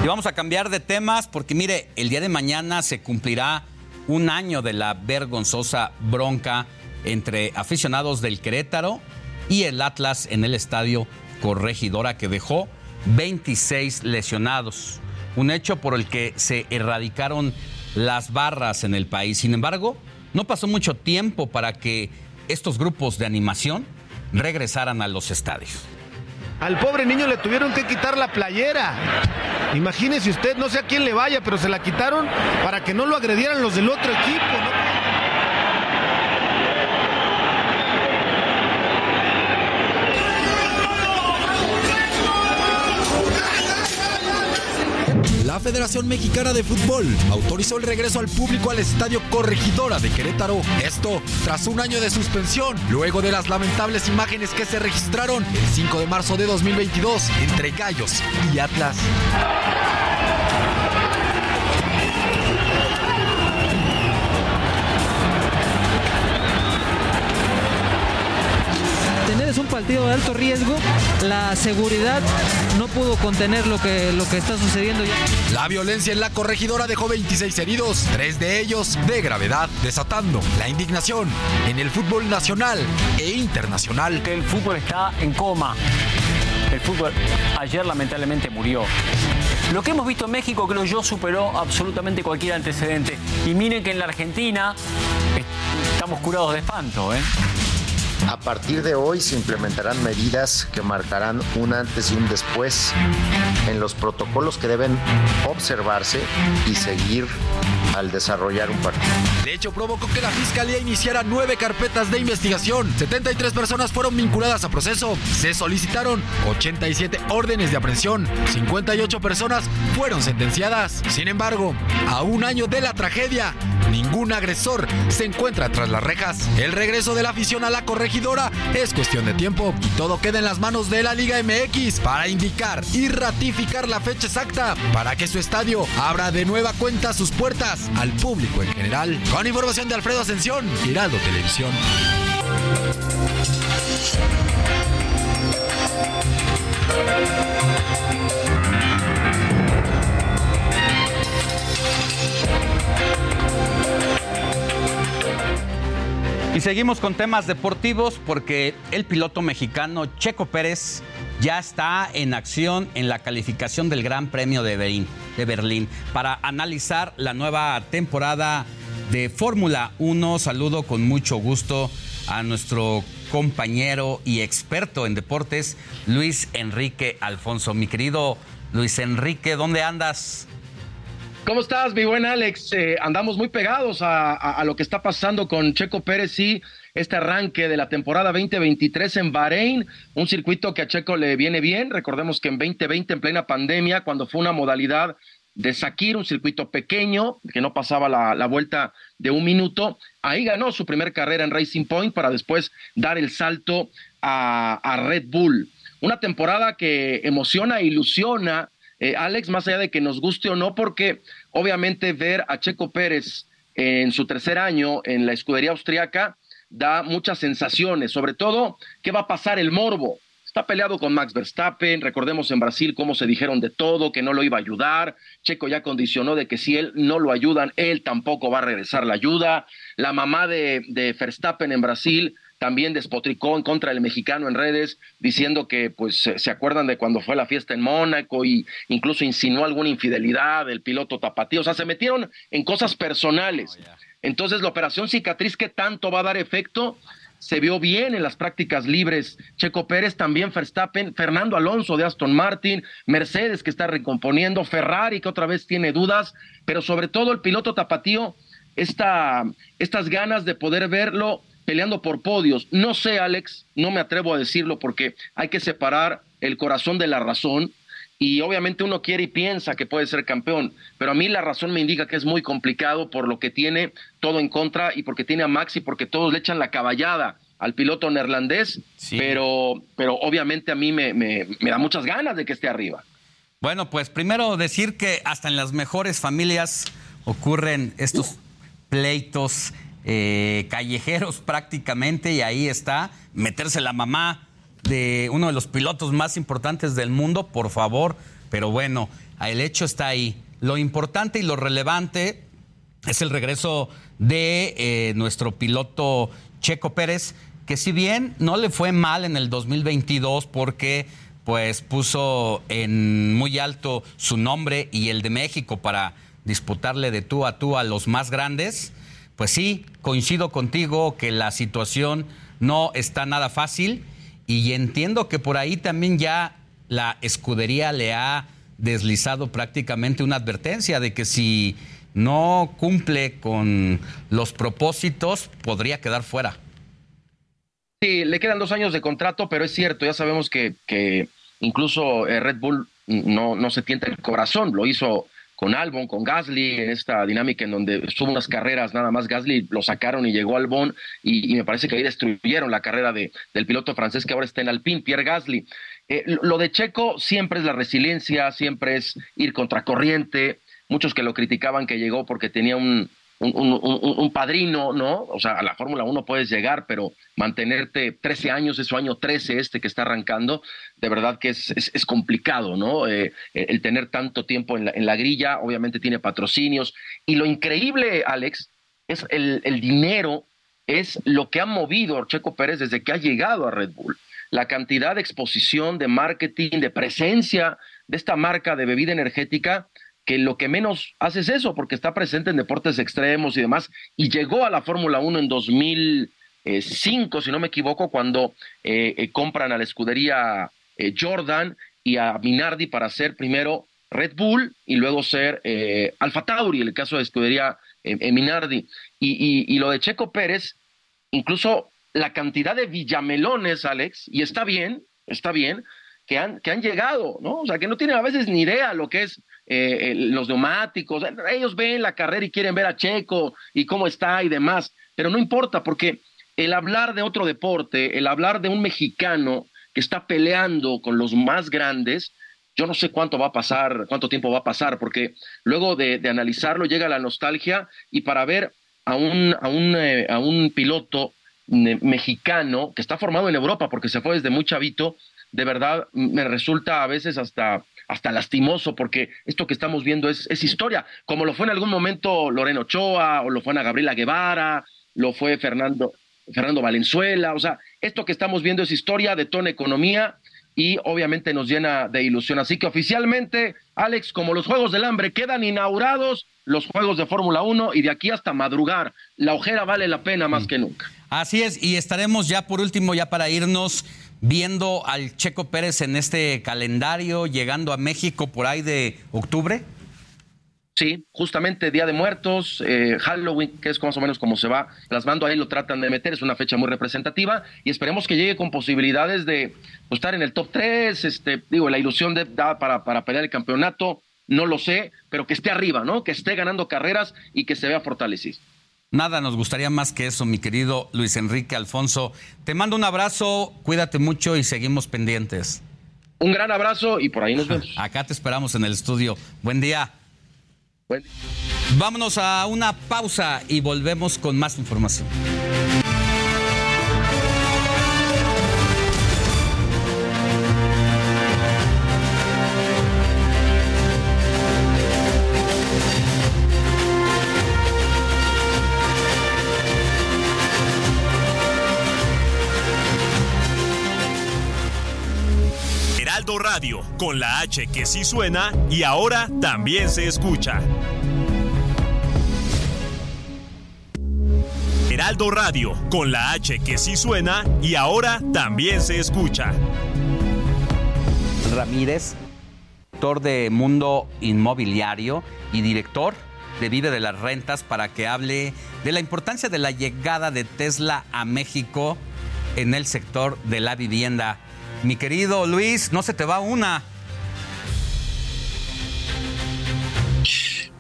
Y vamos a cambiar de temas porque mire, el día de mañana se cumplirá un año de la vergonzosa bronca entre aficionados del Querétaro y el Atlas en el estadio Corregidora que dejó 26 lesionados. Un hecho por el que se erradicaron las barras en el país. Sin embargo, no pasó mucho tiempo para que estos grupos de animación regresaran a los estadios. Al pobre niño le tuvieron que quitar la playera. Imagínese usted, no sé a quién le vaya, pero se la quitaron para que no lo agredieran los del otro equipo. La Federación Mexicana de Fútbol autorizó el regreso al público al Estadio Corregidora de Querétaro. Esto tras un año de suspensión, luego de las lamentables imágenes que se registraron el 5 de marzo de 2022 entre Gallos y Atlas. Es un partido de alto riesgo, la seguridad no pudo contener lo que, lo que está sucediendo ya. La violencia en la corregidora dejó 26 heridos, tres de ellos de gravedad, desatando la indignación en el fútbol nacional e internacional. El fútbol está en coma. El fútbol ayer lamentablemente murió. Lo que hemos visto en México creo yo superó absolutamente cualquier antecedente. Y miren que en la Argentina estamos curados de espanto. ¿eh? A partir de hoy se implementarán medidas que marcarán un antes y un después en los protocolos que deben observarse y seguir al desarrollar un partido. De hecho, provocó que la Fiscalía iniciara nueve carpetas de investigación. 73 personas fueron vinculadas a proceso. Se solicitaron 87 órdenes de aprehensión. 58 personas fueron sentenciadas. Sin embargo, a un año de la tragedia, ningún agresor se encuentra tras las rejas. El regreso de la afición a la corregidora es cuestión de tiempo y todo queda en las manos de la Liga MX para indicar y ratificar la fecha exacta para que su estadio abra de nueva cuenta sus puertas al público en general. Con información de Alfredo Ascensión, Giraldo Televisión. Y seguimos con temas deportivos porque el piloto mexicano Checo Pérez ya está en acción en la calificación del Gran Premio de Berlín, de Berlín para analizar la nueva temporada de Fórmula 1. Saludo con mucho gusto a nuestro compañero y experto en deportes, Luis Enrique Alfonso. Mi querido Luis Enrique, ¿dónde andas? ¿Cómo estás, mi buen Alex? Eh, andamos muy pegados a, lo que está pasando con Checo Pérez y este arranque de la temporada 2023 en Bahrein, un circuito que a Checo le viene bien. Recordemos que en 2020, en plena pandemia, cuando fue una modalidad de Sakir, un circuito pequeño que no pasaba la, vuelta de un minuto. Ahí ganó su primer carrera en Racing Point para después dar el salto a, a Red Bull. Una temporada que emociona e ilusiona, eh, Alex, más allá de que nos guste o no, porque obviamente ver a Checo Pérez en su tercer año en la escudería austriaca da muchas sensaciones, sobre todo qué va a pasar el morbo. Está peleado con Max Verstappen, recordemos en Brasil cómo se dijeron de todo, que no lo iba a ayudar. Checo ya condicionó de que si él no lo ayudan, él tampoco va a regresar la ayuda. La mamá de, de Verstappen en Brasil también despotricó en contra del mexicano en redes, diciendo que pues se acuerdan de cuando fue la fiesta en Mónaco y incluso insinuó alguna infidelidad del piloto tapatío, o sea, se metieron en cosas personales. Entonces, la operación cicatriz, ¿qué tanto va a dar efecto? Se vio bien en las prácticas libres. Checo Pérez también, Verstappen, Fernando Alonso de Aston Martin, Mercedes que está recomponiendo, Ferrari que otra vez tiene dudas, pero sobre todo el piloto tapatío, esta, estas ganas de poder verlo peleando por podios. No sé, Alex, no me atrevo a decirlo porque hay que separar el corazón de la razón y obviamente uno quiere y piensa que puede ser campeón, pero a mí la razón me indica que es muy complicado por lo que tiene todo en contra y porque tiene a Maxi, porque todos le echan la caballada al piloto neerlandés, pero, pero obviamente a mí me, me, me da muchas ganas de que esté arriba. Bueno, pues primero decir que hasta en las mejores familias ocurren estos pleitos eh, callejeros prácticamente y ahí está, meterse la mamá de uno de los pilotos más importantes del mundo, por favor, pero bueno, el hecho está ahí. Lo importante y lo relevante es el regreso de eh, nuestro piloto Checo Pérez, que si bien no le fue mal en el 2022 porque pues puso en muy alto su nombre y el de México para disputarle de tú a tú a los más grandes, pues sí, coincido contigo que la situación no está nada fácil y entiendo que por ahí también ya la escudería le ha deslizado prácticamente una advertencia de que si no cumple con los propósitos podría quedar fuera. Sí, le quedan dos años de contrato, pero es cierto, ya sabemos que, que incluso eh, Red Bull no, no se tienta el corazón, lo hizo con Albon, con Gasly, en esta dinámica en donde estuvo unas carreras, nada más Gasly lo sacaron y llegó Albon, y, y me parece que ahí destruyeron la carrera de, del piloto francés que ahora está en Alpine, Pierre Gasly. Eh, lo de Checo siempre es la resiliencia, siempre es ir contracorriente. Muchos que lo criticaban que llegó porque tenía un, un, padrino, ¿no? O sea, a la Fórmula 1 puedes llegar, pero mantenerte 13 años, es su año 13 este que está arrancando, de verdad que es, es, es complicado, ¿no? Eh, el tener tanto tiempo en la, en la, grilla, obviamente tiene patrocinios. Y lo increíble, Alex, es el, el dinero, es lo que ha movido Checo Pérez desde que ha llegado a Red Bull. La cantidad de exposición, de marketing, de presencia de esta marca de bebida energética que lo que menos hace es eso, porque está presente en deportes extremos y demás, y llegó a la Fórmula 1 en 2005, si no me equivoco, cuando eh, eh, compran a la escudería eh, Jordan y a Minardi para ser primero Red Bull y luego ser eh, Alfa Tauri, en el caso de escudería Minardi. Y, y, y lo de Checo Pérez, incluso la cantidad de villamelones, Alex, y está bien, está bien, que han, que han llegado, ¿no? O sea, que no tienen a veces ni idea lo que es eh, los neumáticos, ellos ven la carrera y quieren ver a Checo y cómo está y demás, pero no importa porque el hablar de otro deporte, el hablar de un mexicano que está peleando con los más grandes, yo no sé cuánto va a pasar, cuánto tiempo va a pasar, porque luego de, analizarlo llega la nostalgia y para ver a un, a un, eh, a un piloto mexicano que está formado en Europa porque se fue desde muy chavito, de verdad me resulta a veces hasta hasta lastimoso, porque esto que estamos viendo es, es historia, como lo fue en algún momento Loreno Ochoa, o lo fue Ana Gabriela Guevara, lo fue Fernando, Fernando Valenzuela, o sea, esto que estamos viendo es historia, de toda economía y obviamente nos llena de ilusión. Así que oficialmente, Alex, como los Juegos del Hambre quedan inaugurados, los Juegos de Fórmula 1 y de aquí hasta madrugar, la ojera vale la pena más que nunca. Así es, y estaremos ya por último, ya para irnos viendo al Checo Pérez en este calendario, llegando a México por ahí de octubre? Sí, justamente Día de Muertos, eh, Halloween, que es más o menos como se va plasmando, ahí lo tratan de meter, es una fecha muy representativa y esperemos que llegue con posibilidades de pues, estar en el top 3, este, digo, la ilusión de, da para, para pelear el campeonato, no lo sé, pero que esté arriba, ¿no? Que esté ganando carreras y que se vea fortalecido. Nada nos gustaría más que eso, mi querido Luis Enrique Alfonso. Te mando un abrazo, cuídate mucho y seguimos pendientes. Un gran abrazo y por ahí nos vemos. Acá te esperamos en el estudio. Buen día. Buen. Vámonos a una pausa y volvemos con más información. Con la H que sí suena y ahora también se escucha. Heraldo Radio, con la H que sí suena y ahora también se escucha. Ramírez, director de Mundo Inmobiliario y director de Vive de las Rentas para que hable de la importancia de la llegada de Tesla a México en el sector de la vivienda. Mi querido Luis, no se te va una.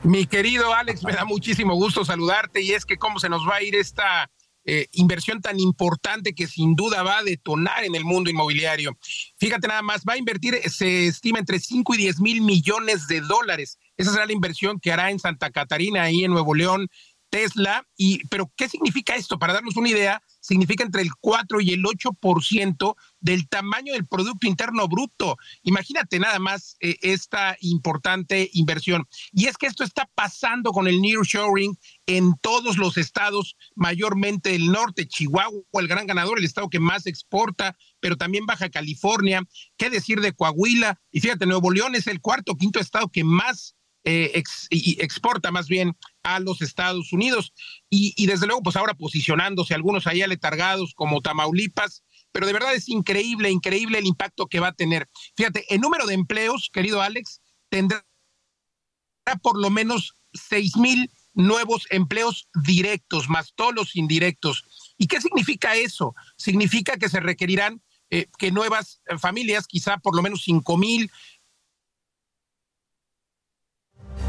Mi querido Alex, me da muchísimo gusto saludarte y es que cómo se nos va a ir esta eh, inversión tan importante que sin duda va a detonar en el mundo inmobiliario. Fíjate nada más, va a invertir, se estima entre 5 y 10 mil millones de dólares. Esa será la inversión que hará en Santa Catarina, ahí en Nuevo León, Tesla. Y, pero, ¿qué significa esto? Para darnos una idea, significa entre el 4 y el 8% del tamaño del Producto Interno Bruto. Imagínate nada más eh, esta importante inversión. Y es que esto está pasando con el nearshoring en todos los estados, mayormente el norte, Chihuahua, el gran ganador, el estado que más exporta, pero también Baja California. ¿Qué decir de Coahuila? Y fíjate, Nuevo León es el cuarto, quinto estado que más eh, exporta más bien a los Estados Unidos. Y, desde luego, pues ahora posicionándose algunos ahí aletargados como Tamaulipas, pero de verdad es increíble, increíble el impacto que va a tener. Fíjate, el número de empleos, querido Alex, tendrá por lo menos seis mil nuevos empleos directos, más todos los indirectos. ¿Y qué significa eso? Significa que se requerirán eh, que nuevas familias, quizá por lo menos cinco mil,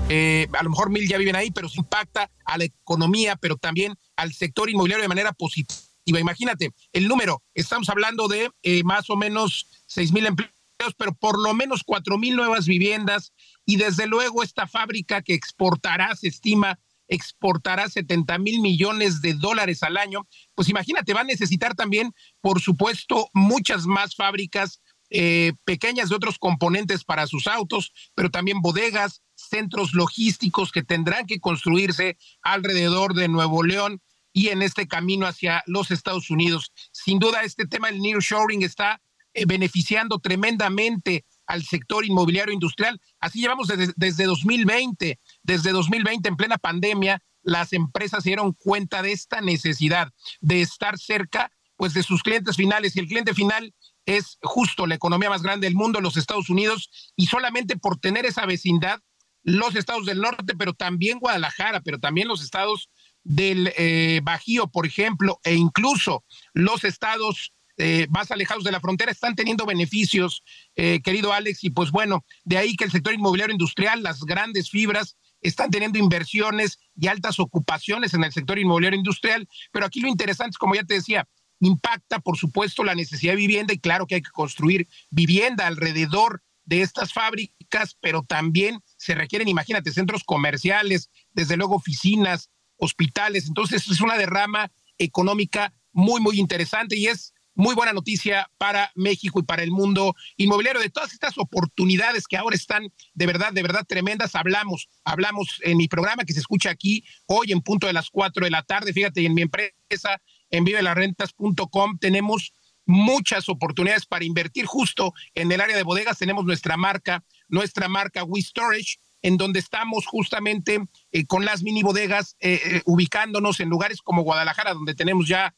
eh, a lo mejor mil ya viven ahí, pero se impacta a la economía, pero también al sector inmobiliario de manera positiva. Imagínate, el número, estamos hablando de eh, más o menos seis mil empleos, pero por lo menos cuatro mil nuevas viviendas y desde luego esta fábrica que exportará, se estima, exportará 70 mil millones de dólares al año, pues imagínate, va a necesitar también, por supuesto, muchas más fábricas eh, pequeñas de otros componentes para sus autos, pero también bodegas, centros logísticos que tendrán que construirse alrededor de Nuevo León y en este camino hacia los Estados Unidos. Sin duda, este tema del nearshoring está eh, beneficiando tremendamente al sector inmobiliario industrial. Así llevamos desde, desde 2020, desde 2020 en plena pandemia, las empresas se dieron cuenta de esta necesidad de estar cerca pues de sus clientes finales y el cliente final es justo la economía más grande del mundo, los Estados Unidos, y solamente por tener esa vecindad, los estados del norte, pero también Guadalajara, pero también los estados del eh, Bajío, por ejemplo, e incluso los estados eh, más alejados de la frontera están teniendo beneficios, eh, querido Alex, y pues bueno, de ahí que el sector inmobiliario industrial, las grandes fibras, están teniendo inversiones y altas ocupaciones en el sector inmobiliario industrial, pero aquí lo interesante es, como ya te decía, impacta, por supuesto, la necesidad de vivienda y claro que hay que construir vivienda alrededor de estas fábricas, pero también se requieren, imagínate, centros comerciales, desde luego oficinas, hospitales. Entonces es una derrama económica muy, muy interesante y es muy buena noticia para México y para el mundo inmobiliario. De todas estas oportunidades que ahora están de verdad, de verdad tremendas, hablamos, hablamos en mi programa que se escucha aquí hoy en punto de las cuatro de la tarde. Fíjate, en mi empresa, en vivelarrentas.com, tenemos muchas oportunidades para invertir justo en el área de bodegas. Tenemos nuestra marca, nuestra marca We Storage, en donde estamos justamente eh, con las mini bodegas, eh, eh, ubicándonos en lugares como Guadalajara, donde tenemos ya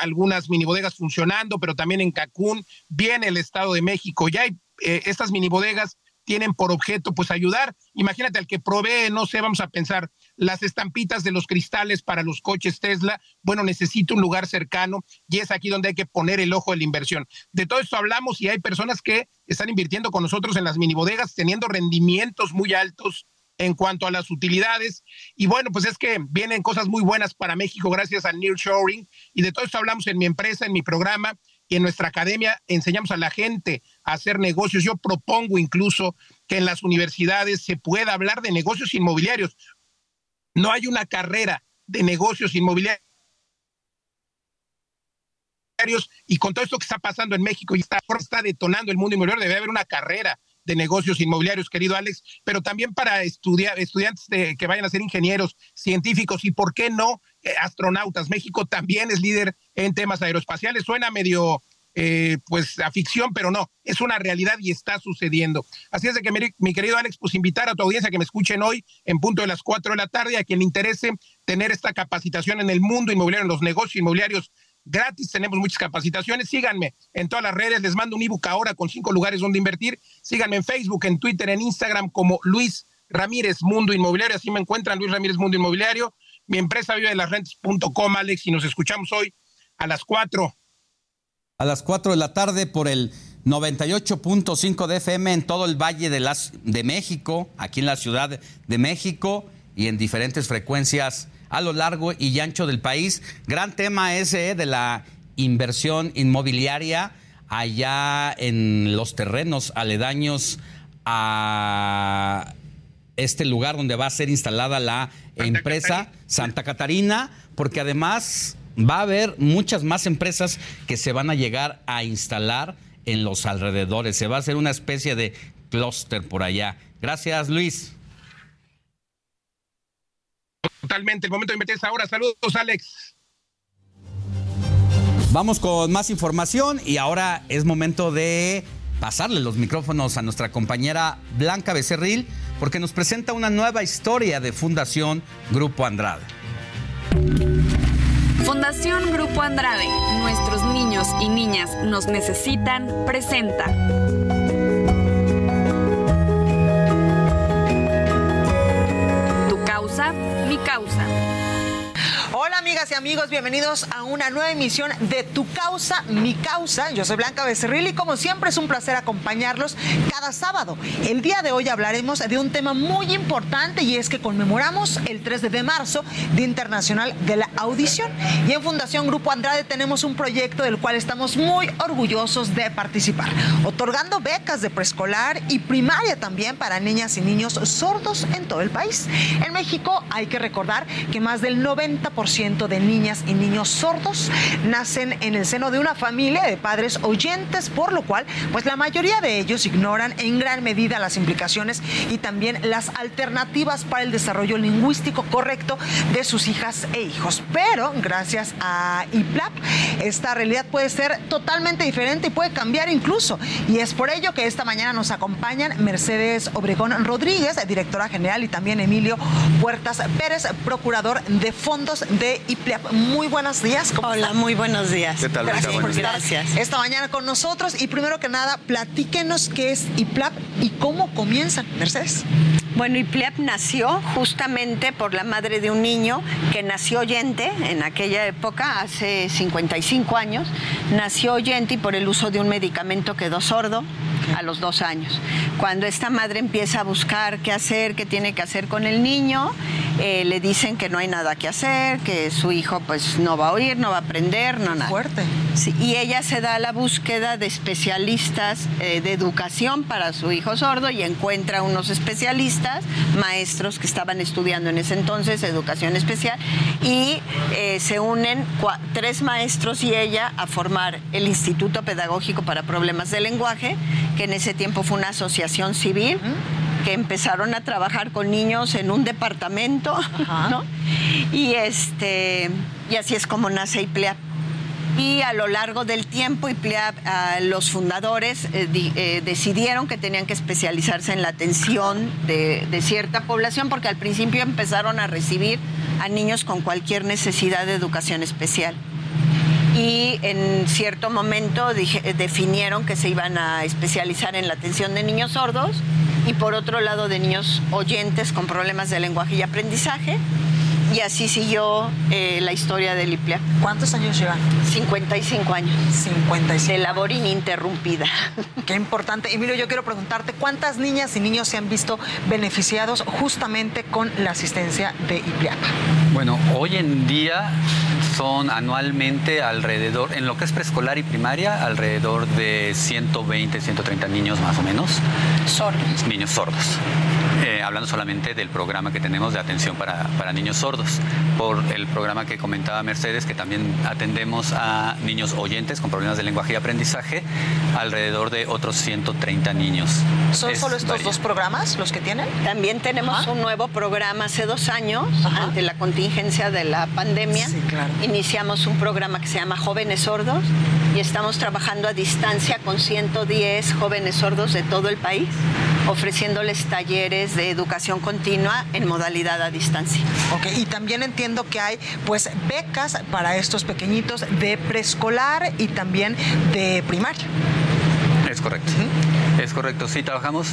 algunas mini bodegas funcionando, pero también en Cancún, bien el Estado de México. Ya hay estas mini bodegas tienen por objeto pues ayudar. Imagínate al que provee, no sé, vamos a pensar, las estampitas de los cristales para los coches Tesla, bueno, necesito un lugar cercano y es aquí donde hay que poner el ojo de la inversión. De todo esto hablamos y hay personas que están invirtiendo con nosotros en las mini bodegas, teniendo rendimientos muy altos en cuanto a las utilidades. Y bueno, pues es que vienen cosas muy buenas para México gracias al nearshoring. Y de todo esto hablamos en mi empresa, en mi programa y en nuestra academia. Enseñamos a la gente a hacer negocios. Yo propongo incluso que en las universidades se pueda hablar de negocios inmobiliarios. No hay una carrera de negocios inmobiliarios y con todo esto que está pasando en México y está, detonando el mundo inmobiliario, debe haber una carrera de negocios inmobiliarios, querido Alex, pero también para estudiar, estudiantes que vayan a ser ingenieros, científicos y, ¿por qué no, astronautas? México también es líder en temas aeroespaciales. Suena medio, eh, pues, a ficción, pero no, es una realidad y está sucediendo. Así es de que, mi, querido Alex, pues invitar a tu audiencia que me escuchen hoy en punto de las 4 de la tarde, a quien le interese tener esta capacitación en el mundo inmobiliario, en los negocios inmobiliarios gratis, tenemos muchas capacitaciones. Síganme en todas las redes, les mando un ebook ahora con cinco lugares donde invertir. Síganme en Facebook, en Twitter, en Instagram como Luis Ramírez Mundo Inmobiliario, así me encuentran Luis Ramírez Mundo Inmobiliario. Mi empresa vive de las rentas.com, Alex, y nos escuchamos hoy a las cuatro. A las cuatro de la tarde por el 98.5 de FM en todo el Valle de, de México, aquí en la Ciudad de México y en diferentes frecuencias a lo largo y ancho del país. Gran tema ese de la inversión inmobiliaria allá en los terrenos aledaños a este lugar donde va a ser instalada la empresa Santa Catarina, porque además va a haber muchas más empresas que se van a llegar a instalar en los alrededores. Se va a hacer una especie de clúster por allá. Gracias, Luis. Totalmente, el momento de meterse ahora. Saludos, Alex. Vamos con más información y ahora es momento de pasarle los micrófonos a nuestra compañera Blanca Becerril porque nos presenta una nueva historia de Fundación Grupo Andrade. Fundación Grupo Andrade, nuestros niños y niñas nos necesitan, presenta. mi causa. Hola amigas y amigos, bienvenidos a una nueva emisión de Tu causa, mi causa. Yo soy Blanca Becerril y como siempre es un placer acompañarlos cada sábado. El día de hoy hablaremos de un tema muy importante y es que conmemoramos el 3 de marzo, Día Internacional de la Audición. Y en Fundación Grupo Andrade tenemos un proyecto del cual estamos muy orgullosos de participar, otorgando becas de preescolar y primaria también para niñas y niños sordos en todo el país. En México hay que recordar que más del 90% de niñas y niños sordos nacen en el seno de una familia de padres oyentes, por lo cual, pues la mayoría de ellos ignoran en gran medida las implicaciones y también las alternativas para el desarrollo lingüístico correcto de sus hijas e hijos. Pero gracias a IPLAP, esta realidad puede ser totalmente diferente y puede cambiar incluso. Y es por ello que esta mañana nos acompañan Mercedes Obregón Rodríguez, directora general, y también Emilio Puertas Pérez, procurador de fondos de IPLAP. Muy buenos días. Hola, muy buenos días. ¿Qué tal? Gracias por estar esta mañana con nosotros. Y primero que nada, platíquenos qué es IPLAP y cómo comienzan, Mercedes. Bueno, IPLAP nació justamente por la madre de un niño que nació oyente en aquella época, hace 55 años. Nació oyente y por el uso de un medicamento quedó sordo a los dos años. Cuando esta madre empieza a buscar qué hacer, qué tiene que hacer con el niño, eh, le dicen que no hay nada que hacer, que su hijo pues no va a oír, no va a aprender, no nada. Fuerte. Sí, y ella se da a la búsqueda de especialistas eh, de educación para su hijo sordo y encuentra unos especialistas, maestros que estaban estudiando en ese entonces educación especial y eh, se unen tres maestros y ella a formar el Instituto Pedagógico para Problemas de Lenguaje, que en ese tiempo fue una asociación civil que empezaron a trabajar con niños en un departamento, ¿no? Y este y así es como nace IPLEAP. Y a lo largo del tiempo, IPLEAP, los fundadores eh, eh, decidieron que tenían que especializarse en la atención de, cierta población, porque al principio empezaron a recibir a niños con cualquier necesidad de educación especial y en cierto momento definieron que se iban a especializar en la atención de niños sordos y por otro lado de niños oyentes con problemas de lenguaje y aprendizaje. Y así siguió eh, la historia del IPLEA. ¿Cuántos años llevan? 55 años. 55. De labor ininterrumpida. Qué importante. Emilio, yo quiero preguntarte, ¿cuántas niñas y niños se han visto beneficiados justamente con la asistencia de IPLEAPA? Bueno, hoy en día son anualmente alrededor, en lo que es preescolar y primaria, alrededor de 120, 130 niños más o menos. Sordos. Niños sordos. Eh, hablando solamente del programa que tenemos de atención para, para niños sordos, por el programa que comentaba Mercedes, que también atendemos a niños oyentes con problemas de lenguaje y aprendizaje, alrededor de otros 130 niños. ¿Son Es solo estos varía. dos programas los que tienen? También tenemos un nuevo programa hace dos años, ante la contingencia de la pandemia. Iniciamos un programa que se llama Jóvenes Sordos y estamos trabajando a distancia con 110 jóvenes sordos de todo el país, ofreciéndoles talleres de educación continua en modalidad a distancia. Ok, y también entiendo que hay pues becas para estos pequeñitos de preescolar y también de primaria. Es correcto. Es correcto, sí, trabajamos.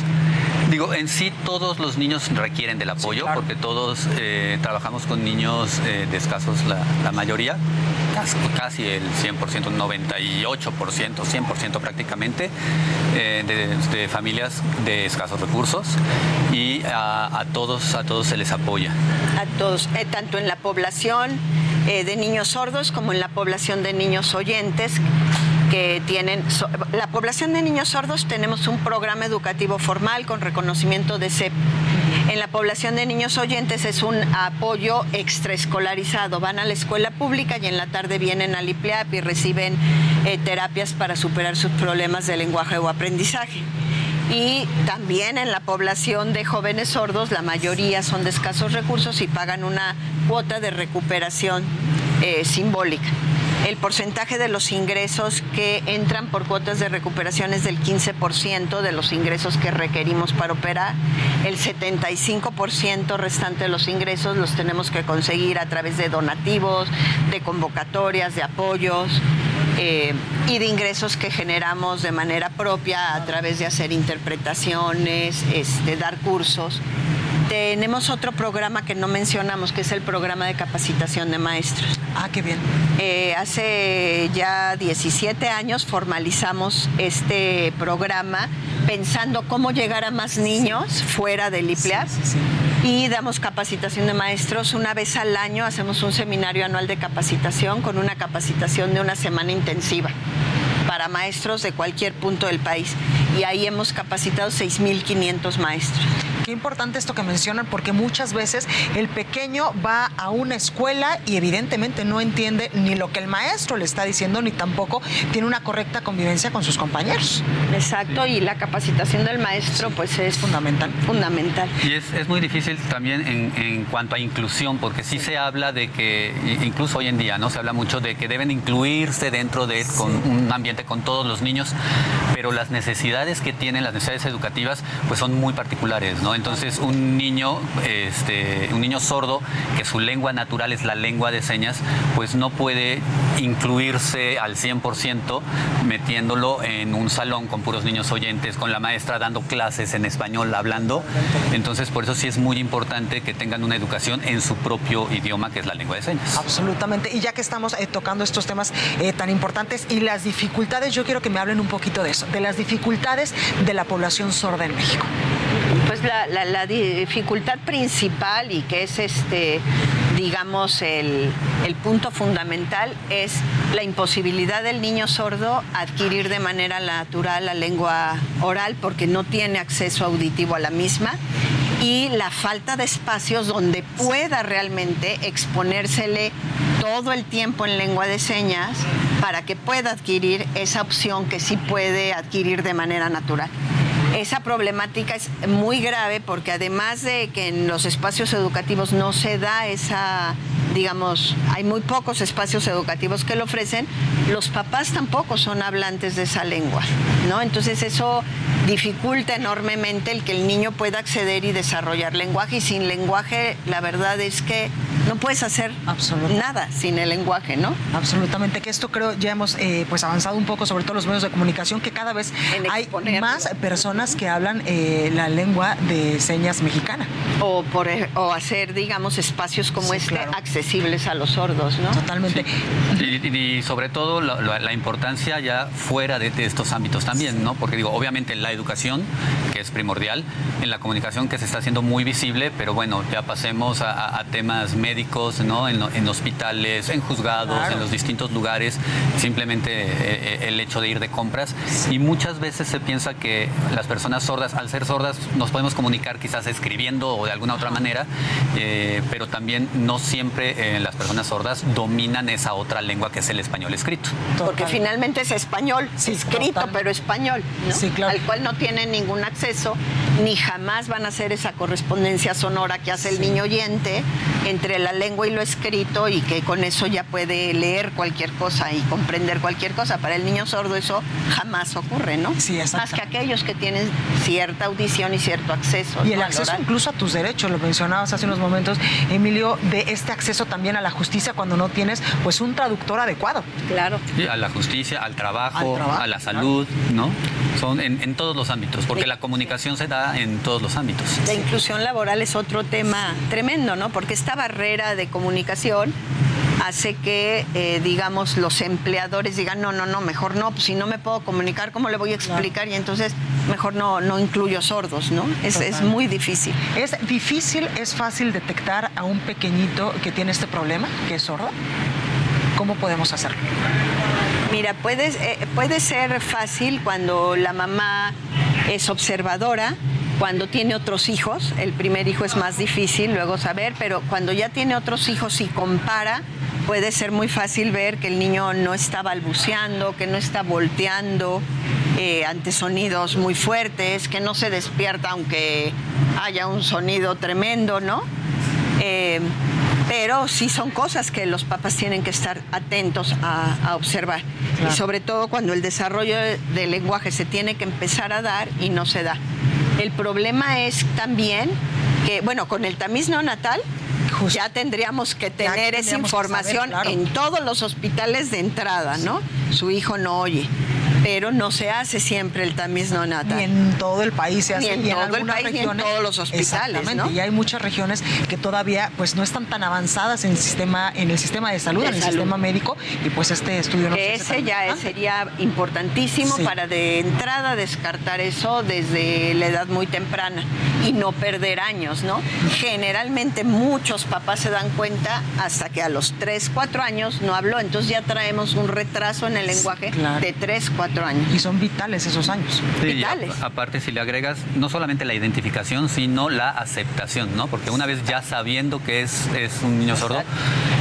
Digo, en sí todos los niños requieren del apoyo porque todos eh, trabajamos con niños eh, de escasos, la, la mayoría, casi, casi el 100%, 98%, 100% prácticamente, eh, de, de familias de escasos recursos y a, a todos, a todos se les apoya. a todos, eh, tanto en la población eh, de niños sordos como en la población de niños oyentes que tienen la población de niños sordos tenemos un programa educativo formal con reconocimiento de CEP. En la población de niños oyentes es un apoyo extraescolarizado. Van a la escuela pública y en la tarde vienen al IPLEAP y reciben eh, terapias para superar sus problemas de lenguaje o aprendizaje. Y también en la población de jóvenes sordos, la mayoría son de escasos recursos y pagan una cuota de recuperación eh, simbólica. El porcentaje de los ingresos que entran por cuotas de recuperación es del 15% de los ingresos que requerimos para operar. El 75% restante de los ingresos los tenemos que conseguir a través de donativos, de convocatorias, de apoyos eh, y de ingresos que generamos de manera propia a través de hacer interpretaciones, este, dar cursos. Tenemos otro programa que no mencionamos, que es el programa de capacitación de maestros. Ah, qué bien. Eh, hace ya 17 años formalizamos este programa pensando cómo llegar a más niños fuera del IPLEAP. Y damos capacitación de maestros. Una vez al año hacemos un seminario anual de capacitación con una capacitación de una semana intensiva para maestros de cualquier punto del país. Y ahí hemos capacitado 6.500 maestros. Qué importante esto que mencionan porque muchas veces el pequeño va a una escuela y evidentemente no entiende ni lo que el maestro le está diciendo ni tampoco tiene una correcta convivencia con sus compañeros. Exacto, y la capacitación del maestro pues es fundamental. Fundamental. Y es, es muy difícil también en, en cuanto a inclusión, porque sí, se habla de que, incluso hoy en día, ¿no? Se habla mucho de que deben incluirse dentro de con un ambiente con todos los niños, pero las necesidades que tienen, las necesidades educativas, pues son muy particulares, ¿no? Entonces, un niño, este, un niño sordo, que su lengua natural es la lengua de señas, pues no puede incluirse al 100% metiéndolo en un salón con puros niños oyentes, con la maestra dando clases en español, hablando. Entonces, por eso sí es muy importante que tengan una educación en su propio idioma, que es la lengua de señas. Absolutamente. Y ya que estamos eh, tocando estos temas eh, tan importantes y las dificultades, yo quiero que me hablen un poquito de eso, de las dificultades de la población sorda en México. Pues la, la- la dificultad principal y que es este, digamos, el, el punto fundamental es la imposibilidad del niño sordo adquirir de manera natural la lengua oral porque no tiene acceso auditivo a la misma y la falta de espacios donde pueda realmente exponérsele todo el tiempo en lengua de señas para que pueda adquirir esa opción que sí puede adquirir de manera natural. Esa problemática es muy grave porque además de que en los espacios educativos no se da esa digamos, hay muy pocos espacios educativos que lo ofrecen, los papás tampoco son hablantes de esa lengua, ¿no? Entonces eso dificulta enormemente el que el niño pueda acceder y desarrollar lenguaje y sin lenguaje la verdad es que no puedes hacer nada sin el lenguaje, ¿no? Absolutamente, que esto creo ya hemos eh, pues avanzado un poco sobre todo los medios de comunicación, que cada vez hay más personas que hablan eh, la lengua de señas mexicana. O, por, e, o hacer, digamos, espacios como este accesibles a los sordos, ¿no? Totalmente. Y, sobre todo la, importancia ya fuera de, estos ámbitos también, ¿no? Porque digo, obviamente la educación, que es primordial, en la comunicación que se está haciendo muy visible, pero bueno, ya pasemos a, temas médicos, ¿no? En, hospitales, en juzgados, en los distintos lugares, simplemente eh, eh, el hecho de ir de compras. Y muchas veces se piensa que las personas sordas, al ser sordas, nos podemos comunicar quizás escribiendo o de alguna otra manera, eh, pero también no siempre las personas sordas dominan esa otra lengua que es el español escrito. Porque finalmente es español, escrito, pero español, al cual no tienen ningún acceso, ni jamás van a hacer esa correspondencia sonora que hace el niño oyente entre la lengua y lo escrito y que con eso ya puede leer cualquier cosa y comprender cualquier cosa. Para el niño sordo eso jamás ocurre, ¿no? Sí, Más que aquellos que tienen cierta audición y cierto acceso. Y el acceso incluso a tus derechos, lo mencionabas hace unos momentos, Emilio, de este acceso también a la justicia cuando no tienes pues un traductor adecuado. Claro. a la justicia, al trabajo, a la salud, ¿no? Son en, todos los ámbitos, porque la comunicación se da en todos los ámbitos. La inclusión laboral es otro tema tremendo, ¿no? Porque esta barrera de comunicación hace que, eh, digamos, los empleadores digan, no, no, no, mejor no, pues si no me puedo comunicar, ¿cómo le voy a explicar? Y entonces mejor no, no incluyo sordos, ¿no? Es, es, muy difícil. ¿Es difícil, es fácil detectar a un pequeñito que tiene este problema, que es sordo? ¿Cómo podemos hacerlo? Mira, puede, eh, puede ser fácil cuando la mamá es observadora, cuando tiene otros hijos, el primer hijo es más difícil luego saber, pero cuando ya tiene otros hijos y compara, puede ser muy fácil ver que el niño no está balbuceando, que no está volteando eh, ante sonidos muy fuertes, que no se despierta aunque haya un sonido tremendo, ¿no? Eh, pero sí son cosas que los papás tienen que estar atentos a, observar. Y sobre todo cuando el desarrollo del lenguaje se tiene que empezar a dar y no se da. El problema es también que, bueno, con el tamiz neonatal ya tendríamos que tener esa información en todos los hospitales de entrada, ¿no? Su hijo no oye pero no se hace siempre el tamiz neonatal. Ni en todo el país se hace. Ni en todo el país, ni en todos los hospitales, ¿no? Y hay muchas regiones que todavía pues no están tan avanzadas en el sistema, en el sistema de salud, en el sistema médico, y pues este estudio no Ese ya sería importantísimo para de entrada descartar eso desde la edad muy temprana y no perder años, ¿no? Generalmente muchos papás se dan cuenta hasta que a los 3, 4 años no habló, entonces ya traemos un retraso en el lenguaje de 3, 4 y son vitales esos años. vitales. aparte, si le agregas no solamente la identificación, sino la aceptación, ¿no? Porque una vez ya sabiendo que es, es un niño sordo,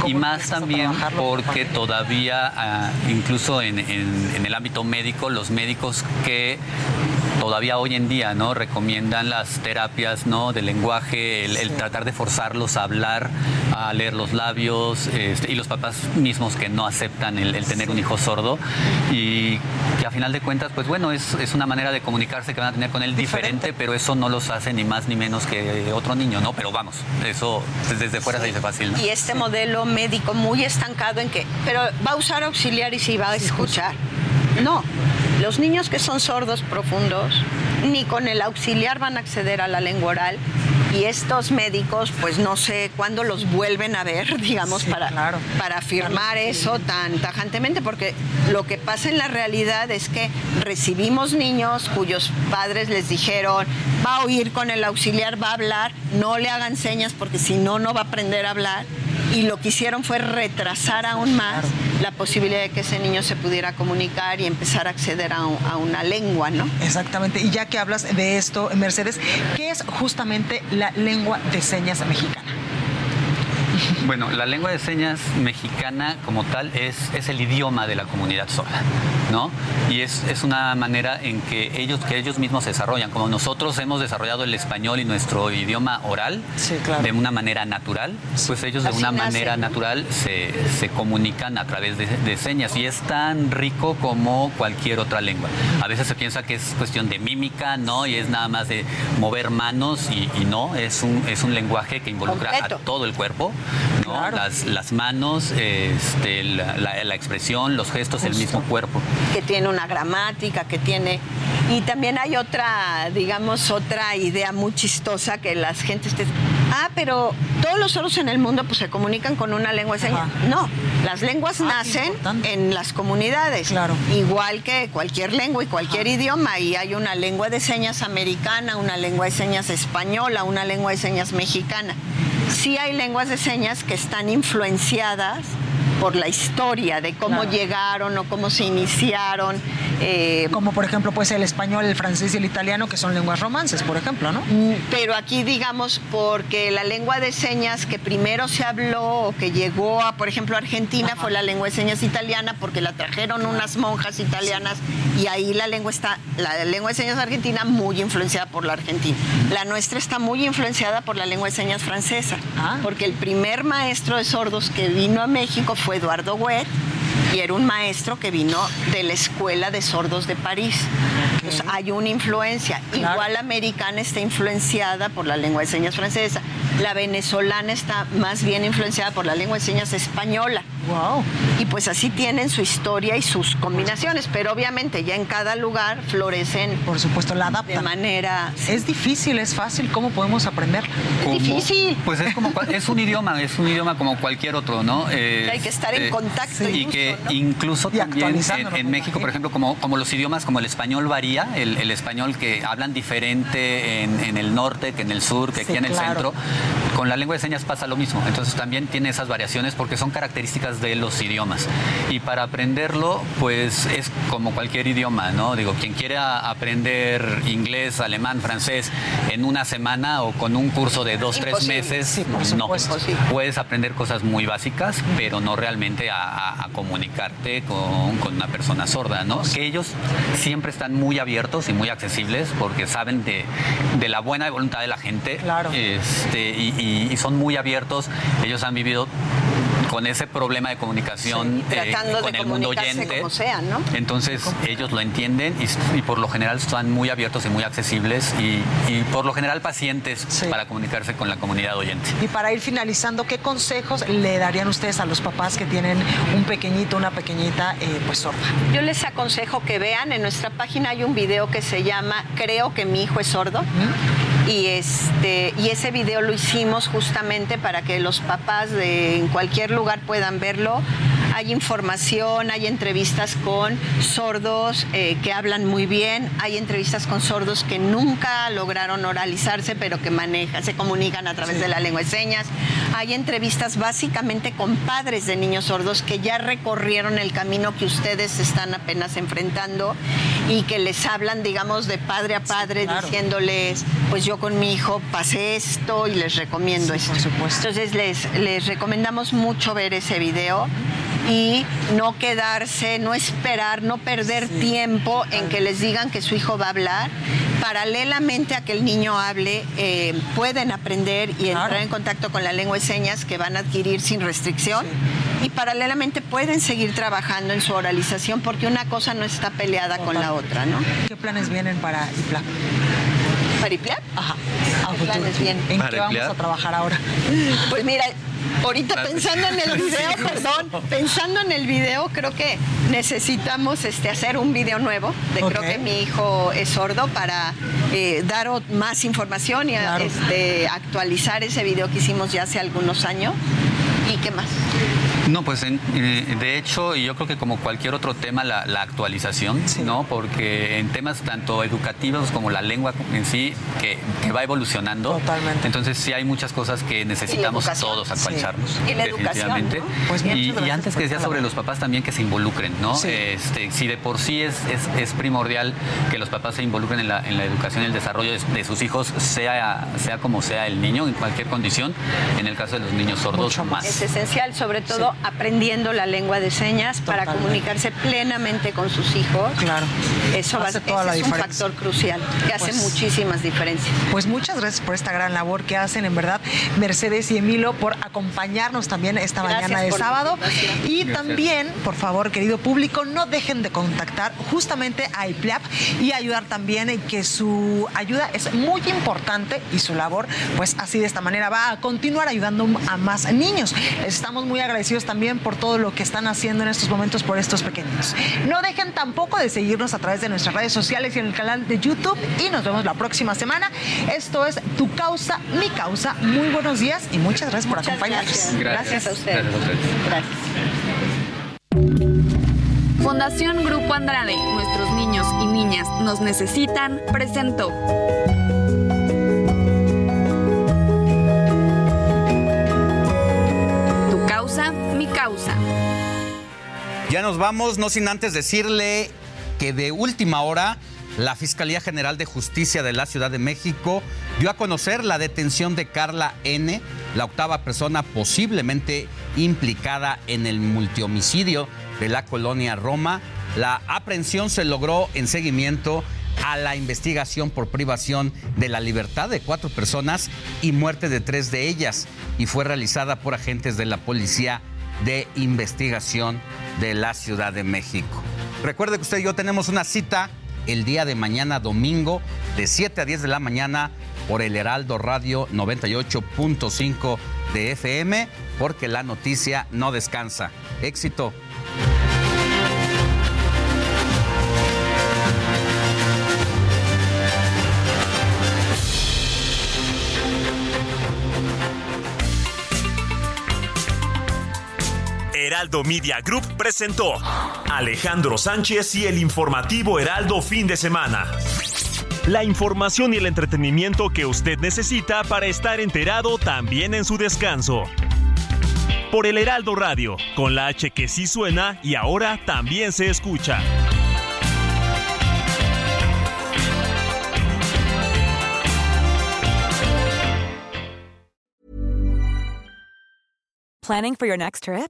y más también porque todavía, ah, incluso en, en el ámbito médico, los médicos que todavía hoy en día no recomiendan las terapias no del lenguaje el, tratar de forzarlos a hablar a leer los labios este, y los papás mismos que no aceptan el, tener un hijo sordo. Y que a final de cuentas pues bueno es, es, una manera de comunicarse que van a tener con él diferente, pero eso no los hace ni más ni menos que otro niño no pero vamos eso desde fuera se dice fácil y este modelo médico muy estancado en que pero va a usar auxiliar y si va a escuchar no, los niños que son sordos profundos ni con el auxiliar van a acceder a la lengua oral y estos médicos pues no sé cuándo los vuelven a ver, digamos, para, para afirmar eso tan tajantemente, porque lo que pasa en la realidad es que recibimos niños cuyos padres les dijeron, va a oír con el auxiliar, va a hablar, no le hagan señas porque si no, no va a aprender a hablar y lo que hicieron fue retrasar aún más la posibilidad de que ese niño se pudiera comunicar y empezar a acceder a, una lengua, ¿no? Exactamente. Y ya que hablas de esto, Mercedes, ¿qué es justamente la lengua de señas mexicana? Bueno, la lengua de señas mexicana como tal es, es el idioma de la comunidad sorda, ¿no? Y es, es una manera en que ellos, que ellos mismos se desarrollan, como nosotros hemos desarrollado el español y nuestro idioma oral de una manera natural, pues ellos de Así una nacen, manera ¿no? natural se, se comunican a través de, de señas y es tan rico como cualquier otra lengua. A veces se piensa que es cuestión de mímica, ¿no? Y es nada más de mover manos y, y no, es un, es un lenguaje que involucra Completo. a todo el cuerpo, ¿no? Las, las manos, este, la, la- la expresión, los gestos, el Justo. mismo cuerpo. que tiene una gramática, que tiene... Y también hay otra, digamos, otra idea muy chistosa que las gentes te... Ah, pero todos los sordos en el mundo pues se comunican con una lengua de señas. No, las lenguas nacen en las comunidades. Claro. Igual que cualquier lengua y cualquier idioma. Y hay una lengua de señas americana, una lengua de señas española, una lengua de señas mexicana. Sí hay lenguas de señas que están influenciadas por la historia de cómo Claro. llegaron o cómo se iniciaron. eh, Como por ejemplo pues el español, el francés y el italiano, que son lenguas romances, por ejemplo, ¿no? Mm, Pero aquí digamos porque la lengua de señas que primero se habló o que llegó a, por ejemplo, Argentina fue la lengua de señas italiana porque la trajeron unas monjas italianas y ahí la lengua está, la lengua de señas argentina muy influenciada por la argentina. La nuestra está muy influenciada por la lengua de señas francesa, porque el primer maestro de sordos que vino a México fue Eduardo Huet y era un maestro que vino de la Escuela de Sordos de París. Entonces, hay una influencia. Igual la americana está influenciada por la lengua de señas francesa. La venezolana está más bien influenciada por la lengua de señas española. Wow. Y pues así tienen su historia y sus combinaciones, pero obviamente ya en cada lugar florecen. Por supuesto, la adaptan. De manera. Es difícil, es fácil, ¿cómo podemos aprender? Como- difícil. Pues es como cual- es un idioma, es un idioma como cualquier otro, ¿no? Eh, Hay que estar en contacto Y y que uso, ¿no? incluso Y también en, México, por ejemplo, como, como los idiomas, como el español varía, el, el español que hablan diferente en, en el norte que en el sur, que aquí en el claro. centro, con la lengua de señas pasa lo mismo. Entonces también tiene esas variaciones porque son características de los idiomas. Y para aprenderlo, pues es como cualquier idioma, ¿no? Digo, quien quiera aprender inglés, alemán, francés en una semana o con un curso de dos, tres Imposible. meses, Sí, por no. Puedes aprender cosas muy básicas, pero no realmente a, a- a comunicarte con, con una persona sorda, ¿no? Que ellos siempre están muy abiertos y muy accesibles porque saben de, de la buena voluntad de la gente. Este, y, y- y son muy abiertos. Ellos han vivido con ese problema de comunicación eh, Tratando con de el mundo comunicarse oyente. como sea, ¿no? Entonces ellos lo entienden y, y por lo general están muy abiertos y muy accesibles y, y por lo general pacientes para comunicarse con la comunidad oyente. Y para ir finalizando, ¿qué consejos le darían ustedes a los papás que tienen un pequeñito, una pequeñita, eh, pues sorda? Yo les aconsejo que vean, en nuestra página hay un video que se llama Creo que mi hijo es sordo. Y, este, y ese video lo hicimos justamente para que los papás de en cualquier lugar puedan verlo. Hay información, hay entrevistas con sordos eh, que hablan muy bien, hay entrevistas con sordos que nunca lograron oralizarse, pero que manejan, se comunican a través de la lengua de señas. Hay entrevistas básicamente con padres de niños sordos que ya recorrieron el camino que ustedes están apenas enfrentando y que les hablan, digamos, de padre a padre, diciéndoles, pues yo con mi hijo pasé esto y les recomiendo esto. Entonces les, les recomendamos mucho ver ese video y no quedarse, no esperar, no perder tiempo en que les digan que su hijo va a hablar. Paralelamente a que el niño hable, eh, pueden aprender y entrar en contacto con la lengua de señas que van a adquirir sin restricción. Y paralelamente pueden seguir trabajando en su oralización porque una cosa no está peleada con la otra, ¿no? ¿Qué planes vienen para IPLAP? ¿Para IPLAP? Ajá. ¿Qué planes vienen? ¿En qué vamos a trabajar ahora? Pues mira, ahorita Claro. pensando en el video, perdón, pensando en el video, creo que necesitamos este, hacer un video nuevo de creo que mi hijo es sordo para eh, dar más información y este, actualizar ese video que hicimos ya hace algunos años. ¿Y qué más? No, pues eh, de hecho, yo creo que como cualquier otro tema, la, actualización, ¿no? Porque en temas tanto educativos como la lengua en sí, que, va evolucionando. Totalmente. Entonces sí hay muchas cosas que necesitamos todos actualizarnos. Y la definitivamente. Pues y, antes que decía sobre los papás también que se involucren, ¿no? Este, si de por sí es, es, primordial que los papás se involucren en la, en la educación y el desarrollo de, sus hijos, sea, sea como sea el niño, en cualquier condición, en el caso de los niños sordos más. Es esencial, sobre todo aprendiendo la lengua de señas para comunicarse plenamente con sus hijos. Claro. Eso va, toda es un factor crucial que hace pues muchísimas diferencias. Pues muchas gracias por esta gran labor que hacen, en verdad, Mercedes y Emilio, por acompañarnos también esta mañana de sábado. Y también, por favor, querido público, no dejen de contactar justamente a IPLAP y ayudar también en que su ayuda es muy importante y su labor, pues así de esta manera va a continuar ayudando a más niños. estamos muy agradecidos también por todo lo que están haciendo en estos momentos por estos pequeños. No dejen tampoco de seguirnos a través de nuestras redes sociales y en el canal de YouTube y nos vemos la próxima semana. Esto es Tu Causa, Mi Causa. Muy buenos días y muchas gracias por acompañarnos. Gracias. a ustedes. Gracias. Fundación Grupo Andrade, nuestros niños y niñas nos necesitan, presentó. Causa. Ya nos vamos, no sin antes decirle que de última hora la Fiscalía General de Justicia de la Ciudad de México dio a conocer la detención de Carla N., la octava persona posiblemente implicada en el multihomicidio de la colonia Roma. La aprehensión se logró en seguimiento a la investigación por privación de la libertad de cuatro personas y muerte de tres de ellas y fue realizada por agentes de la Policía de Investigación de la Ciudad de México. Recuerde que usted y yo tenemos una cita el día de mañana domingo de 7 a 10 de la mañana por el Heraldo Radio 98.5 de FM porque la noticia no descansa. Éxito. Heraldo Media Group presentó Alejandro Sánchez y el informativo Heraldo fin de semana. La información y el entretenimiento que usted necesita para estar enterado también en su descanso. Por el Heraldo Radio, con la H que sí suena y ahora también se escucha. Planning for your next trip?